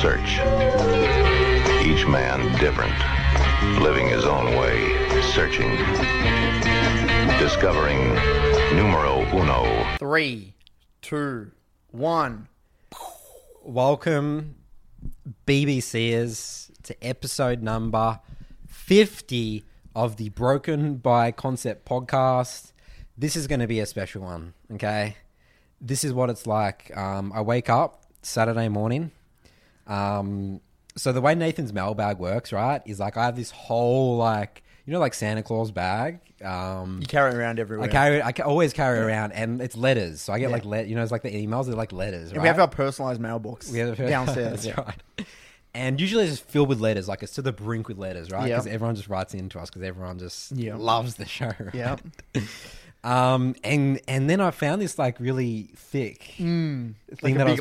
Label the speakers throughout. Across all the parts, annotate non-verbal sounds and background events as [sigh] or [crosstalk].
Speaker 1: search. Each man different, living his own way, searching, discovering numero uno.
Speaker 2: Three, two, one.
Speaker 3: Welcome, BBCers, to episode number 50 of the Broken by Concept podcast. This is going to be a special one, okay? This is what it's like. Um, I wake up Saturday morning. Um, so the way Nathan's mailbag works, right, is like I have this whole, like, you know, like Santa Claus bag. Um,
Speaker 2: You carry it around everywhere.
Speaker 3: I carry it. I always carry it around, and it's letters. So I get
Speaker 2: Yeah.
Speaker 3: like, le- you know, it's like the emails. They're like letters. Right?
Speaker 2: we have our personalized mailbox
Speaker 3: We have
Speaker 2: downstairs. [laughs]
Speaker 3: That's right. And usually it's just filled with letters, like it's to the brink with letters, right?
Speaker 2: Yeah.
Speaker 3: Because everyone just writes into us because everyone just
Speaker 2: Yeah.
Speaker 3: loves the show. right?
Speaker 2: Yeah. [laughs]
Speaker 3: Um, and and then I found this like really thick thing
Speaker 2: like a
Speaker 3: that I was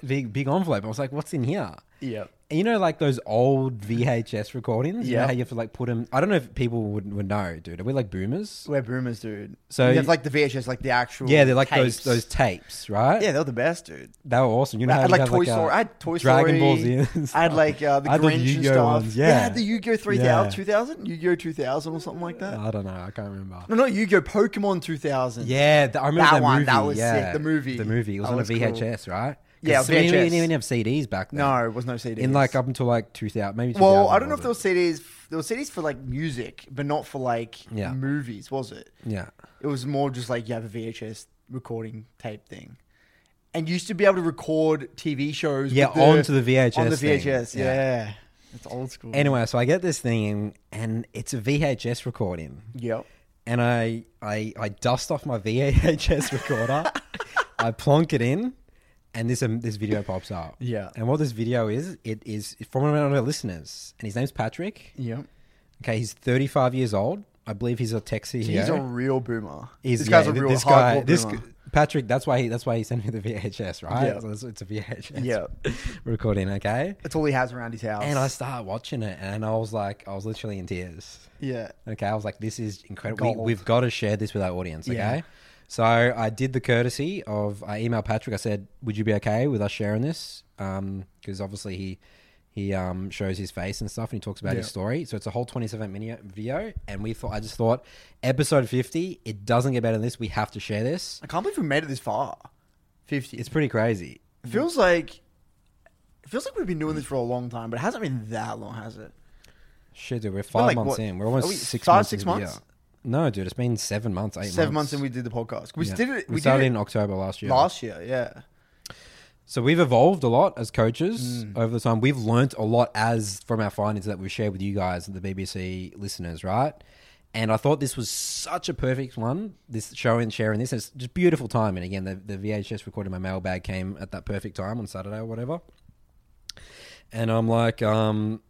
Speaker 3: at- big big envelope. I was like, what's in here?
Speaker 2: Yeah.
Speaker 3: And you know, like those old VHS recordings. You know
Speaker 2: Yeah.
Speaker 3: how you have to like put them. I don't know if people would would know, dude. Are we like boomers?
Speaker 2: We're boomers, dude.
Speaker 3: So
Speaker 2: you have like the VHS, like the actual.
Speaker 3: Yeah, they're like
Speaker 2: tapes.
Speaker 3: those those tapes, right?
Speaker 2: Yeah, they're the best, dude.
Speaker 3: They were awesome. You know,
Speaker 2: I
Speaker 3: how
Speaker 2: had
Speaker 3: you
Speaker 2: like
Speaker 3: have,
Speaker 2: Toy
Speaker 3: a
Speaker 2: Story. I had Toy
Speaker 3: Dragon
Speaker 2: Story.
Speaker 3: Ball Z. and
Speaker 2: I had like uh, the
Speaker 3: I had the
Speaker 2: Grinch and
Speaker 3: Yu-Gi-Oh
Speaker 2: stuff.
Speaker 3: ones,
Speaker 2: Yeah. I had the Yu-Gi-Oh 3000,
Speaker 3: Yeah.
Speaker 2: 2000, Yu-Gi-Oh 2000 or something like that.
Speaker 3: I don't know. I can't remember.
Speaker 2: no, not Yu-Gi-Oh, Pokemon 2000.
Speaker 3: Yeah, the, I remember
Speaker 2: That
Speaker 3: that,
Speaker 2: one,
Speaker 3: movie.
Speaker 2: that was
Speaker 3: yeah.
Speaker 2: sick. The movie.
Speaker 3: The movie. It was
Speaker 2: That
Speaker 3: on
Speaker 2: was
Speaker 3: a
Speaker 2: cool.
Speaker 3: VHS, right?
Speaker 2: Yeah,
Speaker 3: we didn't, we didn't even have CDs back then.
Speaker 2: No, it was no CDs.
Speaker 3: In like up until like 2000, maybe 2000.
Speaker 2: well, I don't know if there were CDs. There were CDs for like music, but not for like
Speaker 3: Yeah.
Speaker 2: movies, was it?
Speaker 3: Yeah.
Speaker 2: It was more just like you have a VHS recording tape thing. And you used to be able to record TV shows.
Speaker 3: Yeah,
Speaker 2: with the,
Speaker 3: onto the VHS
Speaker 2: On the
Speaker 3: thing.
Speaker 2: VHS,
Speaker 3: Yeah.
Speaker 2: yeah. It's old school.
Speaker 3: Anyway, so I get this thing and it's a VHS recording.
Speaker 2: Yep.
Speaker 3: And I, I, I dust off my VHS recorder. [laughs] I plonk it in. And this um, this video pops up.
Speaker 2: Yeah.
Speaker 3: And what this video is, it is from one of our listeners. And his name's Patrick.
Speaker 2: Yep.
Speaker 3: Okay, he's 35 years old. I believe he's a tech CEO.
Speaker 2: He's a real boomer.
Speaker 3: He's,
Speaker 2: this guy's a real
Speaker 3: this guy,
Speaker 2: hardcore
Speaker 3: this
Speaker 2: boomer.
Speaker 3: g- Patrick. That's why he. That's why he sent me the VHS, right?
Speaker 2: Yeah.
Speaker 3: So it's, it's a VHS.
Speaker 2: Yeah. [laughs]
Speaker 3: recording. Okay.
Speaker 2: That's all he has around his house.
Speaker 3: And I start watching it, and I was like, I was literally in tears.
Speaker 2: yeah.
Speaker 3: Okay, I was like, this is incredible. We,
Speaker 2: Gold.
Speaker 3: we've got to share this with our audience. Okay.
Speaker 2: Yeah.
Speaker 3: So I did the courtesy of I emailed Patrick. I said, "Would you be okay with us sharing this?" Because obviously he he um, shows his face and stuff, and he talks about his story. So it's a whole twenty-seven minute video, and we thought I just thought episode fifty. It doesn't get better than this. We have to share this.
Speaker 2: I can't believe we made it this far. 50.
Speaker 3: It's pretty crazy.
Speaker 2: it feels like it feels like we've been doing this for a long time, but it hasn't been that long, has it?
Speaker 3: Shit, dude, we're five
Speaker 2: like,
Speaker 3: months
Speaker 2: what-
Speaker 3: in. We're almost
Speaker 2: we
Speaker 3: six
Speaker 2: five,
Speaker 3: months.
Speaker 2: six
Speaker 3: into the
Speaker 2: months?
Speaker 3: No, dude, it's been seven months, eight
Speaker 2: Seven
Speaker 3: months.
Speaker 2: months and we did the podcast. We
Speaker 3: Yeah.
Speaker 2: did it.
Speaker 3: We,
Speaker 2: We,
Speaker 3: started
Speaker 2: did
Speaker 3: in October last year.
Speaker 2: last year. Yeah.
Speaker 3: So we've evolved a lot as coaches
Speaker 2: Mm.
Speaker 3: over the time. We've learnt a lot as from our findings that we shared with you guys, the BBC listeners, right? And I thought this was such a perfect one. This showing, sharing this, is just beautiful timing. Again, the, the VHS recording my mailbag came at that perfect time on Saturday or whatever. And I'm like, um,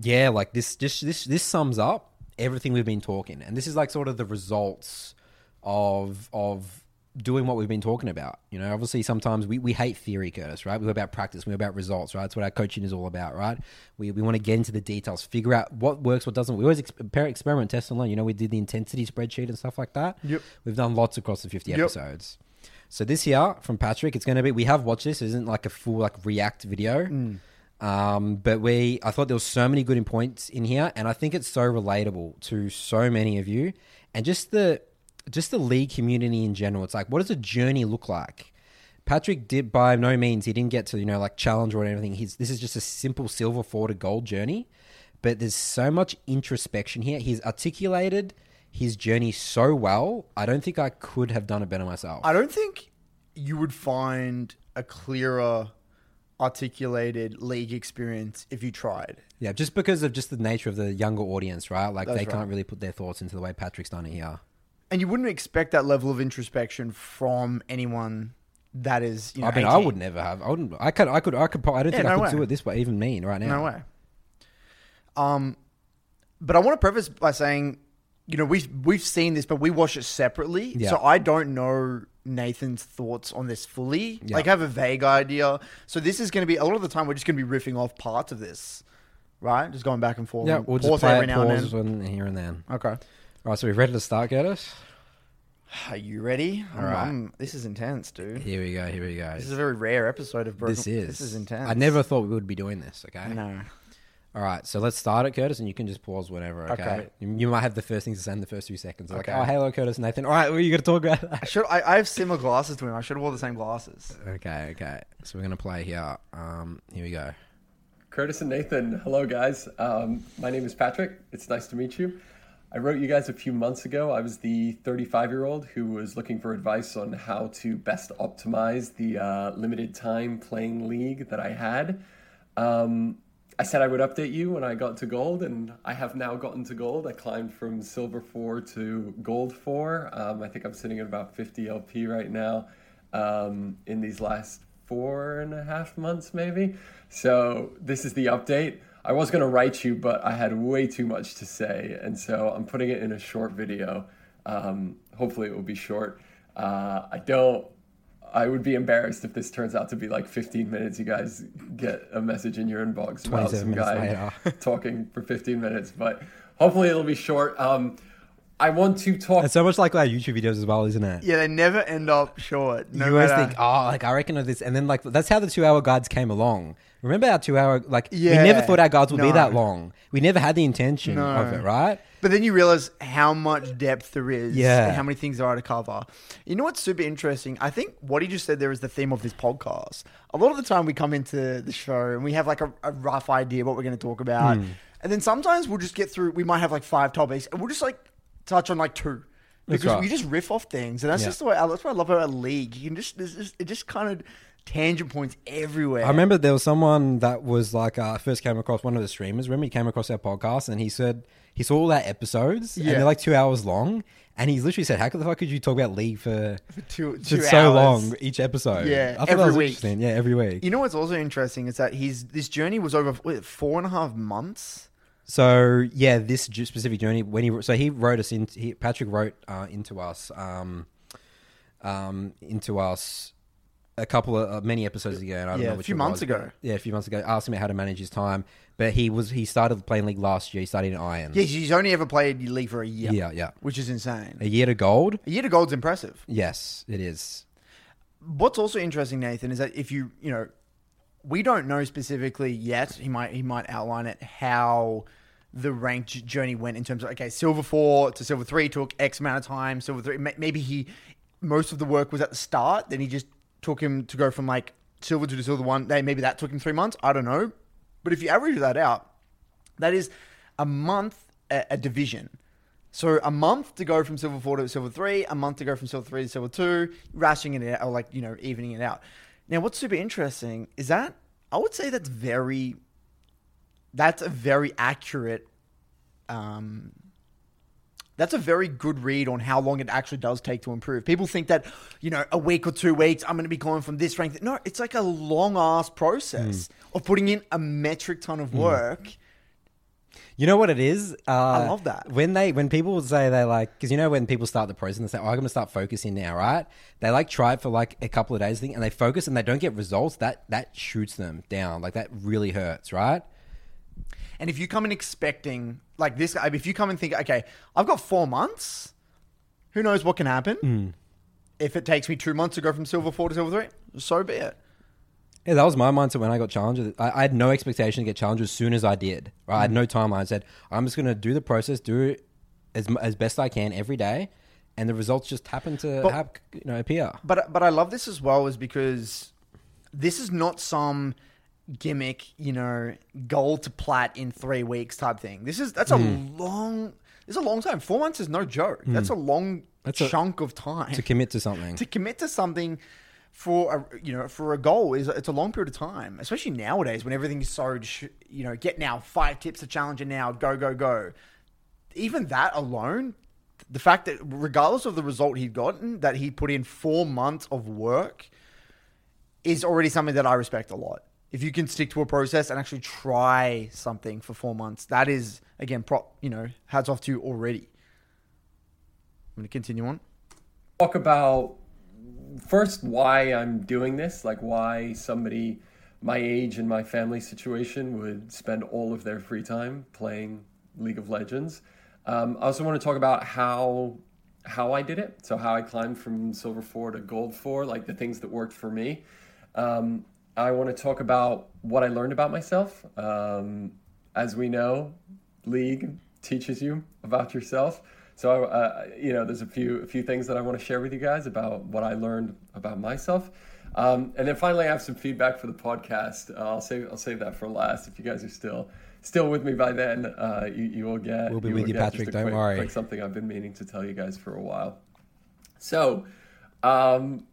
Speaker 3: yeah, like this, just this, this sums up everything we've been talking, and this is like sort of the results of of doing what we've been talking about. You know, obviously sometimes we, we hate theory, Curtis, right? We're about practice, we're about results, right? That's what our coaching is all about, right? We, we want to get into the details, figure out what works, what doesn't. We always ex- experiment, test, and learn. You know, we did the intensity spreadsheet and stuff like that.
Speaker 2: Yep.
Speaker 3: We've done lots across the 50
Speaker 2: Yep.
Speaker 3: episodes. So this year from Patrick, it's going to be, we have watched this, it isn't like a full like react video.
Speaker 2: Mm.
Speaker 3: Um, but we, I thought there was so many good points in here, and I think it's so relatable to so many of you, and just the, just the league community in general. It's like, what does a journey look like? Patrick did by no means he didn't get to you know like challenge or anything. He's this is just a simple silver four to gold journey, but there's so much introspection here. He's articulated his journey so well. I don't think I could have done it better myself.
Speaker 2: I don't think you would find a clearer articulated league experience if you tried.
Speaker 3: Yeah, just because of just the nature of the younger audience, right? Like
Speaker 2: That's
Speaker 3: they
Speaker 2: right.
Speaker 3: can't really put their thoughts into the way Patrick's done it here.
Speaker 2: And you wouldn't expect that level of introspection from anyone that is, you know,
Speaker 3: I mean, I would never have. I wouldn't. I could. I could. I could. I don't
Speaker 2: Yeah,
Speaker 3: think I
Speaker 2: no
Speaker 3: could do it this way. Even mean right now.
Speaker 2: No way. Um, but I want to preface by saying, you know, we've we've seen this, but we watch it separately,
Speaker 3: Yeah.
Speaker 2: so I don't know Nathan's thoughts on this fully.
Speaker 3: Yeah.
Speaker 2: Like, I have a vague idea. So this is going to be a lot of the time we're just going to be riffing off parts of this, right? Just going back and forth.
Speaker 3: Yeah, we'll just play
Speaker 2: every
Speaker 3: it,
Speaker 2: now and then.
Speaker 3: here and then.
Speaker 2: Okay.
Speaker 3: All right, so we're ready to start, Curtis?
Speaker 2: Are you ready?
Speaker 3: All right.
Speaker 2: This is intense, dude.
Speaker 3: Here we go. Here we go.
Speaker 2: This is a very rare episode of Broken.
Speaker 3: This is.
Speaker 2: This is intense.
Speaker 3: I never thought we would be doing this. Okay.
Speaker 2: No.
Speaker 3: All right. So let's start it, Curtis, and you can just pause whenever. Okay.
Speaker 2: Okay.
Speaker 3: You, you might have the first things to say in the first few seconds. Like,
Speaker 2: Okay.
Speaker 3: oh, hello, Curtis, Nathan. All right. Well, are you got to talk about
Speaker 2: I
Speaker 3: that.
Speaker 2: should. I, I have similar glasses to him. I should have wore the same glasses.
Speaker 3: Okay. Okay. So we're gonna play here. Um. Here we go.
Speaker 4: Curtis and Nathan, hello guys. Um, my name is Patrick. It's nice to meet you. I wrote you guys a few months ago. I was the 35 year old who was looking for advice on how to best optimize the uh, limited time playing league that I had. Um, I said I would update you when I got to gold, and I have now gotten to gold. I climbed from silver four to gold four. Um, I think I'm sitting at about 50 LP right now um, in these last four and a half months, maybe. So this is the update. I was going to write you, but I had way too much to say, and so I'm putting it in a short video. Um, hopefully, it will be short. Uh, I don't. I would be embarrassed if this turns out to be like 15 minutes. You guys get a message in your inbox about
Speaker 3: 27
Speaker 4: some guy
Speaker 3: later. [laughs]
Speaker 4: talking for 15 minutes, but hopefully it'll be short. Um, I want to talk.
Speaker 3: It's so much like our YouTube videos as well, isn't it?
Speaker 2: Yeah, they never end up short. No
Speaker 3: you always
Speaker 2: matter-
Speaker 3: think, oh, like I reckon of this, and then like that's how the two-hour guides came along. Remember our two-hour? Like
Speaker 2: yeah, we
Speaker 3: never thought our guides would be that long. We never had the intention
Speaker 2: No.
Speaker 3: of it, right?
Speaker 2: But then you realize how much depth there is
Speaker 3: Yeah.
Speaker 2: and how many things there are to cover. You know what's super interesting? I think what he just said there is the theme of this podcast. A lot of the time we come into the show and we have like a, a rough idea what we're going to talk about.
Speaker 3: Hmm.
Speaker 2: And then sometimes we'll just get through, we might have like five topics and we'll just like touch on like two. Because
Speaker 3: right.
Speaker 2: we just riff off things. And that's
Speaker 3: Yeah.
Speaker 2: just the way, that's what I love about a league. You can just, there's just it just kind of tangent points everywhere.
Speaker 3: I remember there was someone that was like uh, first came across one of the streamers. Remember he came across our podcast and he said he saw all our episodes and
Speaker 2: Yeah.
Speaker 3: they're like two hours long. And he literally said, "How the fuck could you talk about League for,
Speaker 2: For two,
Speaker 3: for
Speaker 2: two
Speaker 3: so long each episode?"
Speaker 2: Yeah,
Speaker 3: I thought
Speaker 2: every
Speaker 3: that was
Speaker 2: week.
Speaker 3: Yeah, every week.
Speaker 2: You know what's also interesting is that his this journey was over four and a half months.
Speaker 3: So yeah, this specific journey when he so he wrote us in. He, Patrick wrote uh, into us, um, um, into us a couple of uh, many episodes ago. And I don't
Speaker 2: Yeah,
Speaker 3: know
Speaker 2: a few months ago.
Speaker 3: Yeah, a few months ago. Asked him how to manage his time, but he was he started playing league last year. He started in Iron.
Speaker 2: Yeah, he's only ever played league for a year.
Speaker 3: yeah, yeah.
Speaker 2: which is insane.
Speaker 3: A year to gold.
Speaker 2: A year to gold's impressive.
Speaker 3: Yes, it is.
Speaker 2: What's also interesting, Nathan, is that if you you know, we don't know specifically yet. He might he might outline it how the ranked journey went in terms of okay, silver four to silver three took X amount of time. Silver three, maybe he most of the work was at the start. Then he just took him to go from like silver to silver one. Hey, maybe that took him three months. I don't know, but if you average that out, that is a month a, a division. So a month to go from silver four to silver three, a month to go from silver three to silver two, rationing it out, or like you know evening it out. Now, what's super interesting is that I would say that's very, that's a very accurate, um, that's a very good read on how long it actually does take to improve. People think that you know a week or two weeks I'm going to be going from this rank. No, it's like a long ass process of putting in a metric ton of work.
Speaker 3: You know what it is? Uh, I
Speaker 2: love that.
Speaker 3: When they when people say they like because you know when people start the process and they say, "Oh, I'm going to start focusing now," right? They like try it for like a couple of days thing and they focus and they don't get results. That that shoots them down. Like that really hurts, right?
Speaker 2: And if you come in expecting like this, if you come and think, okay, I've got four months, who knows what can happen? Hmm. If it takes me two months to go from silver four to silver three, so be it.
Speaker 3: Yeah, that was my mindset when I got challenged. I, I had no expectation to get challenged as soon as I did. Right? I had no timeline. I said, I'm just going to do the process, do it as, as best I can every day, and the results just happen to
Speaker 2: But-
Speaker 3: have, you know appear.
Speaker 2: But but I love this as well, is because this is not some gimmick, you know, goal to plat in three weeks type thing. This is that's a hmm. long. It's a long time. Four months is no joke. Hmm. That's a long
Speaker 3: That's a-
Speaker 2: chunk of time
Speaker 3: To commit to something. [laughs]
Speaker 2: to commit to something for a you know for a goal is it's a long period of time, especially nowadays when everything is so you know get now five tips to challenge it now go go go. Even that alone, the fact that regardless of the result he'd gotten, that he put in four months of work is already something that I respect a lot. If you can stick to a process and actually try something for four months, that is again prop you know hats off to you already. I'm going to continue on.
Speaker 4: talk about first why I'm doing this, like why somebody my age and my family situation would spend all of their free time playing League of Legends. Um, I also want to talk about how how I did it. So how I climbed from silver four to gold four, like the things that worked for me. Um, I want to talk about what I learned about myself. Um, as we know, league teaches you about yourself. So uh, you know, there's a few a few things that I want to share with you guys about what I learned about myself. Um, and then finally, I have some feedback for the podcast. Uh, I'll save I'll save that for last. If you guys are still still with me by then, uh, you, you will get.
Speaker 3: We'll be
Speaker 4: you
Speaker 3: with you, Patrick, don't
Speaker 4: quick-
Speaker 3: worry.
Speaker 4: quick something I've been meaning to tell you guys for a while. So, um,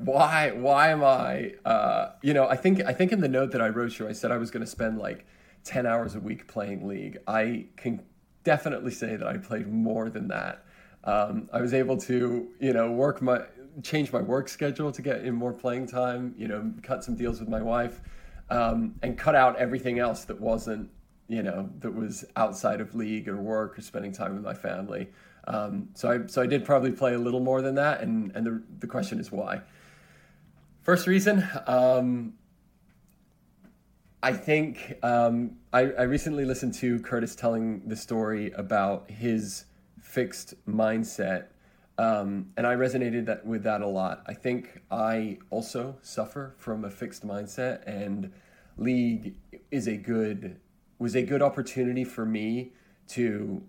Speaker 4: why why am I? Uh, you know, I think I think in the note that I wrote you, I said I was going to spend like ten hours a week playing League. I can definitely say that I played more than that. Um, I was able to, you know, work my change my work schedule to get in more playing time. You know, cut some deals with my wife, um, and cut out everything else that wasn't, you know, that was outside of league or work or spending time with my family. Um, so I so I did probably play a little more than that, and and the the question is why. First reason, um, I think um, I, I recently listened to Curtis telling the story about his fixed mindset, um, and I resonated that with that a lot. I think I also suffer from a fixed mindset, and league is a good was a good opportunity for me to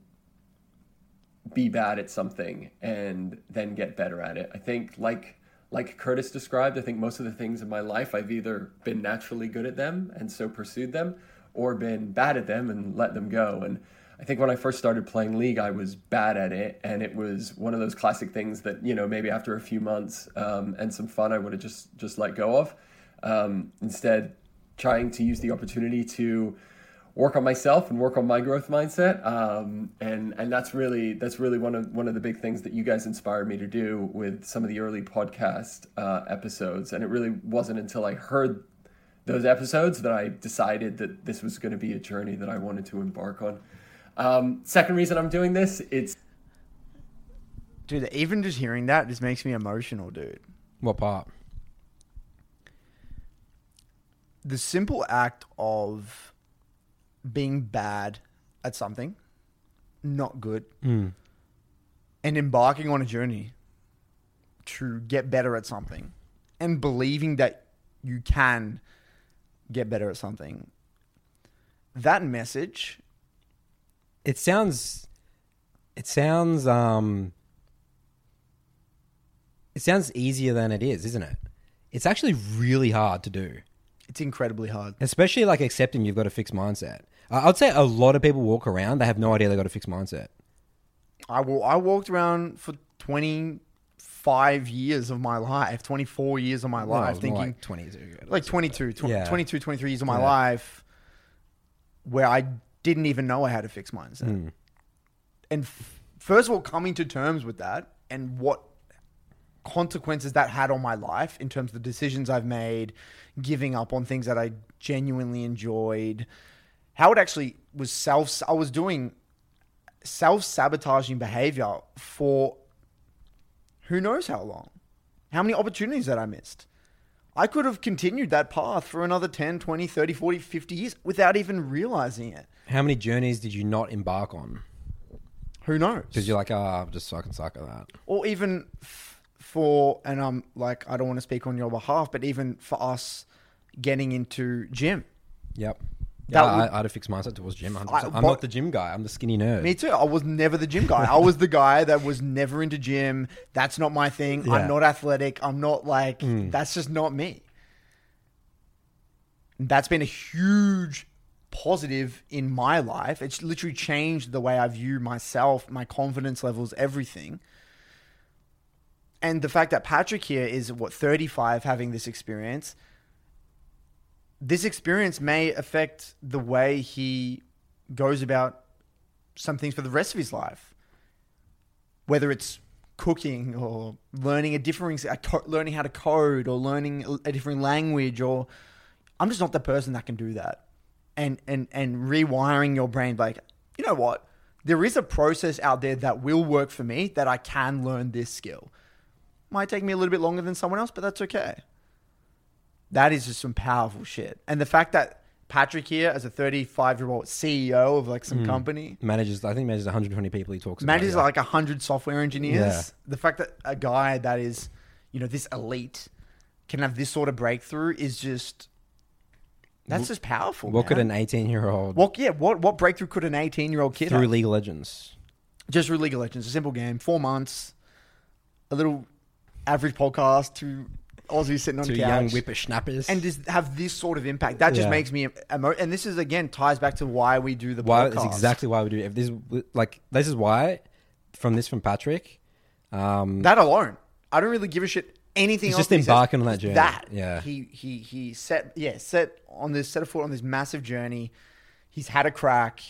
Speaker 4: be bad at something and then get better at it. I think like like Curtis described, I think most of the things in my life I've either been naturally good at them and so pursued them or been bad at them and let them go. And I think when I first started playing league, I was bad at it, and it was one of those classic things that you know maybe after a few months um, and some fun, I would have just just let go of. Um, instead, trying to use the opportunity to work on myself and work on my growth mindset um, and and that's really that's really one of one of the big things that you guys inspired me to do with some of the early podcast uh, episodes and it really wasn't until I heard those episodes that I decided that this was going to be a journey that I wanted to embark on. Um, second reason I'm doing this, it's
Speaker 2: Dude, even just hearing that just makes me emotional, dude.
Speaker 3: What part?
Speaker 2: The simple act of being bad at something, not good, and embarking on a journey to get better at something and believing that you can get better at something. That message,
Speaker 3: It sounds. It sounds. Um. It sounds easier than it is, isn't it? It's actually really hard to do,
Speaker 2: it's incredibly hard.
Speaker 3: especially like accepting you've got a fixed mindset. I- I'd say a lot of people walk around they have no idea they got a fixed mindset.
Speaker 2: I wa- I walked around for 25 years of my life, 24 years of my
Speaker 3: it
Speaker 2: life,
Speaker 3: was more
Speaker 2: thinking
Speaker 3: like twenty years ago.
Speaker 2: like 22, tw-
Speaker 3: Yeah.
Speaker 2: 22, 23 years of my
Speaker 3: Yeah.
Speaker 2: life where I didn't even know I had a fixed mindset.
Speaker 3: Hmm.
Speaker 2: And f- first of all, coming to terms with that and what consequences that had on my life in terms of the decisions I've made, giving up on things that I genuinely enjoyed, how it actually was self, I was doing self sabotaging behavior for who knows how long. How many opportunities that I missed? I could have continued that path for another 10, 20, 30, 40, 50 years without even realizing it.
Speaker 3: How many journeys did you not embark on?
Speaker 2: Who knows?
Speaker 3: Because you're like, ah, I'm just fucking suck at that.
Speaker 2: or even f- for, and I'm like, I don't want to speak on your behalf, but even for us getting into gym.
Speaker 3: Yep. Yeah,
Speaker 2: would-
Speaker 3: I, I had a fixed mindset towards gym. 100%.
Speaker 2: I-
Speaker 3: I'm not the gym guy. I'm the skinny nerd.
Speaker 2: Me too. I was never the gym guy. I was the guy that was never into gym. That's not my thing.
Speaker 3: Yeah.
Speaker 2: I'm not athletic. I'm not like, hmm. that's just not me. That's been a huge positive in my life. It's literally changed the way I view myself, my confidence levels, everything. And the fact that Patrick here is what 35 having this experience, this experience may affect the way he goes about some things for the rest of his life. Whether it's cooking or learning a different, learning how to code or learning a- different language, or I'm just not the person that can do that. And and and rewiring your brain, like you know what, there is a process out there that will work for me that I can learn this skill. Might take me a little bit longer than someone else, but that's okay. That is just some powerful shit. And the fact that Patrick here as a 35 year old CEO of like some
Speaker 3: Hmm.
Speaker 2: company.
Speaker 3: Manages, I think manages 120 people. He talks to,
Speaker 2: Manages
Speaker 3: about.
Speaker 2: like a hundred software engineers.
Speaker 3: Yeah.
Speaker 2: The fact that a guy that is, you know, this elite can have this sort of breakthrough is just that's just powerful.
Speaker 3: What could
Speaker 2: man.
Speaker 3: an 18 year old
Speaker 2: what yeah what what breakthrough could an 18 year old kid
Speaker 3: through
Speaker 2: have?
Speaker 3: League of Legends?
Speaker 2: just through League of Legends, a simple game, four months, a little average podcast, two Aussies sitting on
Speaker 3: Two
Speaker 2: the
Speaker 3: young
Speaker 2: couch,
Speaker 3: whippersnappers.
Speaker 2: and just have this sort of impact. That just
Speaker 3: Yeah.
Speaker 2: makes me emo- and this is again ties back to why we do the
Speaker 3: why
Speaker 2: podcast.
Speaker 3: it's exactly why we do it. If this like this is why from this from Patrick. Um,
Speaker 2: that alone. I don't really give a shit anything.
Speaker 3: He's
Speaker 2: else
Speaker 3: just
Speaker 2: that he says.
Speaker 3: embarking on that journey.
Speaker 2: That
Speaker 3: Yeah.
Speaker 2: he he he set yeah set on this set a foot on this massive journey. He's had a crack.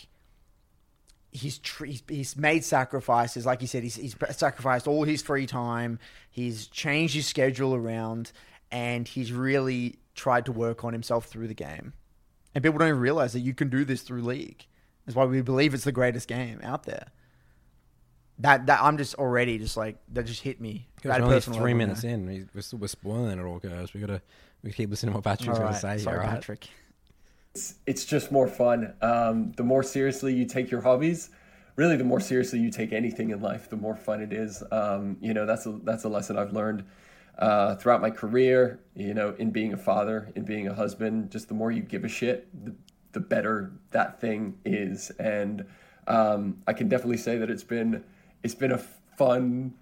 Speaker 2: He's, tr- he's he's made sacrifices, like he said. He's he's sacrificed all his free time. He's changed his schedule around, and he's really tried to work on himself through the game. And people don't even realize that you can do this through League. That's why we believe it's the greatest game out there. That that I'm just already just like that just hit me.
Speaker 3: Because only three minutes
Speaker 2: you
Speaker 3: in. We, we're, we're spoiling it all, guys. We gotta we keep listening to what Patrick's gonna say.
Speaker 2: Sorry,
Speaker 3: all right?
Speaker 2: Patrick.
Speaker 4: It's, it's just more fun. Um, the more seriously you take your hobbies, really, the more seriously you take anything in life, the more fun it is. Um, you know, that's a that's a lesson I've learned uh, throughout my career. You know, in being a father, in being a husband, just the more you give a shit, the, the better that thing is. And um, I can definitely say that it's been it's been a fun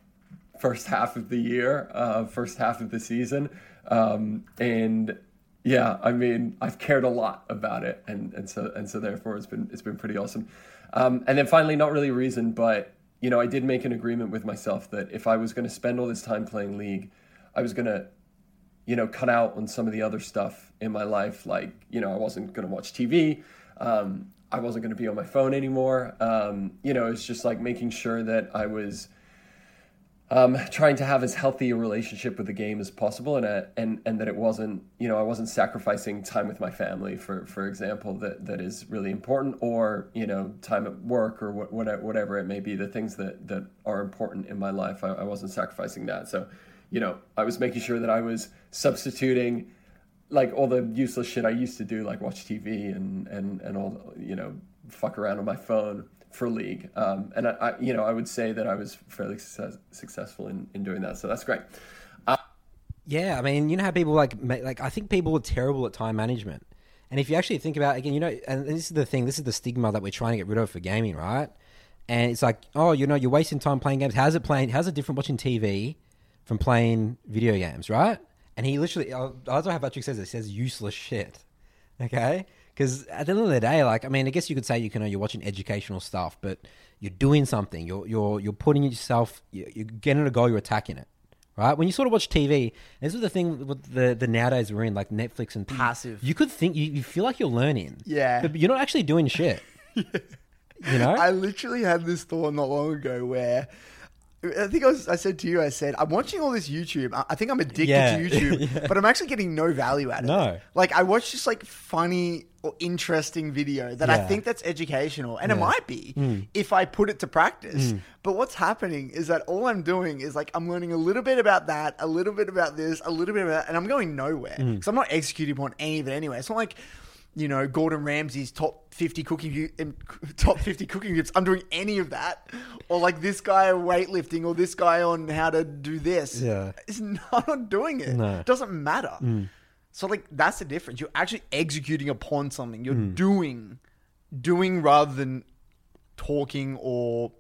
Speaker 4: first half of the year, uh, first half of the season, um, and yeah, I mean, I've cared a lot about it, and and so and so therefore it's been it's been pretty awesome. Um, and then finally, not really a reason, but you know, I did make an agreement with myself that if I was going to spend all this time playing League, I was going to you know, cut out on some of the other stuff in my life. Like, you know, I wasn't going to watch TV. Um, I wasn't going to be on my phone anymore. Um, you know, it's just like making sure that I was um, trying to have as healthy a relationship with the game as possible, and uh, and and that it wasn't, you know, I wasn't sacrificing time with my family, for for example, that that is really important, or you know, time at work or what, whatever whatever it may be, the things that that are important in my life, I, I wasn't sacrificing that. So, you know, I was making sure that I was substituting like all the useless shit I used to do, like watch TV and and and all you know, fuck around on my phone for League. Um, and I, I, you know, I would say that I was fairly success, successful in in doing that. So that's great.
Speaker 3: Yeah, I mean, you know how people like like I think people are terrible at time management. And if you actually think about again, you know, and this is the thing, this is the stigma that we're trying to get rid of for gaming, right? And it's like, oh, you know, you're wasting time playing games. How's it playing? How's it different watching TV from playing video games, right? And he literally, I that's what Patrick says. It says useless shit. Okay, because at the end of the day, like, I mean, I guess you could say you can, you're watching educational stuff, but you're doing something. You're you're you're putting yourself. You're you're getting a goal. You're attacking it right? When you sort of watch TV, this is the thing with the the nowadays we're in, like Netflix and
Speaker 2: Passive.
Speaker 3: You could think you, you feel like you're learning,
Speaker 2: Yeah.
Speaker 3: but you're not actually doing shit. [laughs] yeah. You know,
Speaker 2: I literally had this thought not long ago where I think I, was, I said to you, I said, I'm watching all this YouTube. I- think I'm addicted
Speaker 3: Yeah.
Speaker 2: to [laughs] YouTube, but I'm actually getting no value out of it.
Speaker 3: No.
Speaker 2: it. Like, I watch just like funny or interesting video that I think that's educational, and it might be mm. if I put it to practice. Mm. But what's happening is that all I'm doing is like, I'm learning a little bit about that, a little bit about this, a little bit about, and I'm going nowhere mm. because I'm not executing on any of it anyway. It's not like, you know, Gordon Ramsay's top 50 cooking [laughs] top 50 cooking tips. I'm doing any of that, or like this guy weightlifting, or this guy on how to do this.
Speaker 3: Yeah.
Speaker 2: it's [laughs] not, I'm doing it.
Speaker 3: No.
Speaker 2: It doesn't matter. So like that's the difference. You're actually executing upon something. You're
Speaker 3: Hmm.
Speaker 2: doing, doing rather than talking or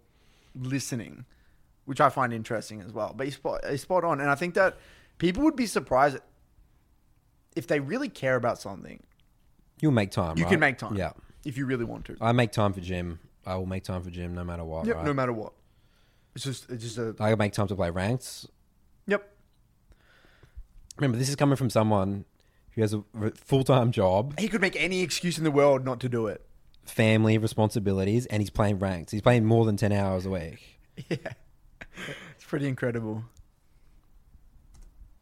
Speaker 2: listening, which I find interesting as well. But he's spot, he's spot on, and I think that people would be surprised if they really care about something.
Speaker 3: you'll make time.
Speaker 2: You
Speaker 3: right?
Speaker 2: can make time.
Speaker 3: Yeah,
Speaker 2: If you really want to.
Speaker 3: I make time for gym. I will make time for gym no matter what.
Speaker 2: Yep.
Speaker 3: right?
Speaker 2: No matter what. It's just it's just a
Speaker 3: I make time to play ranks.
Speaker 2: yep.
Speaker 3: Remember, this is coming from someone who has a full time job,
Speaker 2: He could make any excuse in the world not to do it.
Speaker 3: family responsibilities, and he's playing ranks. He's playing more than ten hours a week. [laughs]
Speaker 2: Yeah. It's pretty incredible.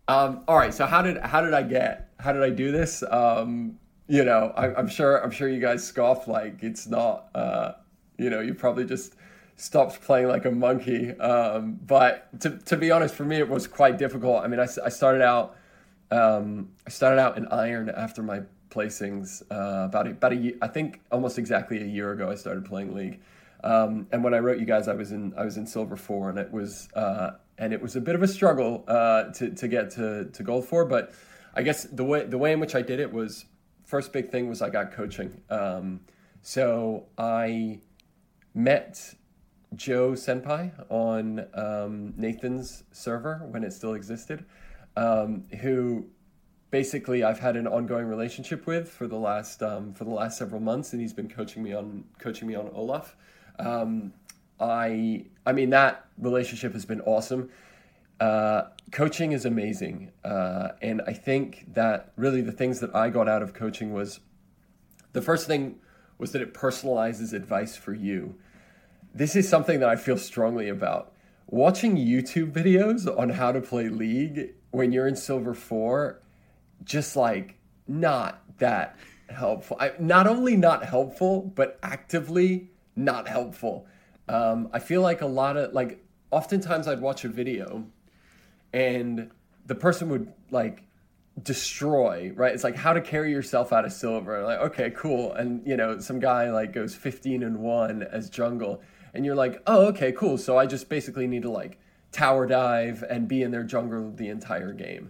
Speaker 4: Um, all right. So how did how did I get how did I do this? Um, you know, I, I'm sure I'm sure you guys scoff like it's not. Uh, you know, you probably just stopped playing like a monkey. Um, but to to be honest, for me, it was quite difficult. I mean, I, s- I started out um, I started out in iron after my placings uh, about a, about a year, I think almost exactly a year ago. I started playing League, um, and when I wrote you guys, I was in I was in silver four, and it was uh, and it was a bit of a struggle uh, to to get to to gold four. But I guess the way the way in which I did it was first big thing was I got coaching. Um, so I met Joe Senpai on um, Nathan's server when it still existed, um, who basically I've had an ongoing relationship with for the last um, for the last several months, and he's been coaching me on coaching me on Olaf. Um, I I mean that relationship has been awesome. Uh, coaching is amazing, uh, and I think that really the things that I got out of coaching was the first thing was that it personalizes advice for you. This is something that I feel strongly about. Watching YouTube videos on how to play League when you're in Silver 4, just like not that helpful. I, not only not helpful, but actively not helpful. Um, I feel like a lot of, like, oftentimes I'd watch a video and the person would, like, destroy right it's like how to carry yourself out of silver like okay cool and you know some guy like goes 15 and 1 as jungle and you're like oh okay cool so i just basically need to like tower dive and be in their jungle the entire game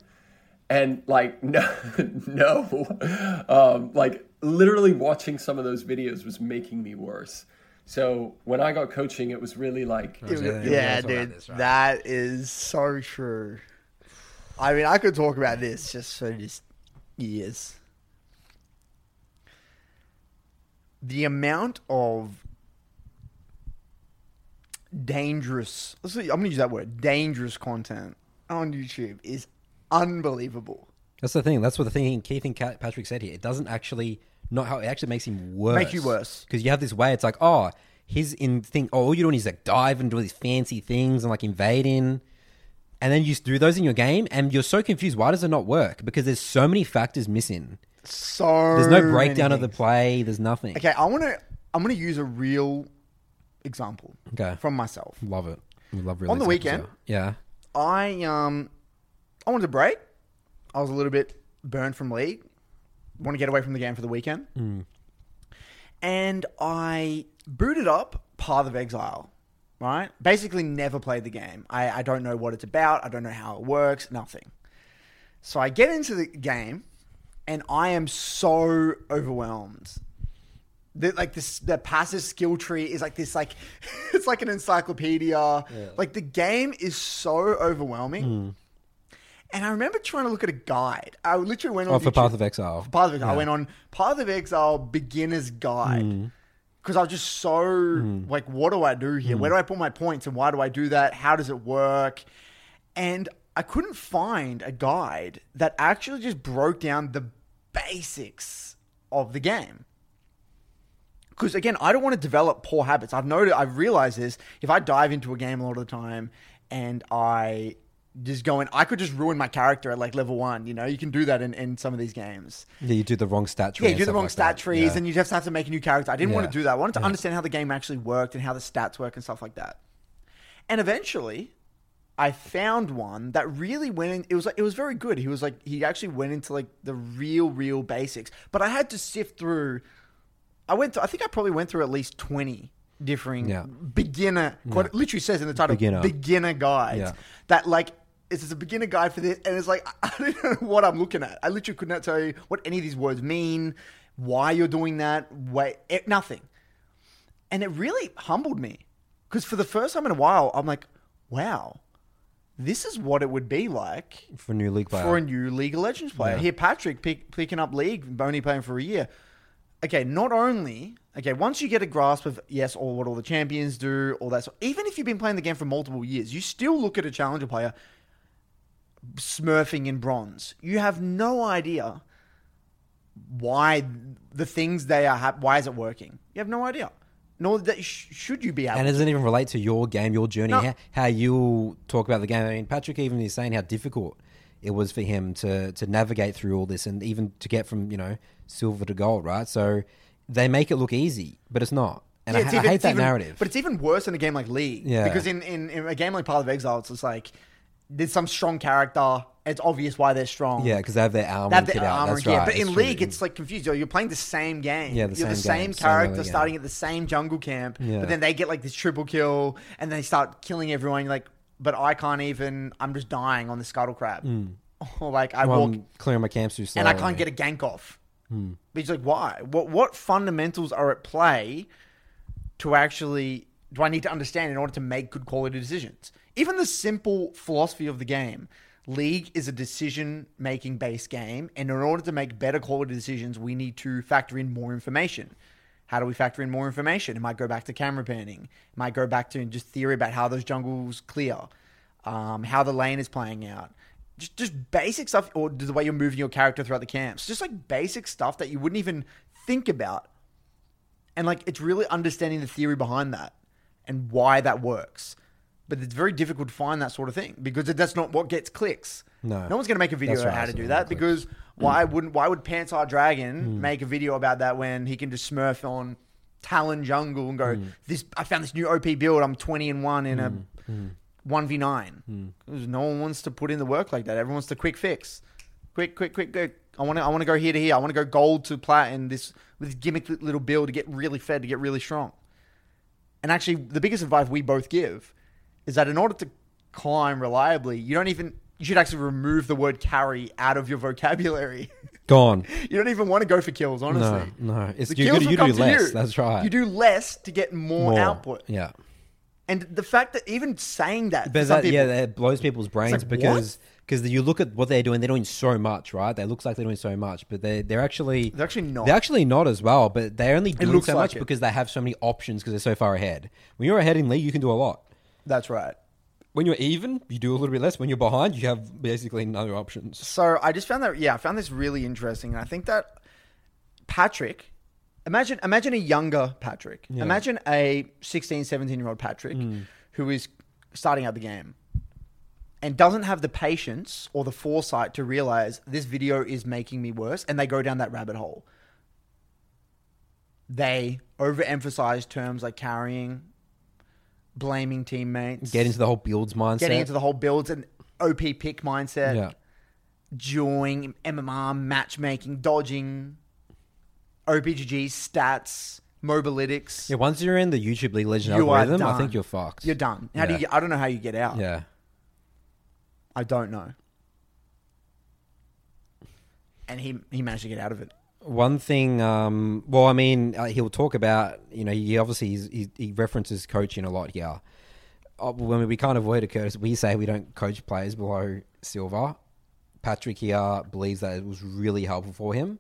Speaker 4: and like [laughs] no no um, like literally watching some of those videos was making me worse so when i got coaching it was really like
Speaker 2: Dude,
Speaker 3: Yeah,
Speaker 2: yeah,
Speaker 3: yeah,
Speaker 2: dude,
Speaker 3: this, right?
Speaker 2: that is so true. I mean, I could talk about this just for just years. The amount of dangerous, let's see, I'm going to use that word, dangerous content on YouTube is unbelievable.
Speaker 3: That's the thing. That's what the thing. Key thing Cat- Patrick said here. It doesn't actually not how it actually makes him worse.
Speaker 2: Make you worse.
Speaker 3: because you have this way. It's like oh, he's in thing. Oh, all you're doing is like dive and do these fancy things and like invading, and then you do those in your game, and you're so confused. Why does it not work? Because there's so many factors missing.
Speaker 2: So
Speaker 3: There's no breakdown of the play. There's nothing.
Speaker 2: Okay, I want to. I'm going to use a real example
Speaker 3: Okay.
Speaker 2: from myself.
Speaker 3: Love it. We love really
Speaker 2: On the weekend?
Speaker 3: Yeah.
Speaker 2: I um, I wanted to break. I was a little bit burned from league. Want to get away from the game for the weekend, and I booted up Path of Exile. Right, basically never played the game. I, I don't know what it's about. I don't know how it works. Nothing. So I get into the game, and I am so overwhelmed. The, like this, the passive skill tree is like this, like [laughs] it's like an encyclopedia. Like the game is so overwhelming.
Speaker 3: Hmm.
Speaker 2: And I remember trying to look at a guide. I literally went on
Speaker 3: Oh, for
Speaker 2: YouTube-
Speaker 3: Path of Exile.
Speaker 2: for Path of Exile. I went on Path of Exile beginner's guide
Speaker 3: Hmm.
Speaker 2: because I was just so like, what do I do here?
Speaker 3: Hmm.
Speaker 2: Where do I put my points and why do I do that? How does it work? And I couldn't find a guide that actually just broke down the basics of the game. Because again, I don't want to develop poor habits. I've noted, I've realized this. If I dive into a game a lot of the time and I just go in, I could just ruin my character at like level one. You know, you can do that in, in some of these games.
Speaker 3: Yeah, you do the wrong stat tree.
Speaker 2: Yeah, you do the wrong
Speaker 3: like
Speaker 2: stat
Speaker 3: that.
Speaker 2: trees,
Speaker 3: Yeah.
Speaker 2: and you just have to make a new character. I didn't want to do that. I wanted to
Speaker 3: Yeah.
Speaker 2: understand how the game actually worked and how the stats work and stuff like that. And eventually, I found one that really went in. It was like it was very good. He was like he actually went into like the real, real basics. But I had to sift through. I went. Through, I think I probably went through at least twenty different
Speaker 3: Yeah.
Speaker 2: beginner. What it literally says in the title,
Speaker 3: Beginner.
Speaker 2: beginner guides.
Speaker 3: Yeah.
Speaker 2: That like. It's just a beginner guide for this, and it's like [laughs] I don't know what I'm looking at. I literally could not tell you what any of these words mean, why you're doing that, why it, nothing. And it really humbled me because for the first time in a while, I'm like, wow, this is what it would be like
Speaker 3: for new league player.
Speaker 2: for a new League of Legends player. Here, Patrick pick, picking up League, only playing for a year. Okay, not only okay, once you get a grasp of yes, all what all the champions do, all that. So even if you've been playing the game for multiple years, you still look at a challenger player smurfing in bronze. You have no idea why the things they are. hap why is it working? You have no idea. Nor that sh- should you be able.
Speaker 3: and it doesn't even relate to your game, your journey,
Speaker 2: No.
Speaker 3: how, how you talk about the game. I mean, Patrick even is saying how difficult it was for him to to navigate through all this, and even to get from you know silver to gold, right? So they make it look easy, but it's not. And
Speaker 2: Yeah,
Speaker 3: I,
Speaker 2: it's
Speaker 3: I
Speaker 2: even-
Speaker 3: hate that
Speaker 2: even-
Speaker 3: narrative.
Speaker 2: But it's even worse in a game like League.
Speaker 3: Yeah.
Speaker 2: Because in, in, in a game like Path of Exile, it's just like there's some strong character It's obvious why they're strong.
Speaker 3: Yeah, because they have their armor
Speaker 2: They have
Speaker 3: out.
Speaker 2: armor
Speaker 3: That's
Speaker 2: and gear.
Speaker 3: right.
Speaker 2: But in
Speaker 3: true.
Speaker 2: League, it's like confused. You're playing the same game.
Speaker 3: Yeah, the
Speaker 2: You're the
Speaker 3: same
Speaker 2: same
Speaker 3: game,
Speaker 2: character
Speaker 3: game.
Speaker 2: starting at the same jungle camp.
Speaker 3: Yeah.
Speaker 2: But then they get like this triple kill and they start killing everyone. You're like, but I can't even. I'm just dying on the scuttle crab. Or [laughs] like I
Speaker 3: Well,
Speaker 2: walk
Speaker 3: I'm clearing my slow.
Speaker 2: and I can't get a gank off.
Speaker 3: Hmm.
Speaker 2: But he's like, why? What what fundamentals are at play to actually do I need to understand in order to make good quality decisions? Even the simple philosophy of the game. League is a decision making based game, and in order to make better quality decisions, we need to factor in more information. How do we factor in more information? It might go back to camera panning. It might go back to just theory about how those jungles clear, um, how the lane is playing out. Just, just basic stuff, or the way you're moving your character throughout the camps. Just like basic stuff that you wouldn't even think about. And like, it's really understanding the theory behind that and why that works. But it's very difficult to find that sort of thing because that's not what gets clicks.
Speaker 3: No.
Speaker 2: no one's going to make a video on how to do that because why wouldn't why would Pants are Dragon
Speaker 3: Hmm.
Speaker 2: make a video about that when he can just smurf on Talon Jungle and go
Speaker 3: Hmm.
Speaker 2: this I found this new OP build. I'm 20 and 1 in
Speaker 3: Hmm.
Speaker 2: a 1v9 because no one wants to put in the work like that. Everyone wants the quick fix. Quick quick quick go. I want to I want to go here to here. I want to go gold to plat in this with this gimmick little build to get really fed to get really strong. And actually, the biggest advice we both give is that in order to climb reliably, you don't even you should actually remove the word carry out of your vocabulary.
Speaker 3: Gone. [laughs]
Speaker 2: you don't even want to go for kills, honestly.
Speaker 3: No, no. It's
Speaker 2: The
Speaker 3: you,
Speaker 2: kills
Speaker 3: you,
Speaker 2: will
Speaker 3: you
Speaker 2: come
Speaker 3: do
Speaker 2: to
Speaker 3: less.
Speaker 2: you.
Speaker 3: That's right.
Speaker 2: You do less to get more,
Speaker 3: More.
Speaker 2: output.
Speaker 3: Yeah.
Speaker 2: And the fact that even saying that,
Speaker 3: But that,
Speaker 2: people,
Speaker 3: yeah, that blows people's brains
Speaker 2: like,
Speaker 3: because because you look at what they're doing, they're doing so much, right? They looks like they're doing so much, but they they're actually
Speaker 2: They're actually not.
Speaker 3: They're actually not as well, but they're only doing so
Speaker 2: like
Speaker 3: much
Speaker 2: it.
Speaker 3: because they have so many options because they're so far ahead. When you're ahead in league, you can do a lot.
Speaker 2: that's right.
Speaker 3: When you're even, you do a little bit less. When you're behind, you have basically no options.
Speaker 2: So I just found that yeah, I found this really interesting. And I think that Patrick, imagine imagine a younger Patrick.
Speaker 3: Yeah.
Speaker 2: Imagine a 16, 17 year old Patrick hmm. who is starting out the game and doesn't have the patience or the foresight to realize this video is making me worse and they go down that rabbit hole. They overemphasize terms like carrying, blaming teammates,
Speaker 3: Get into the whole builds mindset.
Speaker 2: getting into the whole builds and OP pick mindset
Speaker 3: yeah,
Speaker 2: MMR, matchmaking, dodging, OPGG, stats, Mobalytics.
Speaker 3: yeah. Once you're in the YouTube League Legend
Speaker 2: You are
Speaker 3: algorithm, I
Speaker 2: done.
Speaker 3: think you're fucked.
Speaker 2: You're done. How do you get, I don't know how you get out.
Speaker 3: Yeah,
Speaker 2: I don't know. And he he managed to get out of it.
Speaker 3: One thing, um, well, I mean, uh, he'll talk about, you know, he obviously he's, he, he references coaching a lot here. Uh, when we can't avoid it, Curtis, we say we don't coach players below silver. Patrick here believes that it was really helpful for him.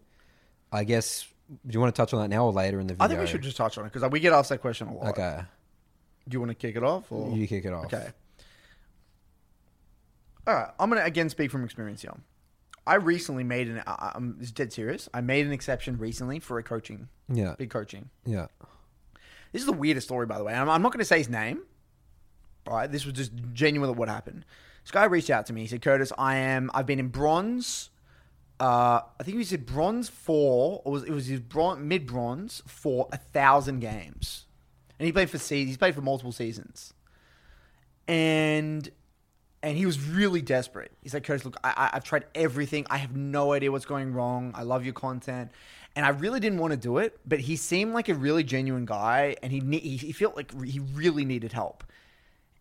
Speaker 3: I guess, do you want to touch on that now or later in the video?
Speaker 2: I think we should just touch on it because we get asked that question a lot.
Speaker 3: Okay,
Speaker 2: Do you want to kick it off? Or?
Speaker 3: you kick it off.
Speaker 2: Okay. All right. I'm going to again speak from experience here. I recently made an. I- I'm dead serious. I made an exception recently for a coaching,
Speaker 3: Yeah,
Speaker 2: big coaching.
Speaker 3: yeah,
Speaker 2: This is the weirdest story, by the way. I'm, I'm not going to say his name. All right, this was just genuinely what happened. This guy reached out to me. He said, "Curtis, I am. I've been in bronze. Uh, I think he said bronze four, or was, it was his bron- mid bronze for a thousand games, and he played for se- He's played for multiple seasons, and and he was really desperate. He's like, Curtis, look, I, I, I've tried everything. I have no idea what's going wrong. I love your content, and I really didn't want to do it. But he seemed like a really genuine guy, and he ne- he, felt like he really needed help.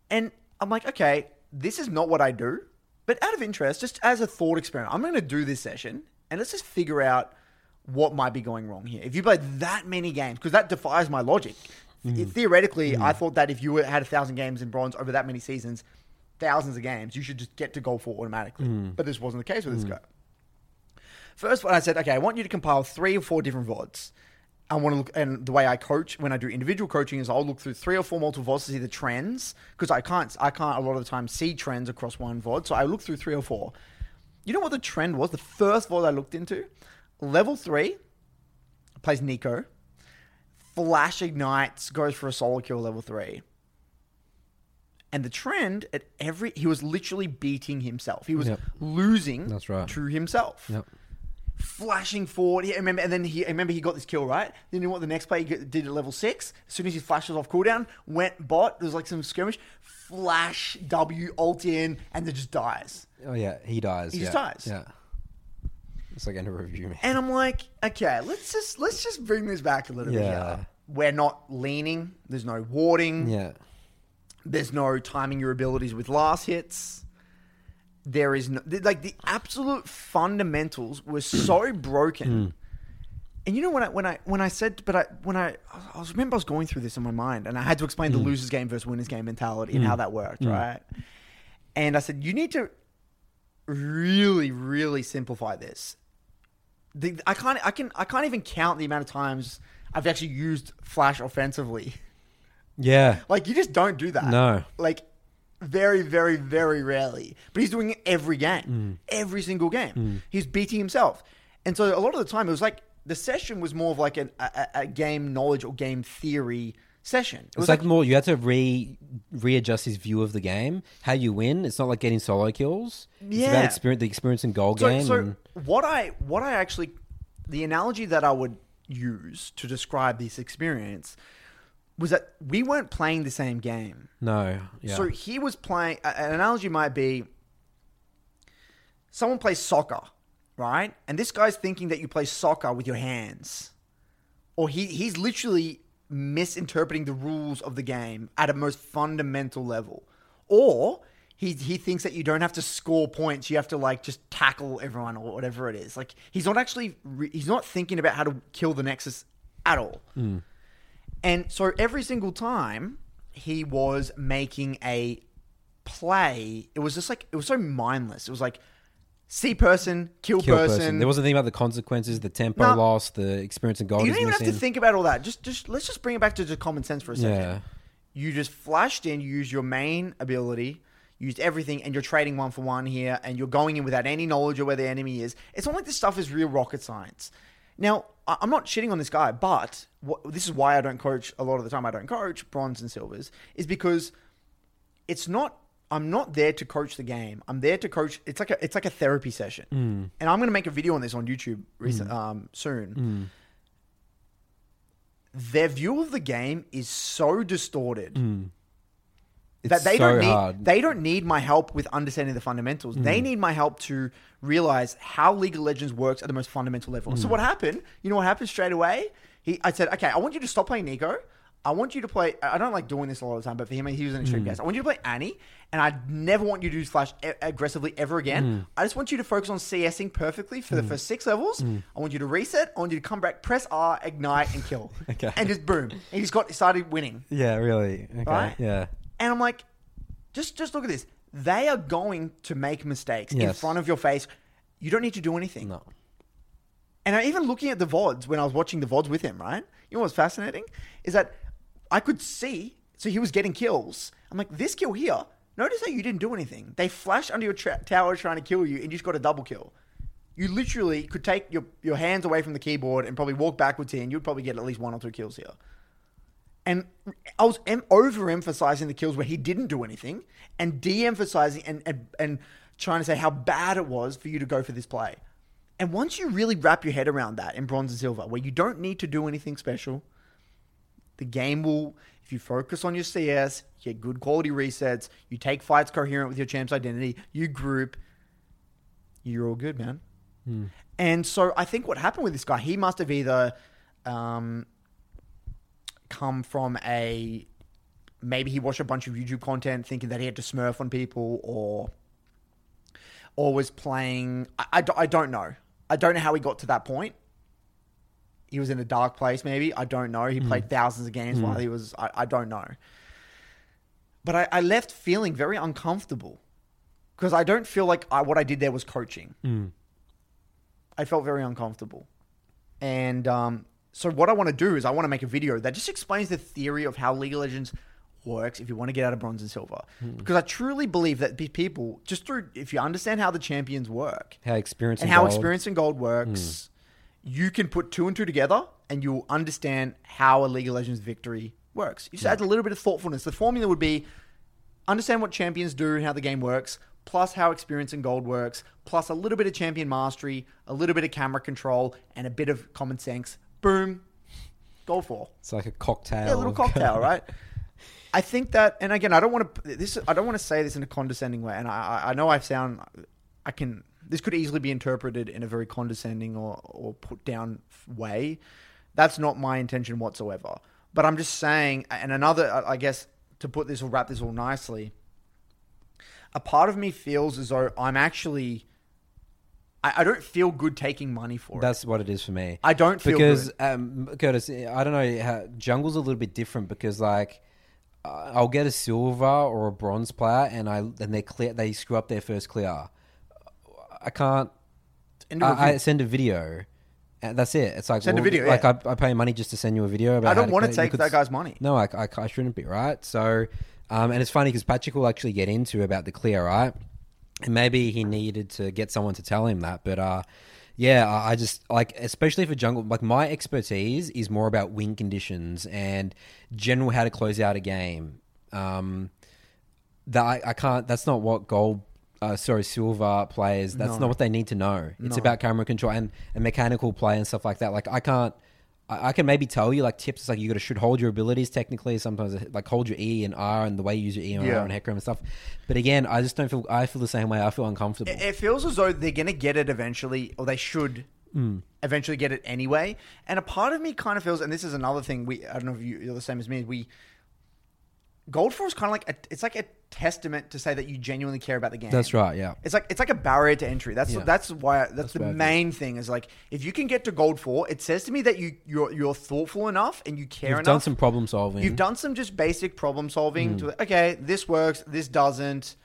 Speaker 2: And I'm like, okay, this is not what I do, but out of interest, just as a thought experiment, I'm going to do this session, and let's just figure out what might be going wrong here. If you played that many games, because that defies my logic. Mm-hmm. Theoretically, I mm-hmm. thought that if you had a thousand games in bronze over that many seasons, thousands of games, you should just get to gold four automatically. Hmm. But this wasn't the case with this hmm. guy. First, when I said, okay, I want you to compile three or four different VODs. I want to look, and the way I coach when I do individual coaching is I'll look through three or four multiple VODs to see the trends because I can't, I can't a lot of the time see trends across one VOD. So I look through three or four. You know what the trend was? The first VOD I looked into, level three, plays Neeko. Flash ignites, goes for a solo kill level three. And the trend at every he was literally beating himself. He was
Speaker 3: Yep.
Speaker 2: losing
Speaker 3: That's right.
Speaker 2: to himself.
Speaker 3: Yep.
Speaker 2: flashing forward. He, remember, and then he I remember he got this kill right. Then you know what the next play he did at level six. As soon as his flashes off cooldown, went bot. There was like some skirmish, flash W ult in, and then just dies.
Speaker 3: Oh yeah, he dies.
Speaker 2: He
Speaker 3: yeah.
Speaker 2: just dies.
Speaker 3: Yeah. It's like in a review, man.
Speaker 2: And I'm like, okay, let's just let's just bring this back a little bit.
Speaker 3: Yeah.
Speaker 2: Here. We're not leaning. There's no warding.
Speaker 3: Yeah.
Speaker 2: There's no timing your abilities with last hits. There is no like the absolute fundamentals were [clears throat] so broken. Hmm. And you know when I when I when I said but I when I I was remember I was going through this in my mind and I had to explain the hmm. losers game versus winners game mentality and hmm. how that worked, right? And I said you need to really really simplify this. The, I can't I can I can't even count the amount of times I've actually used flash offensively. [laughs]
Speaker 3: Yeah.
Speaker 2: Like you just don't do that.
Speaker 3: No.
Speaker 2: Like very, very, very rarely. But he's doing it every game,
Speaker 3: Mm.
Speaker 2: every single game. He's beating himself, and so a lot of the time it was like the session was more of like an, a, a game knowledge or game theory session. It
Speaker 3: It's
Speaker 2: was
Speaker 3: like,
Speaker 2: like,
Speaker 3: more you have to re readjust his view of the game, how you win. It's not like getting solo kills. It's
Speaker 2: Yeah.
Speaker 3: about experience, the experience in goal
Speaker 2: so,
Speaker 3: game.
Speaker 2: so
Speaker 3: and,
Speaker 2: what I what I actually the analogy that I would use to describe this experience was that we weren't playing the same game.
Speaker 3: no, yeah,
Speaker 2: So he was playing. An analogy might be someone plays soccer, right? And this guy's thinking that you play soccer with your hands, or he he's literally misinterpreting the rules of the game at a most fundamental level, or he he thinks that you don't have to score points; you have to like just tackle everyone or whatever it is. Like he's not actually re- he's not thinking about how to kill the Nexus at all. Hmm. And so every single time he was making a play, it was just like it was so mindless. It was like see person, kill,
Speaker 3: kill
Speaker 2: person.
Speaker 3: person. There wasn't anything about the consequences, the tempo
Speaker 2: No.
Speaker 3: loss, the experience and goal.
Speaker 2: you don't even have to think about all that. Just just let's just bring it back to just common sense for a second.
Speaker 3: Yeah.
Speaker 2: You just flashed in, you used your main ability, used everything, and you're trading one for one here, and you're going in without any knowledge of where the enemy is. It's not like this stuff is real rocket science. Now, I'm not shitting on this guy, but what, this is why I don't coach a lot of the time. I don't coach bronze and silvers, is because it's not. I'm not there to coach the game. I'm there to coach. It's like a it's like a therapy session, mm. and I'm going to make a video on this on YouTube recent, mm. um, soon mm. their view of the game is so distorted that they
Speaker 3: so
Speaker 2: don't need
Speaker 3: hard.
Speaker 2: they don't need my help with understanding the fundamentals. They mm. need my help to realize how League of Legends works at the most fundamental level. So mm. what happened? You know what happened straight away? He I said, "Okay, I want you to stop playing Neeko. I want you to play I don't like doing this a lot of the time, but for him he was an extreme mm. case. I want you to play Annie and I never want you to use Flash a- aggressively ever again. I just want you to focus on CSing perfectly for the first 6 levels. I want you to reset. I want you to come back, press R, ignite and kill. [laughs]
Speaker 3: Okay.
Speaker 2: And just boom. He just got started winning.
Speaker 3: Yeah, really. Okay.
Speaker 2: Right?
Speaker 3: Yeah.
Speaker 2: And I'm like, just just look at this. They are going to make mistakes in
Speaker 3: Yes.
Speaker 2: front of your face. You don't need to do anything.
Speaker 3: No.
Speaker 2: And I, even looking at the VODs when I was watching the VODs with him, right? You know what's fascinating? Is that I could see, so he was getting kills. I'm like, this kill here, notice how you didn't do anything. They flash under your tra- tower trying to kill you and you just got a double kill. You literally could take your, your hands away from the keyboard and probably walk backwards here and you'd probably get at least one or two kills here. And I was em- overemphasizing the kills where he didn't do anything and de-emphasizing and, and, and trying to say how bad it was for you to go for this play. And once you really wrap your head around that in bronze and silver, where you don't need to do anything special, the game will, if you focus on your CS, you get good quality resets, you take fights coherent with your champ's identity, you group, you're all good, man. And so I think what happened with this guy, he must have either um, come from a maybe he watched a bunch of YouTube content thinking that he had to smurf on people or or was playing I, I, don't- I don't know. I don't know how he got to that point. He was in a dark place maybe. I don't know. He hmm. played thousands of games hmm. while he was I, I don't know. But I, I left feeling very uncomfortable because I don't feel like I, what I did there was coaching. Hmm. I felt very uncomfortable. And um, so what I want to do is I want to make a video that just explains the theory of how League of Legends works if you want to get out of bronze and silver. Hmm. Because I truly believe that people, just through, if you understand how the champions work
Speaker 3: How experience
Speaker 2: and
Speaker 3: in
Speaker 2: how
Speaker 3: gold.
Speaker 2: experience in gold works, hmm. you can put two and two together and you'll understand how a League of Legends victory works. You just hmm. add a little bit of thoughtfulness. The formula would be understand what champions do and how the game works, plus how experience and gold works, plus a little bit of champion mastery, a little bit of camera control, and a bit of common sense. Boom, gold four.
Speaker 3: It's like a cocktail.
Speaker 2: Yeah, a little cocktail, [laughs] right? I think that, and again, I don't want to this. I don't want to say this in a condescending way, and I, I know I sound, I can. This could easily be interpreted in a very condescending or or put down way. That's not my intention whatsoever. But I'm just saying, and another, I guess, to put this or wrap this all nicely, a part of me feels as though I'm actually. I, I don't feel good taking money for it.
Speaker 3: That's what it is for me.
Speaker 2: I don't feel
Speaker 3: because
Speaker 2: good.
Speaker 3: um, Curtis, I don't know how jungle's a little bit different because like uh, I'll get a silver or a bronze player and I and they clear they screw up their first clear. I can't.
Speaker 2: End of
Speaker 3: I, I
Speaker 2: review.
Speaker 3: send a video. And that's it. It's like
Speaker 2: Send a video,
Speaker 3: Like
Speaker 2: yeah.
Speaker 3: I, I pay money just to send you a video. About
Speaker 2: I don't want to
Speaker 3: clear-
Speaker 2: take that guy's money.
Speaker 3: No, I, I, I shouldn't be right. So, um, and it's funny because Patrick will actually get into about the clear, right? And maybe he needed to get someone to tell him that, but uh, yeah, I, just like, especially for jungle, like my expertise is more about win conditions and general how to close out a game. Um, that I, I can't. That's not what gold. Uh, sorry, silver players. That's
Speaker 2: No.
Speaker 3: not what they need to know. It's
Speaker 2: No.
Speaker 3: about camera control and, and mechanical play and stuff like that. Like I can't. I, I can maybe tell you like tips. It's Like you got to should hold your abilities technically. Sometimes like hold your E and R and the way you use your E and
Speaker 2: Yeah.
Speaker 3: R and Hecarim and stuff. But again, I just don't feel. I feel the same way. I feel uncomfortable.
Speaker 2: It, it feels as though they're going to get it eventually, or they should
Speaker 3: Hmm.
Speaker 2: eventually get it anyway. And a part of me kind of feels, and this is another thing. We I don't know if you, you're the same as me. We Gold Four is kind of like a, it's like a testament to say that you genuinely care about the game.
Speaker 3: That's right. Yeah.
Speaker 2: It's like it's like a barrier to entry. That's
Speaker 3: Yeah.
Speaker 2: that's why that's,
Speaker 3: That's
Speaker 2: the
Speaker 3: what
Speaker 2: main thing is like if you can get to gold four, it says to me that you you're you're thoughtful enough and you care
Speaker 3: You've
Speaker 2: enough.
Speaker 3: done some problem solving.
Speaker 2: You've done some just basic problem solving.
Speaker 3: Hmm.
Speaker 2: To okay, this works. This doesn't.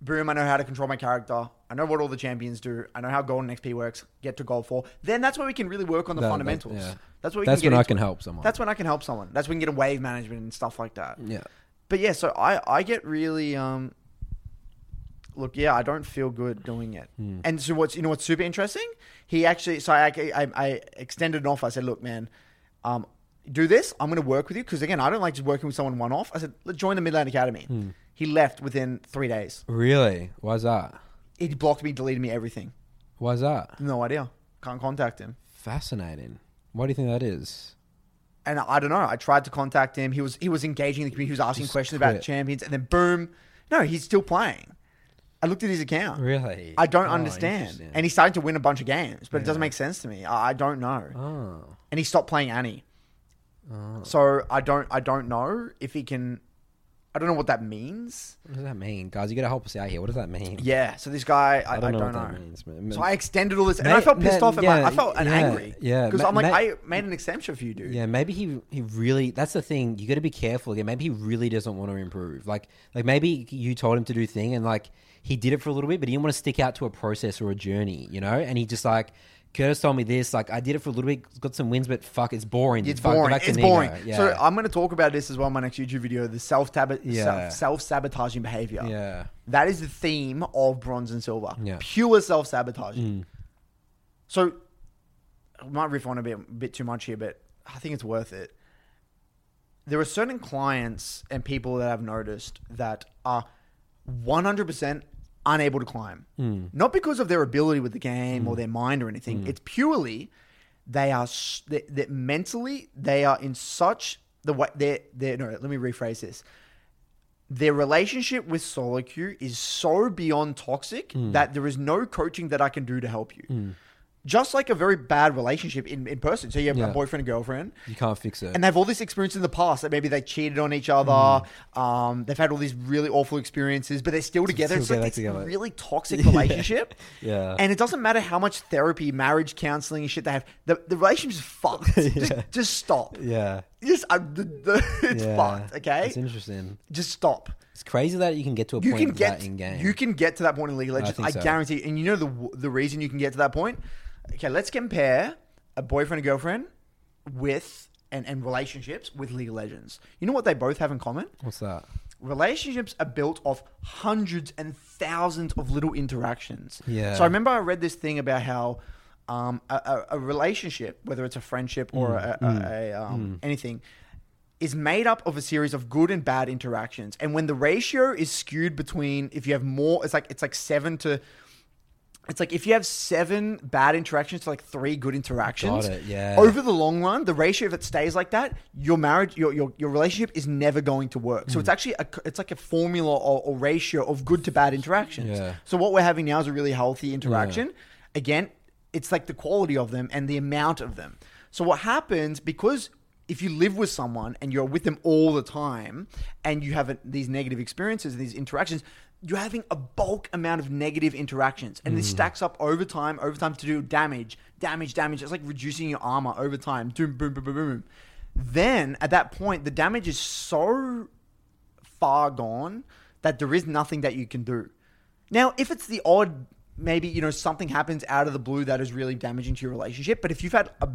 Speaker 2: Boom! I know how to control my character. I know what all the champions do. I know how golden XP works. Get to gold four. Then that's where we can really work on the
Speaker 3: That- that-
Speaker 2: fundamentals.
Speaker 3: yeah.
Speaker 2: That's where we
Speaker 3: That's
Speaker 2: can
Speaker 3: when I can
Speaker 2: it.
Speaker 3: help someone.
Speaker 2: That's when I can help someone. That's when we can get a wave management and stuff like that.
Speaker 3: Yeah.
Speaker 2: But yeah, so I I get really um. Look, yeah, I don't feel good doing it.
Speaker 3: Hmm.
Speaker 2: And so what's you know what's super interesting? He actually so I I, I extended an offer. I said, look, man, um, do this. I'm going to work with you because again, I don't like just working with someone one off. I said, let's join the Midland Academy.
Speaker 3: Hmm.
Speaker 2: He left within three days.
Speaker 3: Really? Why's that?
Speaker 2: He blocked me, deleted me, everything.
Speaker 3: Why's that?
Speaker 2: No idea. Can't contact him.
Speaker 3: Fascinating. Why do you think that is?
Speaker 2: And I don't know. I tried to contact him. He was he was engaging in the community. He was asking
Speaker 3: Just
Speaker 2: questions about
Speaker 3: quit.
Speaker 2: champions, and then boom, no, he's still playing. I looked at his account.
Speaker 3: Really?
Speaker 2: I don't
Speaker 3: Oh,
Speaker 2: understand.
Speaker 3: interesting.
Speaker 2: And he's starting to win a bunch of games, but it doesn't make sense to me. I, I don't know.
Speaker 3: Oh.
Speaker 2: And he stopped playing Annie. Oh. So I don't I don't know if he can I don't know what that means.
Speaker 3: What does that mean, guys? You got to help us out here. What does that mean?
Speaker 2: Yeah. So this guy I, I don't, know.
Speaker 3: what that means. man.
Speaker 2: So I extended all this, and
Speaker 3: May-
Speaker 2: I felt pissed
Speaker 3: ma-
Speaker 2: off. At my, I felt and
Speaker 3: yeah,
Speaker 2: angry.
Speaker 3: yeah.
Speaker 2: because I'm like,
Speaker 3: ma-
Speaker 2: I made an exception for you, dude.
Speaker 3: Yeah, maybe he he really. That's the thing. You got to be careful again. Maybe he really doesn't want to improve. Like like maybe you told him to do thing, and like he did it for a little bit, but he didn't want to stick out to a process or a journey, you know. And he just like Curtis told me this. Like I did it for a little bit, got some wins, but fuck, it's boring.
Speaker 2: It's
Speaker 3: Fuck, go
Speaker 2: boring.
Speaker 3: back to
Speaker 2: It's boring.
Speaker 3: Yeah.
Speaker 2: So I'm going to talk about this as well in my next YouTube video. The self
Speaker 3: Yeah.
Speaker 2: self sabotaging behavior.
Speaker 3: yeah.
Speaker 2: That is the theme of bronze and silver.
Speaker 3: Yeah.
Speaker 2: Pure self sabotaging.
Speaker 3: Mm.
Speaker 2: So I might riff on a bit, a bit too much here, but I think it's worth it. There are certain clients and people that I've noticed that are 100% unable to climb.
Speaker 3: Mm.
Speaker 2: Not because of their ability with the game or their mind or anything. It's purely they are s- that that mentally they are in such the way they're, they're no let me rephrase this their relationship with solo queue is so beyond toxic
Speaker 3: Hmm.
Speaker 2: that there is no coaching that I can do to help you. Just like a very bad relationship in, in person. So you have
Speaker 3: Yeah.
Speaker 2: a boyfriend and girlfriend,
Speaker 3: You can't fix it.
Speaker 2: and they have all this experience in the past that maybe they cheated on each other. Um, they've had all these really awful experiences, but they're still together.
Speaker 3: Still
Speaker 2: it's like
Speaker 3: get
Speaker 2: this
Speaker 3: together.
Speaker 2: really toxic [laughs] relationship.
Speaker 3: Yeah.
Speaker 2: And it doesn't matter how much therapy, marriage counseling, and shit they have. The, the relationship's fucked. [laughs] just, just stop.
Speaker 3: yeah.
Speaker 2: Just uh, the, the, [laughs] it's
Speaker 3: yeah.
Speaker 2: fucked. Okay,
Speaker 3: It's interesting.
Speaker 2: just stop.
Speaker 3: It's crazy that you can get to a
Speaker 2: You
Speaker 3: point
Speaker 2: can
Speaker 3: of
Speaker 2: get
Speaker 3: that in game.
Speaker 2: you can get to that point in League of Legends.
Speaker 3: think
Speaker 2: I,
Speaker 3: so.
Speaker 2: guarantee. And you know the the reason you can get to that point. Okay, let's compare a boyfriend and girlfriend with and, and relationships with League of Legends. You know what they both have in common?
Speaker 3: What's that?
Speaker 2: relationships are built off hundreds and thousands of little interactions.
Speaker 3: Yeah.
Speaker 2: So I remember I read this thing about how um, a, a, a relationship, whether it's a friendship or
Speaker 3: Mm,
Speaker 2: a, a, a, um, anything, is made up of a series of good and bad interactions. And when the ratio is skewed between if you have more it's like it's like 7 to it's like if you have seven bad interactions to like three good interactions,
Speaker 3: Got it, yeah.
Speaker 2: over the long run, the ratio if it stays like that, your marriage, your your, your relationship is never going to work.
Speaker 3: Hmm.
Speaker 2: So it's actually a, it's like a formula or, or ratio of good to bad interactions.
Speaker 3: Yeah.
Speaker 2: So what we're having now is a really healthy interaction. Again, it's like the quality of them and the amount of them. So what happens because if you live with someone and you're with them all the time and you have a, these negative experiences, and these interactions, you're having a bulk amount of negative interactions, and this mm. stacks up over time, over time to do damage, damage, damage. It's like reducing your armor over time. Boom, boom, boom, boom, boom. Then at that point, the damage is so far gone that there is nothing that you can do. Now, if it's the odd, maybe you know something happens out of the blue that is really damaging to your relationship, but if you've had a,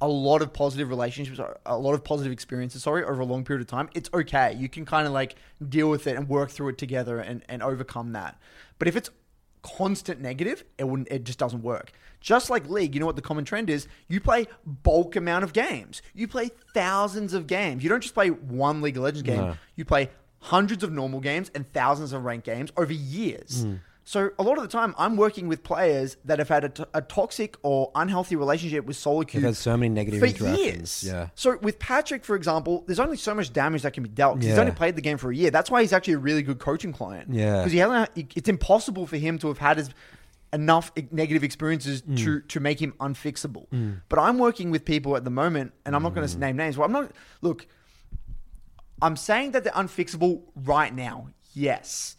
Speaker 2: a lot of positive relationships, or a lot of positive experiences, sorry, over a long period of time, it's okay. You can kind of like deal with it and work through it together and, and overcome that. But if it's constant negative, it wouldn't. It just doesn't work. Just like league, you know what the common trend is? You play bulk amount of games. You play thousands of games. You don't just play one League of Legends game.
Speaker 3: No.
Speaker 2: You play hundreds of normal games and thousands of ranked games over years.
Speaker 3: Hmm.
Speaker 2: So a lot of the time, I'm working with players that have had a, t- a toxic or unhealthy relationship with solo queue
Speaker 3: They've had so many negative
Speaker 2: for years.
Speaker 3: Yeah.
Speaker 2: So with Patrick, for example, there's only so much damage that can be dealt. 'cause He's only played the game for a year. That's why he's actually a really good coaching client.
Speaker 3: Yeah.
Speaker 2: Because he hasn't. It's impossible for him to have had his enough negative experiences
Speaker 3: Mm.
Speaker 2: to to make him unfixable. But I'm working with people at the moment, and I'm not going
Speaker 3: Mm.
Speaker 2: to name names. Well, I'm not. Look, I'm saying that they're unfixable right now. Yes.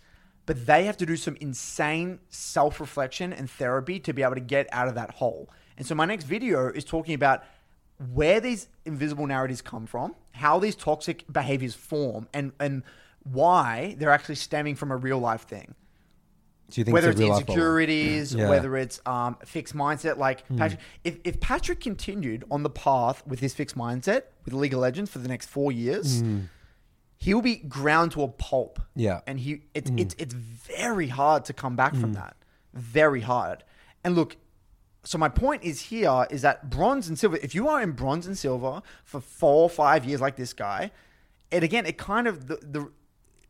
Speaker 2: But they have to do some insane self reflection and therapy to be able to get out of that hole. And so, my next video is talking about where these invisible narratives come from, how these toxic behaviors form, and, and why they're actually stemming from a real life thing
Speaker 3: Do you think
Speaker 2: whether
Speaker 3: it's
Speaker 2: it's
Speaker 3: a real life problem?
Speaker 2: insecurities,
Speaker 3: Yeah.
Speaker 2: Whether it's um, fixed mindset. Like Patrick, if, if Patrick continued on the path with his fixed mindset with League of Legends for the next four years, he'll be ground to a pulp.
Speaker 3: Yeah.
Speaker 2: And he it's mm. it's it's very hard to come back from mm. that. Very hard. And look. So my point is here is that bronze and silver. If you are in bronze and silver for four or five years like this guy, and again, it kind of the, the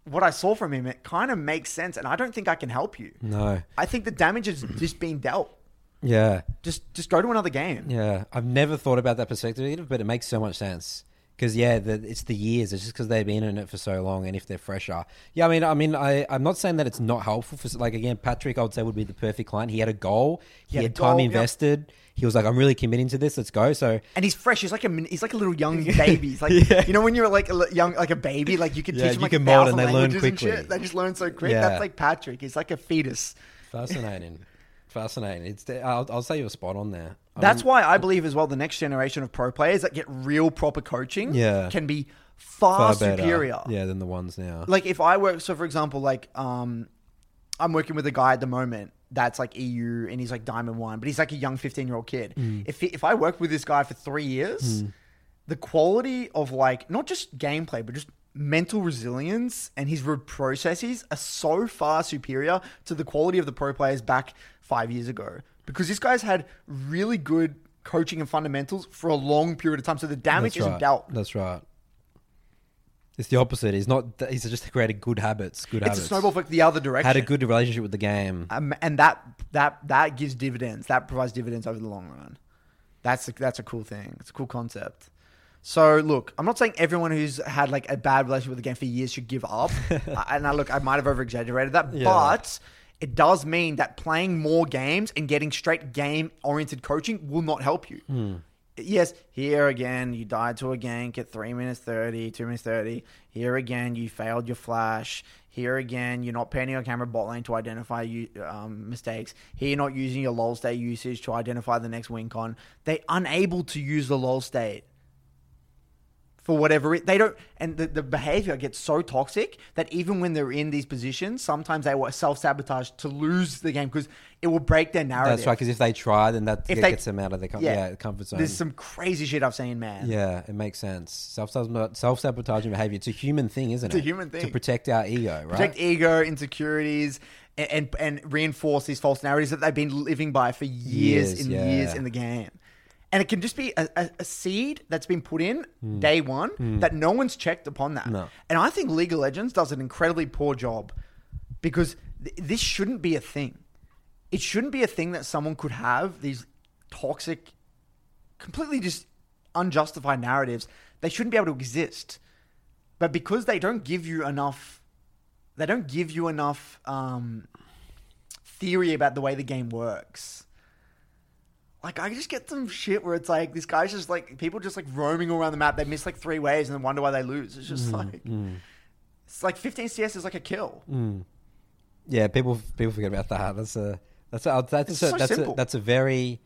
Speaker 2: what I saw from him, it kind of makes sense, and I don't think I can help you.
Speaker 3: No.
Speaker 2: I think the damage is just being dealt.
Speaker 3: Yeah.
Speaker 2: Just just go to another game.
Speaker 3: Yeah. I've never thought about that perspective, but it makes so much sense. Because yeah, the, it's the years. It's just because they've been in it for so long, and if they're fresher, yeah. I mean, I mean, I I'm not saying that it's not helpful for like again, Patrick. I would say would be the perfect client. He had a goal. He,
Speaker 2: had
Speaker 3: had, time
Speaker 2: goal, yep.
Speaker 3: invested. He was like, I'm really committing to this. Let's go. So
Speaker 2: And he's fresh. He's like a he's like a little young [laughs] baby. He's like
Speaker 3: Yeah.
Speaker 2: you know when you're like a young like a baby, like you can
Speaker 3: Yeah,
Speaker 2: teach them
Speaker 3: you
Speaker 2: like
Speaker 3: can
Speaker 2: a
Speaker 3: mold and they learn
Speaker 2: languages and
Speaker 3: quickly.
Speaker 2: shit. They just learn so quick.
Speaker 3: Yeah.
Speaker 2: That's like Patrick. He's like a fetus.
Speaker 3: fascinating, fascinating. It's I'll, I'll say you're spot on there.
Speaker 2: That's why I believe as well the next generation of pro players that get real proper coaching
Speaker 3: Yeah.
Speaker 2: can be far,
Speaker 3: better,
Speaker 2: superior.
Speaker 3: Yeah, than the ones now.
Speaker 2: like if I work, so for example, like um, I'm working with a guy at the moment that's like EU and he's like Diamond One, but he's like a young 15 year old kid.
Speaker 3: Mm.
Speaker 2: If if I work with this guy for three years, the quality of like not just gameplay but just mental resilience and his root processes are so far superior to the quality of the pro players back five years ago because this guy's had really good coaching and fundamentals for a long period of time so the damage
Speaker 3: That's
Speaker 2: isn't
Speaker 3: right.
Speaker 2: dealt
Speaker 3: That's right. It's the opposite. He's not. He's just created good habits. Good
Speaker 2: it's
Speaker 3: habits.
Speaker 2: a snowball effect the other direction
Speaker 3: Had a good relationship with the game.
Speaker 2: um, and that that that gives dividends. That provides dividends over the long run. That's a, that's a cool thing. It's a cool concept. So look, I'm not saying everyone who's had like a bad relationship with the game for years should give up. Uh, [laughs] and I look, I might have over exaggerated that,
Speaker 3: Yeah.
Speaker 2: but it does mean that playing more games and getting straight game oriented coaching will not help you.
Speaker 3: Hmm.
Speaker 2: Yes, here again, you died to a gank at 3 minutes 30, 2 minutes 30. Here again, you failed your flash. Here again, you're not panning your camera bot lane to identify you, um, mistakes. Here, you're not using your lol state usage to identify the next win con. They're unable to use the lol state for whatever it, they don't and the, the behavior gets so toxic that even when they're in these positions sometimes they will self-sabotage to lose the game because it will break their narrative
Speaker 3: That's right. Because if they try, then that
Speaker 2: If
Speaker 3: get-
Speaker 2: they-
Speaker 3: gets them out of their com- yeah. comfort zone.
Speaker 2: there's some crazy shit i've seen man
Speaker 3: yeah, it makes sense. Self self sabotaging behavior. It's a human thing, isn't it?
Speaker 2: It's a human thing.
Speaker 3: to protect our ego, right?
Speaker 2: protect ego insecurities and, and and reinforce these false narratives that they've been living by for years,
Speaker 3: Years,
Speaker 2: and
Speaker 3: yeah.
Speaker 2: years in the game And it can just be a, a, a seed that's been put in day one that no one's checked upon that.
Speaker 3: No.
Speaker 2: And I think League of Legends does an incredibly poor job because th- this shouldn't be a thing. It shouldn't be a thing that someone could have these toxic, completely just unjustified narratives. They shouldn't be able to exist. But because they don't give you enough, they don't give you enough um, theory about the way the game works. Like I just get some shit where it's like this guy's just like people just like roaming around the map. They miss like three waves and then wonder why they lose. It's just mm, like mm. it's like 15 CS is like a kill. Mm.
Speaker 3: Yeah, people people forget about that. That's a that's a, uh, that's
Speaker 2: It's
Speaker 3: a,
Speaker 2: so
Speaker 3: that's a, that's a very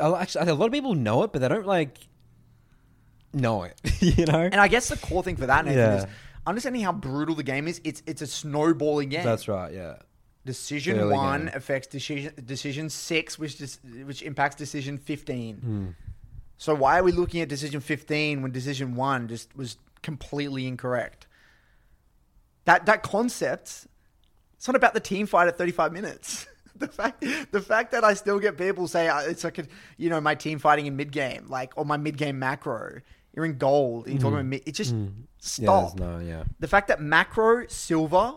Speaker 3: actually a lot of people know it, but they don't like know it. [laughs] you know,
Speaker 2: And I guess the core thing for that Nathan
Speaker 3: Yeah.
Speaker 2: is understanding how brutal the game is. It's it's a snowballing game.
Speaker 3: that's right. Yeah,
Speaker 2: Decision
Speaker 3: Early
Speaker 2: one
Speaker 3: game.
Speaker 2: affects decision decision six, which dis, which impacts decision fifteen.
Speaker 3: Hmm.
Speaker 2: So why are we looking at decision fifteen when decision one just was completely incorrect? That that concept, it's not about the team fight at thirty five minutes. [laughs] The fact, the fact that I still get people say uh, it's like a, you know my team fighting in mid game, like or my mid game macro. You're in gold. And you're talking about mid. It just
Speaker 3: Hmm. yeah,
Speaker 2: stop.
Speaker 3: there's no, yeah.
Speaker 2: The fact that macro silver,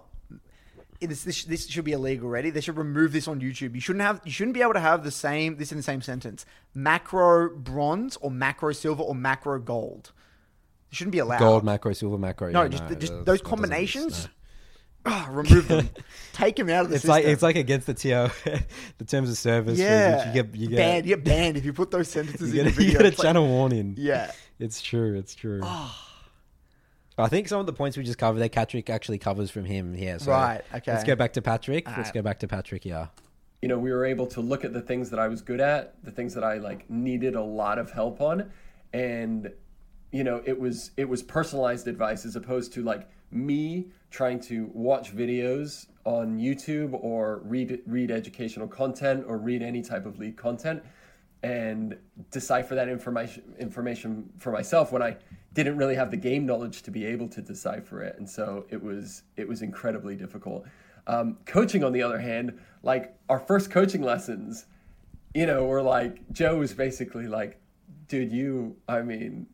Speaker 2: it is, this, this should be illegal already. They should remove this on YouTube. You shouldn't have. You shouldn't be able to have the same this in the same sentence. Macro bronze or macro silver or macro gold. It shouldn't be allowed.
Speaker 3: Gold macro, silver macro.
Speaker 2: No,
Speaker 3: yeah,
Speaker 2: just
Speaker 3: no,
Speaker 2: just
Speaker 3: that-
Speaker 2: those
Speaker 3: that
Speaker 2: combinations. ah, remove them. [laughs] Take them out of the
Speaker 3: It's
Speaker 2: system.
Speaker 3: like it's like against the TO, [laughs] the terms of service.
Speaker 2: yeah,
Speaker 3: you get you get
Speaker 2: banned. You get banned if you put those sentences [laughs]
Speaker 3: you
Speaker 2: in the
Speaker 3: get, you
Speaker 2: video.
Speaker 3: get a
Speaker 2: It's like-
Speaker 3: channel warning.
Speaker 2: yeah.
Speaker 3: It's true. It's true. I think some of the points we just covered there, Patrick actually covers from him here. So
Speaker 2: Right, okay.
Speaker 3: Let's go back to Patrick. Let's
Speaker 2: Alright.
Speaker 3: go back to Patrick. Yeah.
Speaker 4: you know, we were able to look at the things that I was good at, the things that I like needed a lot of help on, and you know, it was it was personalized advice as opposed to like me trying to watch videos on YouTube or read read educational content or read any type of league content and decipher that information information for myself when I didn't really have the game knowledge to be able to decipher it, and so it was it was incredibly difficult. Um, coaching, on the other hand, like our first coaching lessons, you know, were like Joe was basically like, "Dude, you, I mean,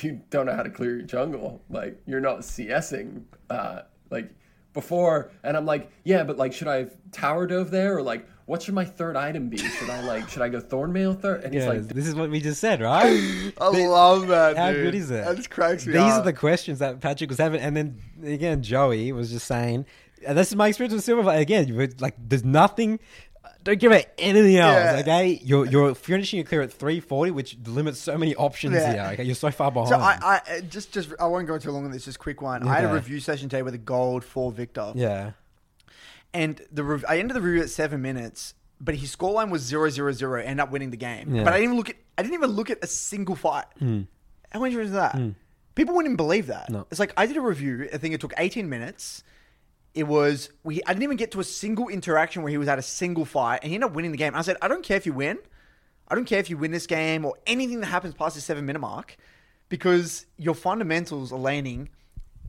Speaker 4: you don't know how to clear your jungle. Like you're not CSing, uh, like." Before, and I'm like, yeah, but like, should I have tower dove there, or like, what should my third item be? Should I like, should I go thornmail third? And he's
Speaker 3: Yeah.
Speaker 4: like,
Speaker 3: this is what we just said, right? [laughs]
Speaker 2: I love that.
Speaker 3: How
Speaker 2: dude.
Speaker 3: good is that?
Speaker 2: That just cracks me
Speaker 3: These
Speaker 2: up.
Speaker 3: are the questions that Patrick was having, and then again, Joey was just saying, and this is my experience with Silver. Again, like, there's nothing. Don't give it anything else.
Speaker 2: Yeah.
Speaker 3: Okay, you're you're finishing your clear at 340, which limits so many options
Speaker 2: Yeah.
Speaker 3: here. Okay, you're so far behind.
Speaker 2: So I, I just just I won't go too long on this. Just quick one. I had a review session today with a gold for Victor,
Speaker 3: yeah,
Speaker 2: and the rev- I ended the review at seven minutes, but his scoreline was zero zero zero. End up winning the game,
Speaker 3: Yeah.
Speaker 2: but I didn't even look at I didn't even look at a single fight. Hmm. How much is that? Hmm. People wouldn't believe that.
Speaker 3: No.
Speaker 2: It's like I did a review. I think it took eighteen minutes. It was we. I didn't even get to a single interaction where he was at a single fight, and he ended up winning the game. I said, I don't care if you win. I don't care if you win this game or anything that happens past the seven minute mark, because your fundamentals are landing.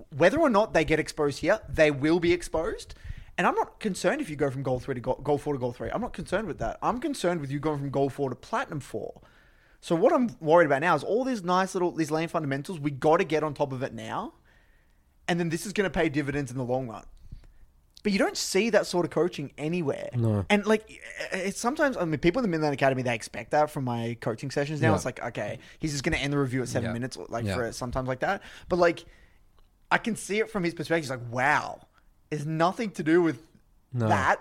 Speaker 2: Whether or not they get exposed here, they will be exposed. And I'm not concerned if you go from goal three to goal, goal four to goal three. I'm not concerned with that. I'm concerned with you going from goal four to platinum four. So what I'm worried about now is all these nice little these lane fundamentals. We got to get on top of it now, and then this is going to pay dividends in the long run. But you don't see that sort of coaching anywhere.
Speaker 3: No.
Speaker 2: And like, it's sometimes, I mean, people in the Midland Academy, they expect that from my coaching sessions now.
Speaker 3: Yeah.
Speaker 2: It's like, okay, he's just going to end the review at seven
Speaker 3: Yeah.
Speaker 2: minutes, like for sometimes like that. But like, I can see it from his perspective. He's like, wow, it's nothing to do with
Speaker 3: No.
Speaker 2: that.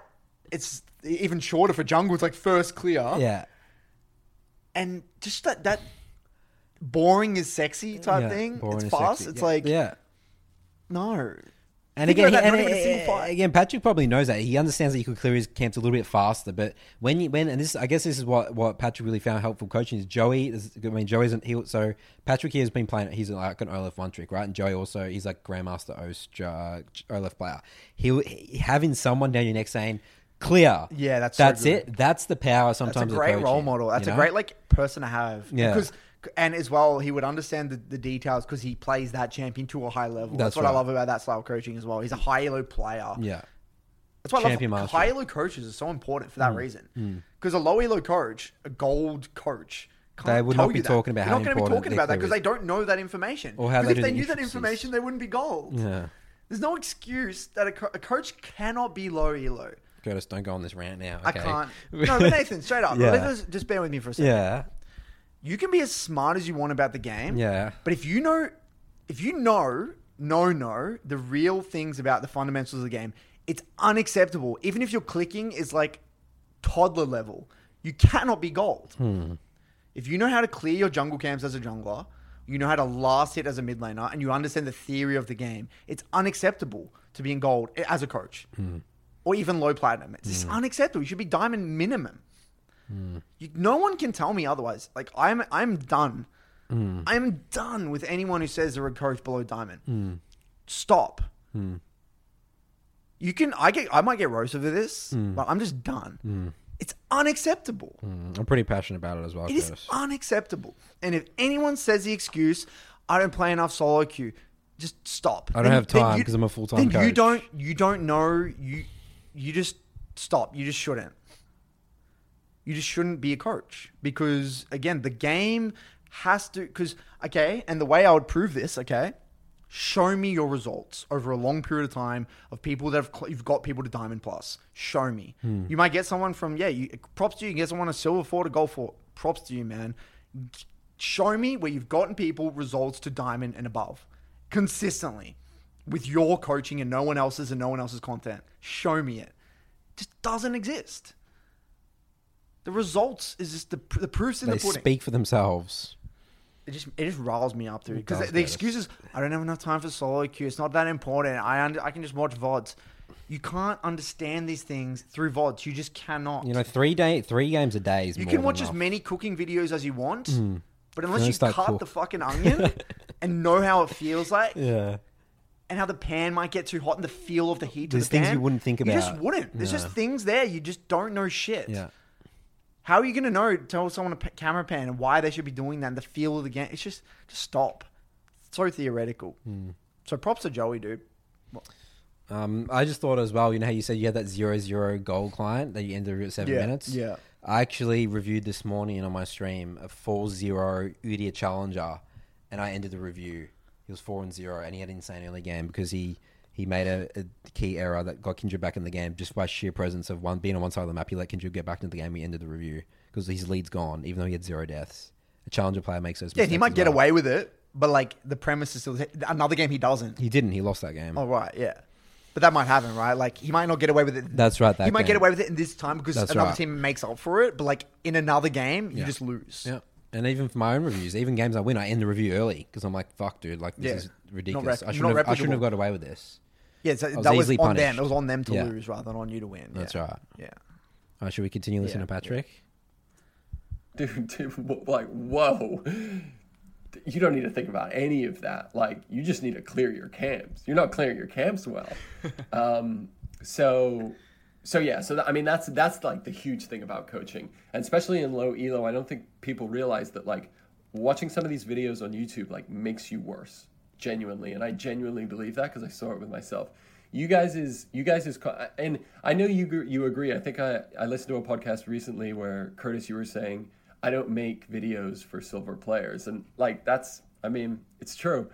Speaker 2: It's even shorter for jungle. It's like first clear.
Speaker 3: yeah,
Speaker 2: And just that, that boring is sexy type
Speaker 3: yeah.
Speaker 2: thing. It's fast.
Speaker 3: sexy.
Speaker 2: It's
Speaker 3: Yeah.
Speaker 2: like,
Speaker 3: yeah.
Speaker 2: no.
Speaker 3: And
Speaker 2: Think
Speaker 3: again, and
Speaker 2: not even a single fight.
Speaker 3: again, Patrick probably knows that. He understands that you could clear his camps a little bit faster. But when you when and this, I guess this is what, what Patrick really found helpful coaching is Joey. Is, I mean, Joey's an, he so Patrick here has been playing. He's like an Olaf one trick, right? And Joey also he's like Grandmaster O's uh, Olaf player. He, he having someone down your neck saying clear.
Speaker 2: Yeah, that's
Speaker 3: that's
Speaker 2: good.
Speaker 3: it. That's the power. Sometimes
Speaker 2: that's
Speaker 3: a
Speaker 2: great role model. That's
Speaker 3: you
Speaker 2: a great like person to have.
Speaker 3: Yeah.
Speaker 2: Because and as well, he would understand the, the details because he plays that champion to a high level. That's,
Speaker 3: That's
Speaker 2: what I love about that style of coaching as well. He's a high elo player.
Speaker 3: Yeah.
Speaker 2: That's why
Speaker 3: Champion
Speaker 2: I love
Speaker 3: master. Mm.
Speaker 2: high elo coaches are so important for that reason. Because a low elo coach, a gold coach, can't
Speaker 3: They would not be
Speaker 2: that.
Speaker 3: talking about
Speaker 2: They're not gonna be talking about that because they don't know that information.
Speaker 3: Or how they
Speaker 2: if they
Speaker 3: the
Speaker 2: knew that information, they wouldn't be gold.
Speaker 3: Yeah.
Speaker 2: There's no excuse that a, co- a coach cannot be low elo.
Speaker 3: Curtis, don't go on this rant now.
Speaker 2: I can't. [laughs] No, but Nathan, straight up.
Speaker 3: Yeah.
Speaker 2: Just bear with me for a second.
Speaker 3: yeah.
Speaker 2: You can be as smart as you want about the game.
Speaker 3: Yeah.
Speaker 2: But if you know, if you know, no, no, the real things about the fundamentals of the game, it's unacceptable. Even if your clicking is like toddler level, you cannot be gold. Hmm. If you know how to clear your jungle camps as a jungler, you know how to last hit as a mid laner, and you understand the theory of the game, it's unacceptable to be in gold as a coach. Hmm. Or even low platinum. It's just hmm. unacceptable. You should be diamond minimum. You, no one can tell me otherwise. Like I'm, I'm done. Hmm. I'm done with anyone who says they're a coach below diamond. Hmm. Stop. Hmm. You can. I get. I might get roasted for this, but I'm just done. It's unacceptable.
Speaker 3: Mm, I'm pretty passionate about it as well,
Speaker 2: It is
Speaker 3: Curtis.
Speaker 2: unacceptable. And if anyone says the excuse, I don't play enough solo queue, just stop.
Speaker 3: I don't have time 'cause I'm a full-time
Speaker 2: Then you don't. You don't know. You. You just stop. You just shouldn't. You just shouldn't be a coach because again, the game has to. Because okay, and the way I would prove this, okay, show me your results over a long period of time of people that have cl- you've got people to diamond plus. Show me.
Speaker 3: Hmm.
Speaker 2: You might get someone from yeah. You props to you. You get someone a silver four to gold four. Props to you, man. Show me where you've gotten people results to diamond and above consistently with your coaching and no one else's and no one else's content. Show me it. Just doesn't exist. The results is just the the proofs in
Speaker 3: They
Speaker 2: the pudding.
Speaker 3: speak for themselves.
Speaker 2: It just it just riles me up, dude. Because the, the
Speaker 3: Curtis.
Speaker 2: excuse is I don't have enough time for solo queue. It's not that important. I under, I can just watch vods. You can't understand these things through vods. You just cannot.
Speaker 3: You know, three day, three games a day is
Speaker 2: you can watch as
Speaker 3: enough.
Speaker 2: many cooking videos as you want, hmm. but unless you cut
Speaker 3: cook-
Speaker 2: the fucking onion [laughs] and know how it feels like,
Speaker 3: Yeah.
Speaker 2: and how the pan might get too hot and the feel of the heat
Speaker 3: There's
Speaker 2: the
Speaker 3: things
Speaker 2: pan,
Speaker 3: you wouldn't think about.
Speaker 2: You just wouldn't. There's just things there you just don't know shit.
Speaker 3: Yeah.
Speaker 2: How are you going to know? Tell someone a p- camera pan and why they should be doing that and the feel of the game. It's just just stop. It's so theoretical.
Speaker 3: Hmm.
Speaker 2: So props to Joey, dude.
Speaker 3: Um, I just thought as well, you know how you said you had that zero zero goal client that you ended at seven
Speaker 2: Yeah,
Speaker 3: minutes?
Speaker 2: yeah.
Speaker 3: I actually reviewed this morning on my stream a 4 0 Udyr Challenger, and I ended the review. He was 4 and 0, and he had an insane early game because he, he made a, a key error that got Kindred back in the game just by sheer presence of one being on one side of the map. He let Kindred get back into the game. He ended the review because his lead's gone, even though he had zero deaths. A challenger player makes those
Speaker 2: Yeah, he might get
Speaker 3: well.
Speaker 2: away with it, but like the premise is still another game he doesn't.
Speaker 3: He didn't. He lost that game.
Speaker 2: Oh right, yeah. But that might happen, right? Like he might not get away with it.
Speaker 3: That's right, that
Speaker 2: he might get away with it in this time because
Speaker 3: That's
Speaker 2: another
Speaker 3: right.
Speaker 2: team makes up for it. But like in another game, you
Speaker 3: Yeah.
Speaker 2: just lose.
Speaker 3: Yeah. And even for my own reviews, even games I win, I end the review early because I'm like, "Fuck, dude! Like this
Speaker 2: Yeah.
Speaker 3: is ridiculous. I shouldn't have. I shouldn't have got away with this."
Speaker 2: Yeah, so
Speaker 3: was
Speaker 2: that was
Speaker 3: easily
Speaker 2: on them. It was on them to
Speaker 3: Yeah.
Speaker 2: lose rather than on you to win.
Speaker 3: That's
Speaker 2: yeah.
Speaker 3: right.
Speaker 2: Yeah.
Speaker 3: Uh, should we continue listening
Speaker 2: Yeah.
Speaker 3: to Patrick?
Speaker 4: dude, dude, [laughs] wh- like, whoa. You don't need to think about any of that. Like, you just need to clear your camps. You're not clearing your camps well. [laughs] um, so, so yeah. So that, I mean, that's that's like the huge thing about coaching, and especially in low elo. I don't think people realize that like watching some of these videos on YouTube like makes you worse, genuinely. And I genuinely believe that because I saw it with myself. You guys is you guys is and I know you you agree. I think I I listened to a podcast recently where Curtis you were saying I don't make videos for silver players and like that's I mean it's true.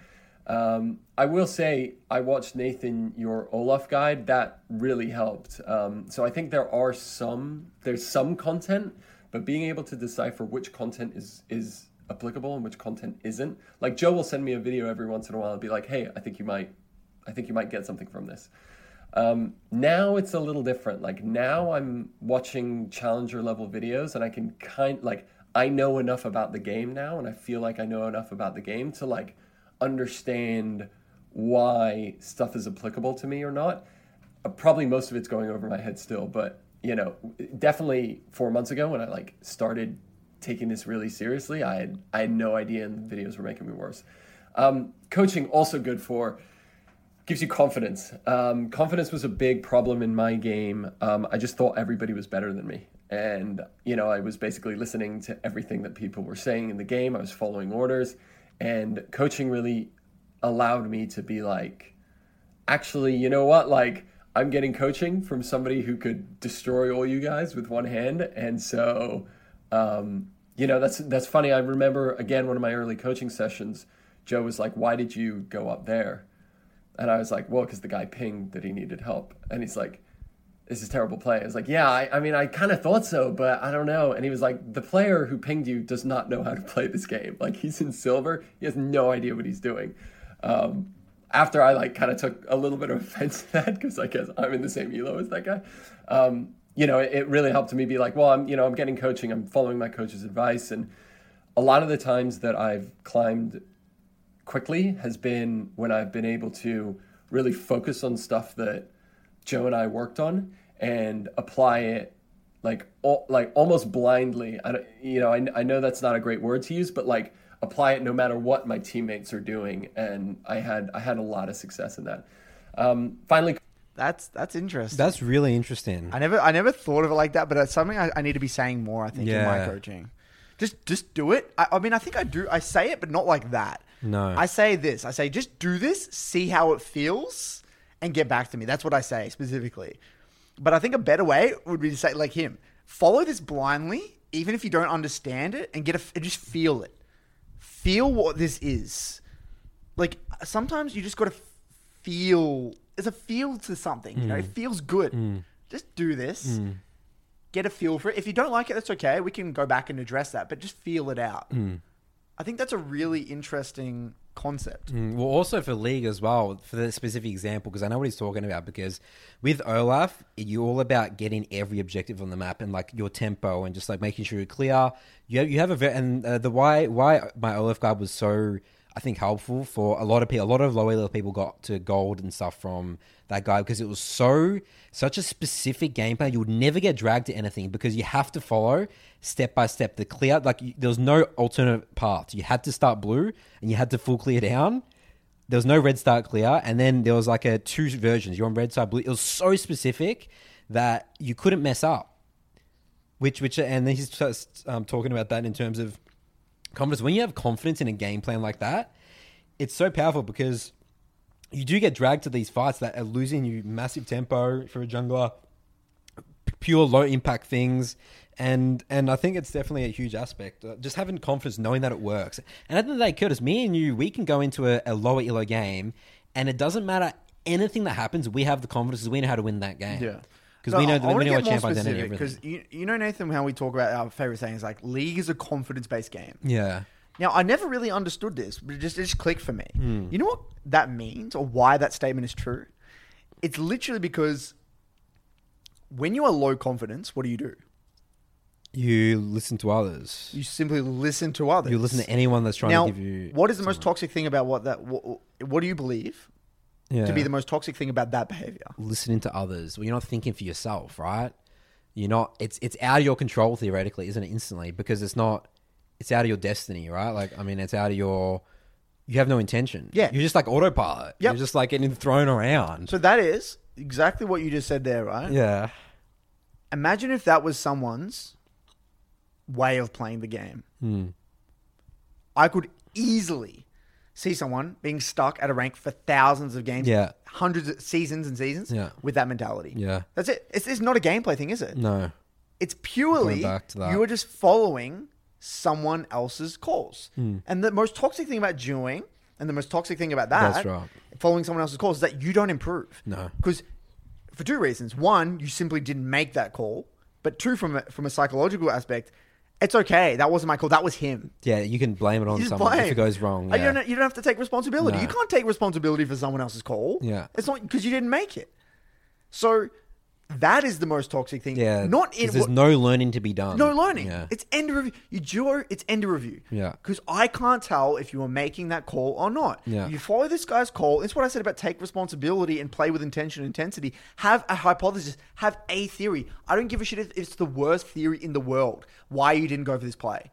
Speaker 4: Um, I will say I watched Nathan your Olaf guide that really helped. Um, so I think there are some there's some content, but being able to decipher which content is is applicable and which content isn't. Like Joe will send me a video every once in a while and be like, "Hey, I think you might I think you might get something from this." Um, now it's a little different. Like now I'm watching challenger level videos and I can kind like I know enough about the game now and I feel like I know enough about the game to like understand why stuff is applicable to me or not. Uh, probably most of it's going over my head still, but you know, definitely 4 months ago when I like started taking this really seriously, I had I had no idea and the videos were making me worse. Um, coaching also good for gives you confidence. Um, confidence was a big problem in my game. Um, I just thought everybody was better than me. And, you know, I was basically listening to everything that people were saying in the game. I was following orders. And coaching really allowed me to be like, actually, you know what? Like, I'm getting coaching from somebody who could destroy all you guys with one hand. And so, um, you know, that's that's funny. I remember again one of my early coaching sessions. Joe was like, "Why did you go up there?" And I was like, "Well, because the guy pinged that he needed help." And he's like, "This is terrible play." I was like, "Yeah, I, I mean, I kind of thought so, but I don't know." And he was like, "The player who pinged you does not know how to play this game. Like, he's in silver. He has no idea what he's doing." Um, after I like kind of took a little bit of offense to that because I guess I'm in the same elo as that guy. Um, you know, it, it really helped me be like, well, I'm you know I'm getting coaching, I'm following my coach's advice, and a lot of the times that I've climbed quickly has been when I've been able to really focus on stuff that Joe and I worked on and apply it like like almost blindly. I don't, you know, I, I know that's not a great word to use, but like apply it no matter what my teammates are doing, and I had I had a lot of success in that. Um, finally,
Speaker 2: That's that's interesting.
Speaker 3: That's really interesting.
Speaker 2: I never I never thought of it like that, but it's something I, I need to be saying more. I think in my coaching, just just do it. I, I mean, I think I do. I say it, but not like that.
Speaker 3: No.
Speaker 2: I say this. I say just do this, see how it feels, and get back to me. That's what I say specifically. But I think a better way would be to say like him, follow this blindly, even if you don't understand it, and get a and just feel it. Feel what this is. Like sometimes you just got to feel. There's a feel to something. You know, it feels good. Just do this. Get a feel for it. If you don't like it, that's okay. We can go back and address that, but just feel it out. I think that's a really interesting concept.
Speaker 3: Mm, Well, also for league as well, for the specific example, because I know what he's talking about. Because with Olaf, you're all about getting every objective on the map and like your tempo and just like making sure you're clear. You have, you have a very, and uh, the why why my Olaf guard was so I think helpful for a lot of people. A lot of lower level people got to gold and stuff from that guy because it was so such a specific game plan. You would never get dragged to anything because you have to follow step by step the clear. Like you, there was no alternate path. You had to start blue and you had to full clear down. There was no red start clear, and then there was like a two versions. You're on red side blue. It was so specific that you couldn't mess up. Which which and then he's just um, talking about that in terms of confidence. When you have confidence in a game plan like that, it's so powerful because you do get dragged to these fights that are losing you massive tempo for a jungler, pure low impact things, and and I think it's definitely a huge aspect. Uh, just having confidence, knowing that it works. And at the end of the day, Curtis, me and you, we can go into a, a lower elo game, and it doesn't matter anything that happens. We have the confidence. We know how to win that game. Because we know the, we know our champ identity. Everything.
Speaker 2: Because you, you know, Nathan, how we talk about our favorite sayings like league is a confidence based game.
Speaker 3: Yeah.
Speaker 2: Now, I never really understood this, but it just, it just clicked for me.
Speaker 3: Hmm.
Speaker 2: You know what that means or why that statement is true? It's literally because when you are low confidence, what do you do?
Speaker 3: You listen to others.
Speaker 2: You simply listen to others.
Speaker 3: You listen to anyone that's trying
Speaker 2: now,
Speaker 3: to give you.
Speaker 2: what is the most toxic thing about what that? What, what do you believe
Speaker 3: yeah.
Speaker 2: to be the most toxic thing about that behavior?
Speaker 3: listening to others. Well, you're not thinking for yourself, right? You're not. It's it's out of your control theoretically, isn't it? Instantly because it's not. It's out of your destiny, right? Like I mean, it's out of your. You have no intention.
Speaker 2: Yeah.
Speaker 3: You're just like autopilot.
Speaker 2: Yep.
Speaker 3: You're just like getting thrown around.
Speaker 2: So that is exactly what you just said there, right?
Speaker 3: yeah.
Speaker 2: Imagine if that was someone's way of playing the game.
Speaker 3: Hmm.
Speaker 2: I could easily see someone being stuck at a rank for thousands of games,
Speaker 3: Yeah.
Speaker 2: hundreds of seasons and seasons,
Speaker 3: Yeah.
Speaker 2: with that mentality.
Speaker 3: Yeah.
Speaker 2: That's it. It's, it's not a gameplay thing, is it?
Speaker 3: No.
Speaker 2: It's purely
Speaker 3: Going back to that.
Speaker 2: you are just following someone else's calls.
Speaker 3: Hmm.
Speaker 2: And the most toxic thing about doing, and the most toxic thing about that,
Speaker 3: That's right.
Speaker 2: following someone else's calls, is that you don't improve.
Speaker 3: No.
Speaker 2: because for two reasons: one, you simply didn't make that call, but two, from a, from a psychological aspect, it's okay. That wasn't my call. That was him.
Speaker 3: Yeah, you can blame it on
Speaker 2: just
Speaker 3: someone
Speaker 2: blame.
Speaker 3: if it goes wrong.
Speaker 2: Uh, You,
Speaker 3: Yeah.
Speaker 2: don't, you don't have to take responsibility.
Speaker 3: No.
Speaker 2: You can't take responsibility for someone else's call.
Speaker 3: Yeah.
Speaker 2: It's not because you didn't make it. So that is the most toxic thing.
Speaker 3: yeah.
Speaker 2: Not
Speaker 3: 'cause
Speaker 2: in
Speaker 3: There's
Speaker 2: what-
Speaker 3: no learning to be done.
Speaker 2: no learning.
Speaker 3: Yeah.
Speaker 2: It's end of review. You do it's end of review.
Speaker 3: Yeah.
Speaker 2: Because I can't tell if you are making that call or not.
Speaker 3: Yeah.
Speaker 2: You follow this guy's call. It's what I said about take responsibility and play with intention and intensity. Have a hypothesis. Have a theory. I don't give a shit if it's the worst theory in the world. Why you didn't go for this play.